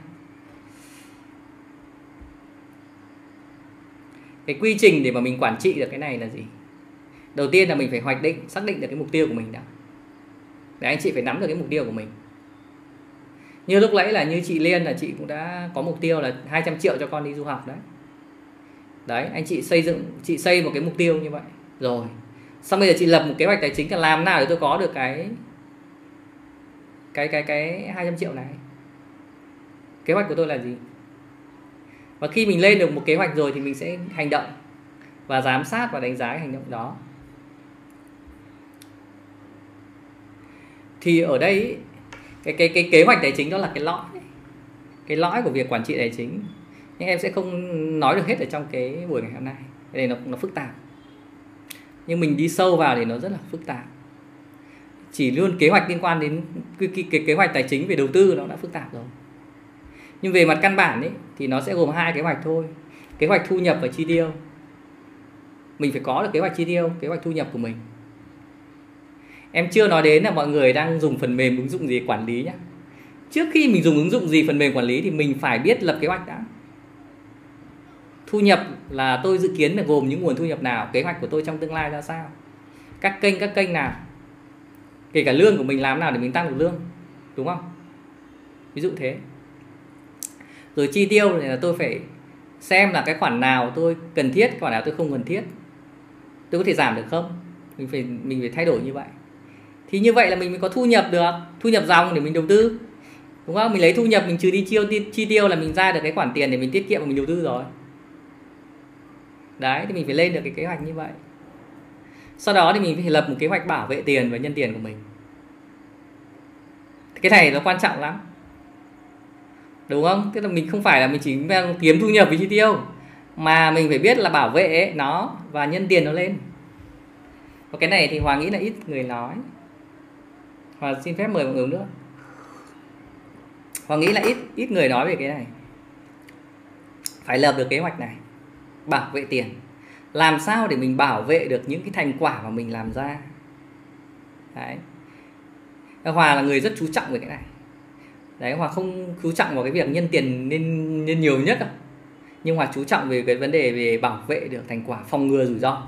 Speaker 3: cái quy trình để mà mình quản trị được cái này là gì? Đầu tiên là mình phải hoạch định xác định được cái mục tiêu của mình đã. Để anh chị phải nắm được cái mục tiêu của mình. Như lúc nãy là như chị Liên là chị cũng đã có mục tiêu là 200 triệu cho con đi du học đấy đấy, anh chị xây dựng, chị xây một cái mục tiêu như vậy. Rồi. Xong bây giờ chị lập một kế hoạch tài chính, là làm nào để tôi có được cái cái cái cái 200 triệu này? Kế hoạch của tôi là gì? Và khi mình lên được một kế hoạch rồi thì mình sẽ hành động và giám sát và đánh giá cái hành động đó. Thì ở đây, cái cái cái kế hoạch tài chính đó là cái lõi. Cái lõi của việc quản trị tài chính nhưng em sẽ không nói được hết ở trong cái buổi ngày hôm nay. Cái này nó nó phức tạp. Nhưng mình đi sâu vào thì nó rất là phức tạp. Chỉ luôn kế hoạch liên quan đến cái, cái, cái kế hoạch tài chính về đầu tư nó đã phức tạp rồi. Nhưng về mặt căn bản ấy thì nó sẽ gồm hai kế hoạch thôi. Kế hoạch thu nhập và chi tiêu. Mình phải có được kế hoạch chi tiêu kế hoạch thu nhập của mình. Em chưa nói đến là mọi người đang dùng phần mềm ứng dụng gì quản lý nhé trước khi mình dùng ứng dụng gì phần mềm quản lý thì mình phải biết lập kế hoạch đã thu nhập là tôi dự kiến là gồm những nguồn thu nhập nào, kế hoạch của tôi trong tương lai ra sao, các kênh các kênh nào, kể cả lương của mình làm nào để mình tăng được lương, đúng không? Ví dụ thế. Rồi chi tiêu thì là tôi phải xem là cái khoản nào tôi cần thiết khoản nào tôi không cần thiết. Tôi có thể giảm được không? Mình phải mình phải thay đổi như vậy. Thì như vậy là mình mới có thu nhập được, thu nhập dòng để mình đầu tư, đúng không? Mình lấy thu nhập, mình trừ đi chiêu chi tiêu là mình ra được cái khoản tiền để mình tiết kiệm và mình đầu tư rồi đấy, thì mình phải lên được cái kế hoạch như vậy. Sau đó thì mình phải lập một kế hoạch bảo vệ tiền và nhân tiền của mình. Cái này nó quan trọng lắm. Đúng không? Tức là mình không phải là mình chỉ kiếm thu nhập với chi tiêu, mà mình phải biết là bảo vệ nó và nhân tiền nó lên. Và cái này thì hòa nghĩ là ít người nói. Hòa xin phép mời mọi người nữa. Hòa nghĩ là ít ít người nói về cái này. Phải lập được kế hoạch này bảo vệ tiền. Làm sao để mình bảo vệ được những cái thành quả mà mình làm ra? Đấy. Hòa là người rất chú trọng về cái này. Đấy hòa không chú trọng vào cái việc nhân tiền nên nên nhiều nhất đâu. Nhưng hòa chú trọng về cái vấn đề về bảo vệ được thành quả phòng ngừa rủi ro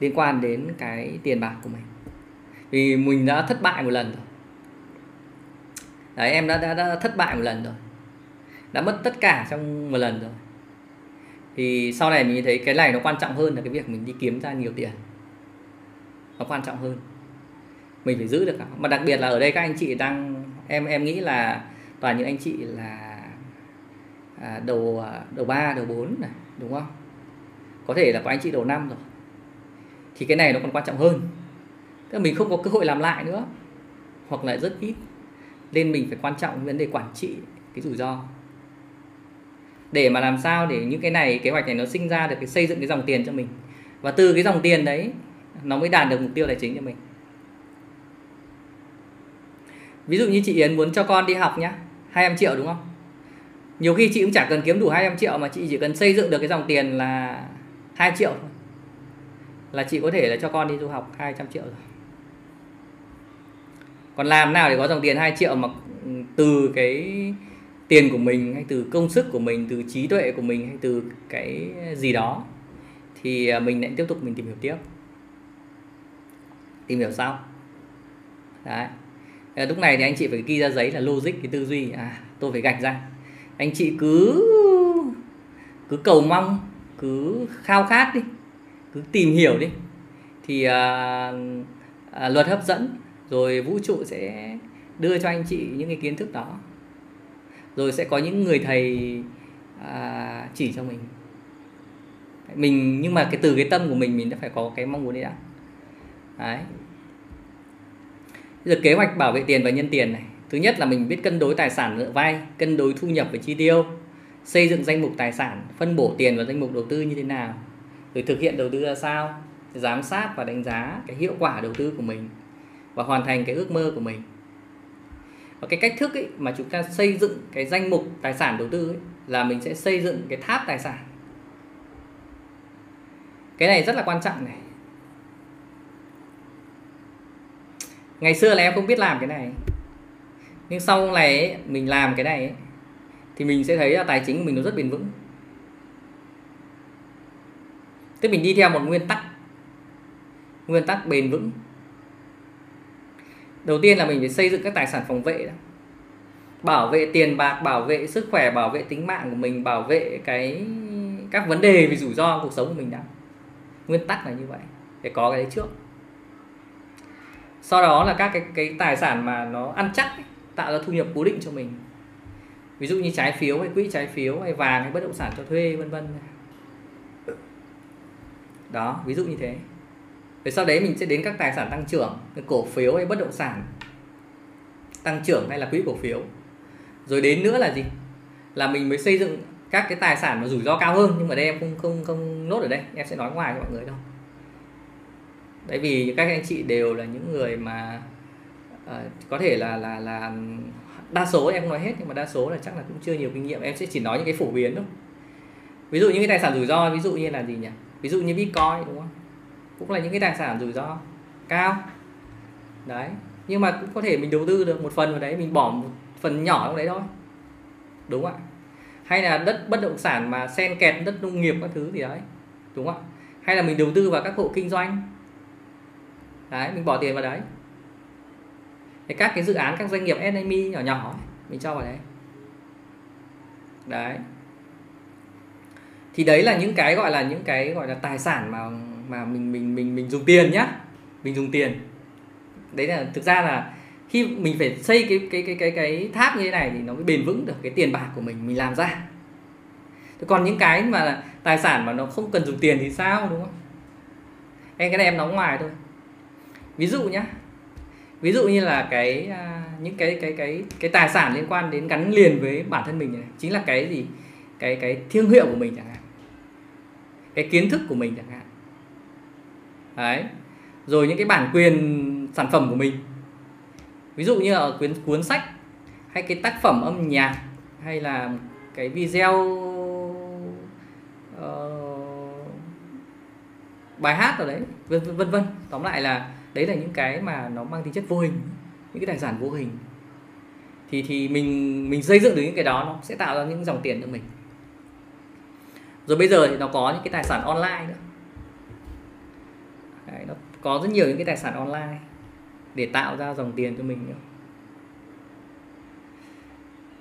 Speaker 3: liên quan đến cái tiền bạc của mình. Vì mình đã thất bại một lần rồi. Đấy em đã, đã, đã thất bại một lần rồi. Đã mất tất cả trong một lần rồi thì sau này mình thấy cái này nó quan trọng hơn là cái việc mình đi kiếm ra nhiều tiền. Nó quan trọng hơn. Mình phải giữ được mà đặc biệt là ở đây các anh chị đang em em nghĩ là toàn những anh chị là à, đầu à, đầu ba đầu bốn này đúng không? Có thể là có anh chị đầu năm rồi. Thì cái này nó còn quan trọng hơn. Tức là mình không có cơ hội làm lại nữa. Hoặc là rất ít. Nên mình phải quan trọng vấn đề quản trị cái rủi ro để mà làm sao để những cái này, kế hoạch này nó sinh ra được cái xây dựng cái dòng tiền cho mình. Và từ cái dòng tiền đấy, nó mới đạt được mục tiêu tài chính cho mình. Ví dụ như chị Yến muốn cho con đi học nhá 200 triệu đúng không? Nhiều khi chị cũng chẳng cần kiếm đủ 200 triệu mà chị chỉ cần xây dựng được cái dòng tiền là 2 triệu thôi. Là chị có thể là cho con đi du học 200 triệu rồi. Còn làm nào để có dòng tiền 2 triệu mà ừ, từ cái tiền của mình hay từ công sức của mình từ trí tuệ của mình hay từ cái gì đó thì à, mình lại tiếp tục mình tìm hiểu tiếp. Tìm hiểu sau. Đấy. Lúc này thì anh chị phải ghi ra giấy là logic cái tư duy. À tôi phải gạch ra. Anh chị cứ cứ cầu mong cứ khao khát đi cứ tìm hiểu đi. Thì à, à, luật hấp dẫn rồi vũ trụ sẽ đưa cho anh chị những cái kiến thức đó rồi sẽ có những người thầy à, chỉ cho mình. Mình nhưng mà cái từ cái tâm của mình mình đã phải có cái mong muốn đấy đã. Đấy. Giờ kế hoạch bảo vệ tiền và nhân tiền này. Thứ nhất là mình biết cân đối tài sản nợ vay cân đối thu nhập và chi tiêu xây dựng danh mục tài sản phân bổ tiền vào danh mục đầu tư như thế nào rồi thực hiện đầu tư ra sao giám sát và đánh giá cái hiệu quả đầu tư của mình và hoàn thành cái ước mơ của mình và cái cách thức ấy mà chúng ta xây dựng cái danh mục tài sản đầu tư ấy, là mình sẽ xây dựng cái tháp tài sản. Cái này rất là quan trọng này. Ngày xưa là em không biết làm cái này. Nhưng sau này ấy, mình làm cái này ấy, thì mình sẽ thấy là tài chính của mình nó rất bền vững. Tức mình đi theo một nguyên tắc. Nguyên tắc bền vững đầu tiên là mình phải xây dựng các tài sản phòng vệ đó bảo vệ tiền bạc bảo vệ sức khỏe bảo vệ tính mạng của mình bảo vệ cái các vấn đề về rủi ro cuộc sống của mình đã. Nguyên tắc là như vậy để có cái đấy trước. Sau đó là các cái cái tài sản mà nó ăn chắc ấy, tạo ra thu nhập cố định cho mình. Ví dụ như trái phiếu hay quỹ trái phiếu hay vàng hay bất động sản cho thuê vân vân. Đó ví dụ như thế rồi sau đấy mình sẽ đến các tài sản tăng trưởng cổ phiếu hay bất động sản. Tăng trưởng hay là quỹ cổ phiếu. Rồi đến nữa là gì? Là mình mới xây dựng các cái tài sản mà rủi ro cao hơn nhưng mà đây em không không không nốt ở đây em sẽ nói ngoài cho mọi người thôi. Tại vì các anh chị đều là những người mà uh, có thể là là là đa số em không nói hết nhưng mà đa số là chắc là cũng chưa nhiều kinh nghiệm. Em sẽ chỉ nói những cái phổ biến thôi. Ví dụ những cái tài sản rủi ro ví dụ như là gì nhỉ? Ví dụ như bitcoin đúng không? Cũng là những cái tài sản rủi ro cao. Đấy, nhưng mà cũng có thể mình đầu tư được một phần vào đấy, mình bỏ một phần nhỏ trong đấy thôi. Đúng không ạ? Hay là đất, bất động sản mà xen kẹt đất nông nghiệp các thứ gì đấy, đúng không ạ? Hay là mình đầu tư vào các hộ kinh doanh. Đấy, mình bỏ tiền vào đấy. Thì các cái dự án, các doanh nghiệp SME nhỏ nhỏ mình cho vào đấy. Đấy. Thì đấy là những cái gọi là, những cái gọi là tài sản mà mà mình mình mình mình dùng tiền nhá. Mình dùng tiền. Đấy là, thực ra là khi mình phải xây cái cái cái cái cái tháp như thế này thì nó mới bền vững được cái tiền bạc của mình mình làm ra. Còn những cái mà tài sản mà nó không cần dùng tiền thì sao, đúng không? Em cái này em nói ngoài thôi. Ví dụ nhá. Ví dụ như là cái à, những cái cái cái cái tài sản liên quan đến gắn liền với bản thân mình này, chính là cái gì? Cái cái thương hiệu của mình chẳng hạn. Cái kiến thức của mình chẳng hạn đấy. Rồi những cái bản quyền sản phẩm của mình. Ví dụ như ở cuốn cuốn sách hay cái tác phẩm âm nhạc hay là cái video uh, bài hát ở đấy vân vân vân. Tóm lại là đấy là những cái mà nó mang tính chất vô hình những cái tài sản vô hình. Thì thì mình mình xây dựng được những cái đó nó sẽ tạo ra những dòng tiền cho mình. Rồi bây giờ thì nó có những cái tài sản online nữa đấy, nó có rất nhiều những cái tài sản online để tạo ra dòng tiền cho mình nữa.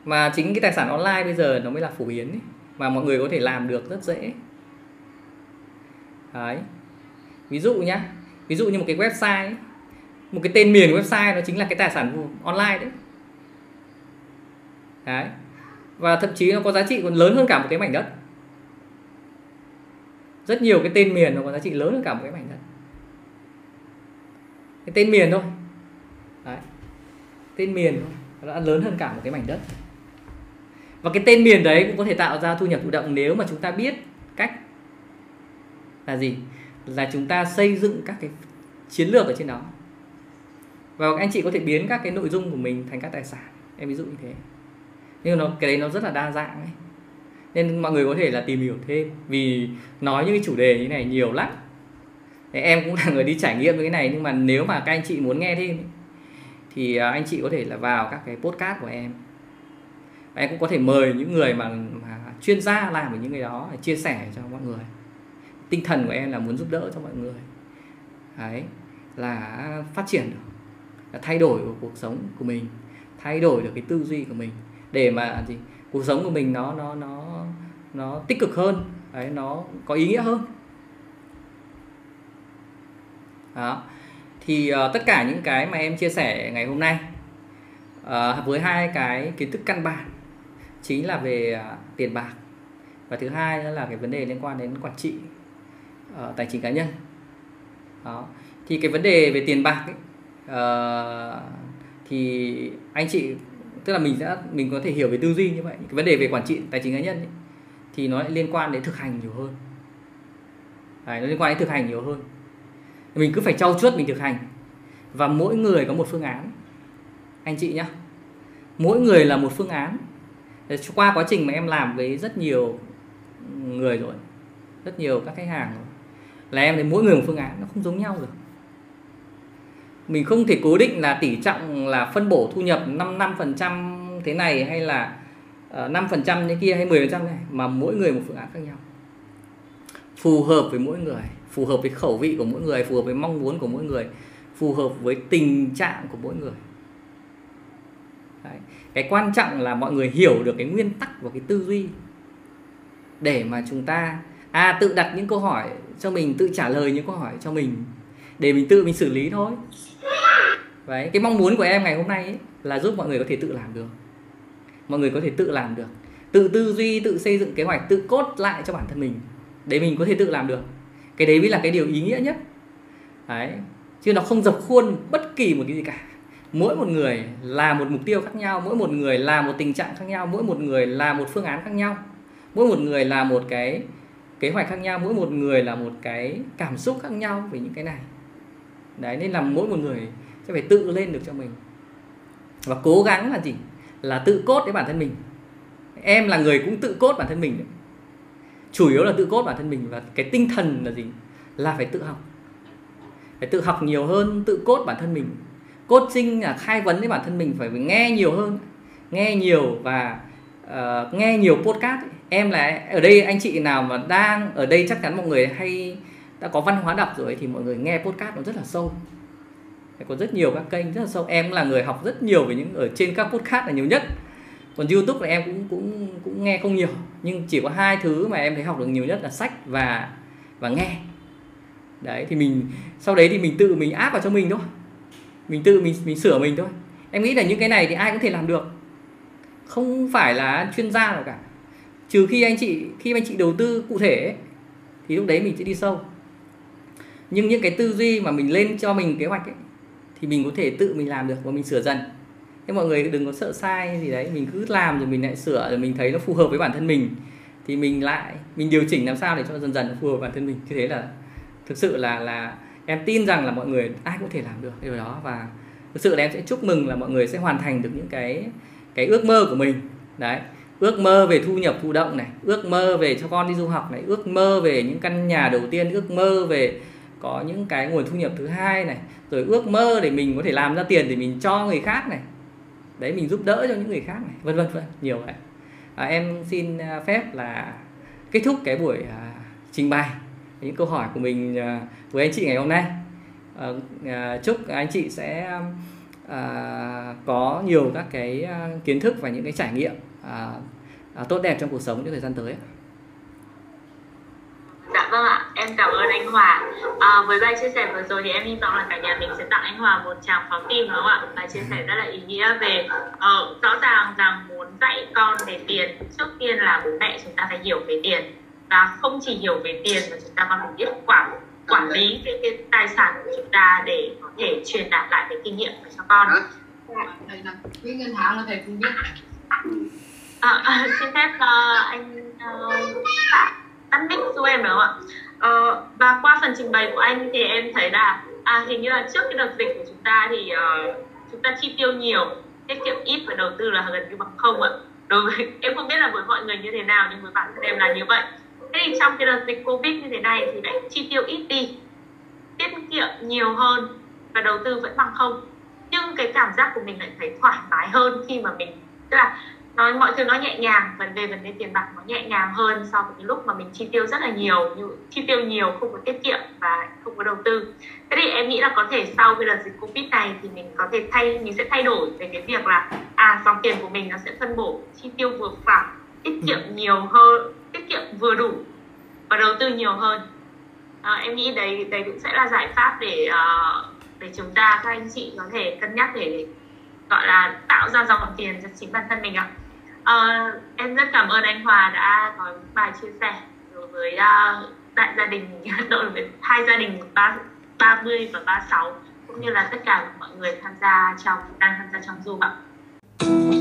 Speaker 3: Mà chính cái tài sản online bây giờ nó mới là phổ biến ấy, mà mọi người có thể làm được rất dễ. Đấy. Ví dụ nhá ví dụ như một cái website ấy, một cái tên miền website nó chính là cái tài sản online đấy. Đấy. Và thậm chí nó có giá trị còn lớn hơn cả một cái mảnh đất. Rất nhiều cái tên miền nó có giá trị lớn hơn cả một cái mảnh đất cái tên miền thôi. Đấy. Tên miền thôi nó đã lớn hơn cả một cái mảnh đất. Và cái tên miền đấy cũng có thể tạo ra thu nhập thụ động nếu mà chúng ta biết cách là gì? Là chúng ta xây dựng các cái chiến lược ở trên đó. Và anh chị có thể biến các cái nội dung của mình thành các tài sản. Em ví dụ như thế. Nhưng nó, cái đấy nó rất là đa dạng ấy. Nên mọi người có thể là tìm hiểu thêm. Vì nói những cái chủ đề như này nhiều lắm em cũng là người đi trải nghiệm với cái này nhưng mà nếu mà các anh chị muốn nghe thêm thì à, anh chị có thể là vào các cái podcast của em. Và em cũng có thể mời những người mà, mà chuyên gia làm về những cái đó để chia sẻ cho mọi người. Tinh thần của em là muốn giúp đỡ cho mọi người. Đấy là phát triển được là thay đổi của cuộc sống của mình thay đổi được cái tư duy của mình để mà gì cuộc sống của mình nó nó nó nó tích cực hơn. Đấy nó có ý nghĩa hơn đó. Thì uh, tất cả những cái mà em chia sẻ ngày hôm nay uh, với hai cái kiến thức căn bản chính là về uh, tiền bạc và thứ hai nữa là cái vấn đề liên quan đến quản trị uh, tài chính cá nhân. Đó. Thì cái vấn đề về tiền bạc ấy, uh, thì anh chị tức là mình đã mình có thể hiểu về tư duy như vậy. Cái vấn đề về quản trị tài chính cá nhân ấy, thì nó lại liên quan đến thực hành nhiều hơn. Đấy, nó liên quan đến thực hành nhiều hơn mình cứ phải trau chuốt mình thực hành. Và mỗi người có một phương án. Anh chị nhé mỗi người là một phương án. Qua quá trình mà em làm với rất nhiều người rồi rất nhiều các khách hàng rồi là em thấy mỗi người một phương án nó không giống nhau được. Mình không thể cố định là tỷ trọng là phân bổ thu nhập 5 năm phần trăm thế này hay là ờ, năm phần trăm thế kia hay 10 phần trăm này mà mỗi người một phương án khác nhau. Phù hợp với mỗi người phù hợp với khẩu vị của mỗi người phù hợp với mong muốn của mỗi người phù hợp với tình trạng của mỗi người. Đấy. cái quan trọng là mọi người hiểu được cái nguyên tắc và cái tư duy để mà chúng ta à tự đặt những câu hỏi cho mình tự trả lời những câu hỏi cho mình để mình tự mình xử lý thôi. Đấy, cái mong muốn của em ngày hôm nay ấy, là giúp mọi người có thể tự làm được. Mọi người có thể tự làm được. Tự tư duy tự xây dựng kế hoạch tự cốt lại cho bản thân mình để mình có thể tự làm được cái đấy mới là cái điều ý nghĩa nhất. Đấy. Chứ nó không dập khuôn bất kỳ một cái gì cả. Mỗi một người là một mục tiêu khác nhau, mỗi một người là một tình trạng khác nhau, mỗi một người là một phương án khác nhau. Mỗi một người là một cái kế hoạch khác nhau, mỗi một người là một cái cảm xúc khác nhau về những cái này. Đấy, nên là mỗi một người sẽ phải tự lên được cho mình. Và cố gắng là gì? Là tự cốt với bản thân mình. Em là người cũng tự cốt bản thân mình chủ yếu là tự cốt bản thân mình và cái tinh thần là gì? Là phải tự học. Phải tự học nhiều hơn tự cốt bản thân mình. Cốt sinh là khai vấn với bản thân mình phải, nghe nhiều hơn nghe nhiều và uh, nghe nhiều podcast em là ở đây anh chị nào mà đang ở đây chắc chắn mọi người hay đã có văn hóa đọc rồi thì mọi người nghe podcast nó rất là sâu. Có rất nhiều các kênh rất là sâu. Em là người học rất nhiều về những ở trên các podcast là nhiều nhất còn youtube là em cũng cũng cũng nghe không nhiều. Nhưng chỉ có hai thứ mà em thấy học được nhiều nhất là sách và và nghe. Đấy thì mình sau đấy thì mình tự mình áp vào cho mình thôi. Mình tự mình mình sửa mình thôi. Em nghĩ là những cái này thì ai cũng thể làm được. Không phải là chuyên gia nào cả. Trừ khi anh chị khi anh chị đầu tư cụ thể ấy, thì lúc đấy mình sẽ đi sâu. Nhưng những cái tư duy mà mình lên cho mình kế hoạch ấy, thì mình có thể tự mình làm được và mình sửa dần thế mọi người đừng có sợ sai gì đấy, mình cứ làm rồi mình lại sửa rồi mình thấy nó phù hợp với bản thân mình. Thì mình lại, mình điều chỉnh làm sao để cho dần dần nó phù hợp với bản thân mình. Như thế là thực sự là là em tin rằng là mọi người, ai cũng thể làm được điều đó. Và thực sự là em sẽ chúc mừng là mọi người sẽ hoàn thành được những cái cái ước mơ của mình. Đấy, ước mơ về thu nhập thụ động này, ước mơ về cho con đi du học này, ước mơ về những căn nhà đầu tiên, ước mơ về có những cái nguồn thu nhập thứ hai này, rồi ước mơ để mình có thể làm ra tiền để mình cho người khác này đấy mình giúp đỡ cho những người khác này vân vân vân nhiều vậy. À, em xin à, phép là kết thúc cái buổi à, trình bày những câu hỏi của mình à, với anh chị ngày hôm nay. À, à, chúc anh chị sẽ à, có nhiều các cái à, kiến thức và những cái trải nghiệm à, à, tốt đẹp trong cuộc sống trong thời gian tới
Speaker 2: Dạ vâng ạ, em cảm ơn anh Hòa. À, với bài chia sẻ vừa rồi thì em hy vọng là cả nhà mình sẽ tặng anh Hòa một tràng pháo tim đúng không ạ? Bài chia sẻ rất là ý nghĩa về uh, rõ ràng rằng muốn dạy con về tiền trước tiên là bố mẹ chúng ta phải hiểu về tiền và không chỉ hiểu về tiền mà chúng ta còn phải biết quản quản lý cái, cái tài sản của chúng ta để có thể truyền đạt lại cái kinh nghiệm cho con.
Speaker 7: Cái ngân hàng là thầy không biết.
Speaker 2: À, à, xin phép uh, anh uh, tắt mic giúp em đúng không ạ? Ờ, và qua phần trình bày của anh thì em thấy là à, hình như là trước cái đợt dịch của chúng ta thì uh, chúng ta chi tiêu nhiều, tiết kiệm ít và đầu tư là gần như bằng không ạ. Đối với em không biết là với mọi người như thế nào nhưng với bản thân em là như vậy. Thế thì trong cái đợt dịch Covid như thế này thì lại chi tiêu ít đi, tiết kiệm nhiều hơn và đầu tư vẫn bằng không. Nhưng cái cảm giác của mình lại thấy thoải mái hơn khi mà mình tức là nói mọi thứ nó nhẹ nhàng vấn đề vấn đề tiền bạc nó nhẹ nhàng hơn so với cái lúc mà mình chi tiêu rất là nhiều như chi tiêu nhiều không có tiết kiệm và không có đầu tư. Thế thì em nghĩ là có thể sau cái đợt dịch covid này thì mình có thể thay mình sẽ thay đổi về cái việc là à dòng tiền của mình nó sẽ phân bổ chi tiêu vừa phải tiết kiệm nhiều hơn tiết kiệm vừa đủ và đầu tư nhiều hơn. À, em nghĩ đấy đấy cũng sẽ là giải pháp để uh, để chúng ta các anh chị có thể cân nhắc để gọi là tạo ra dòng tiền cho chính bản thân mình ạ Uh, em rất cảm ơn anh Hòa đã có bài chia sẻ đối với ờ, uh, đại gia đình đội với hai gia đình ba 30 và 36 cũng như là tất cả mọi người tham gia trong đang tham gia trong Zoom ạ.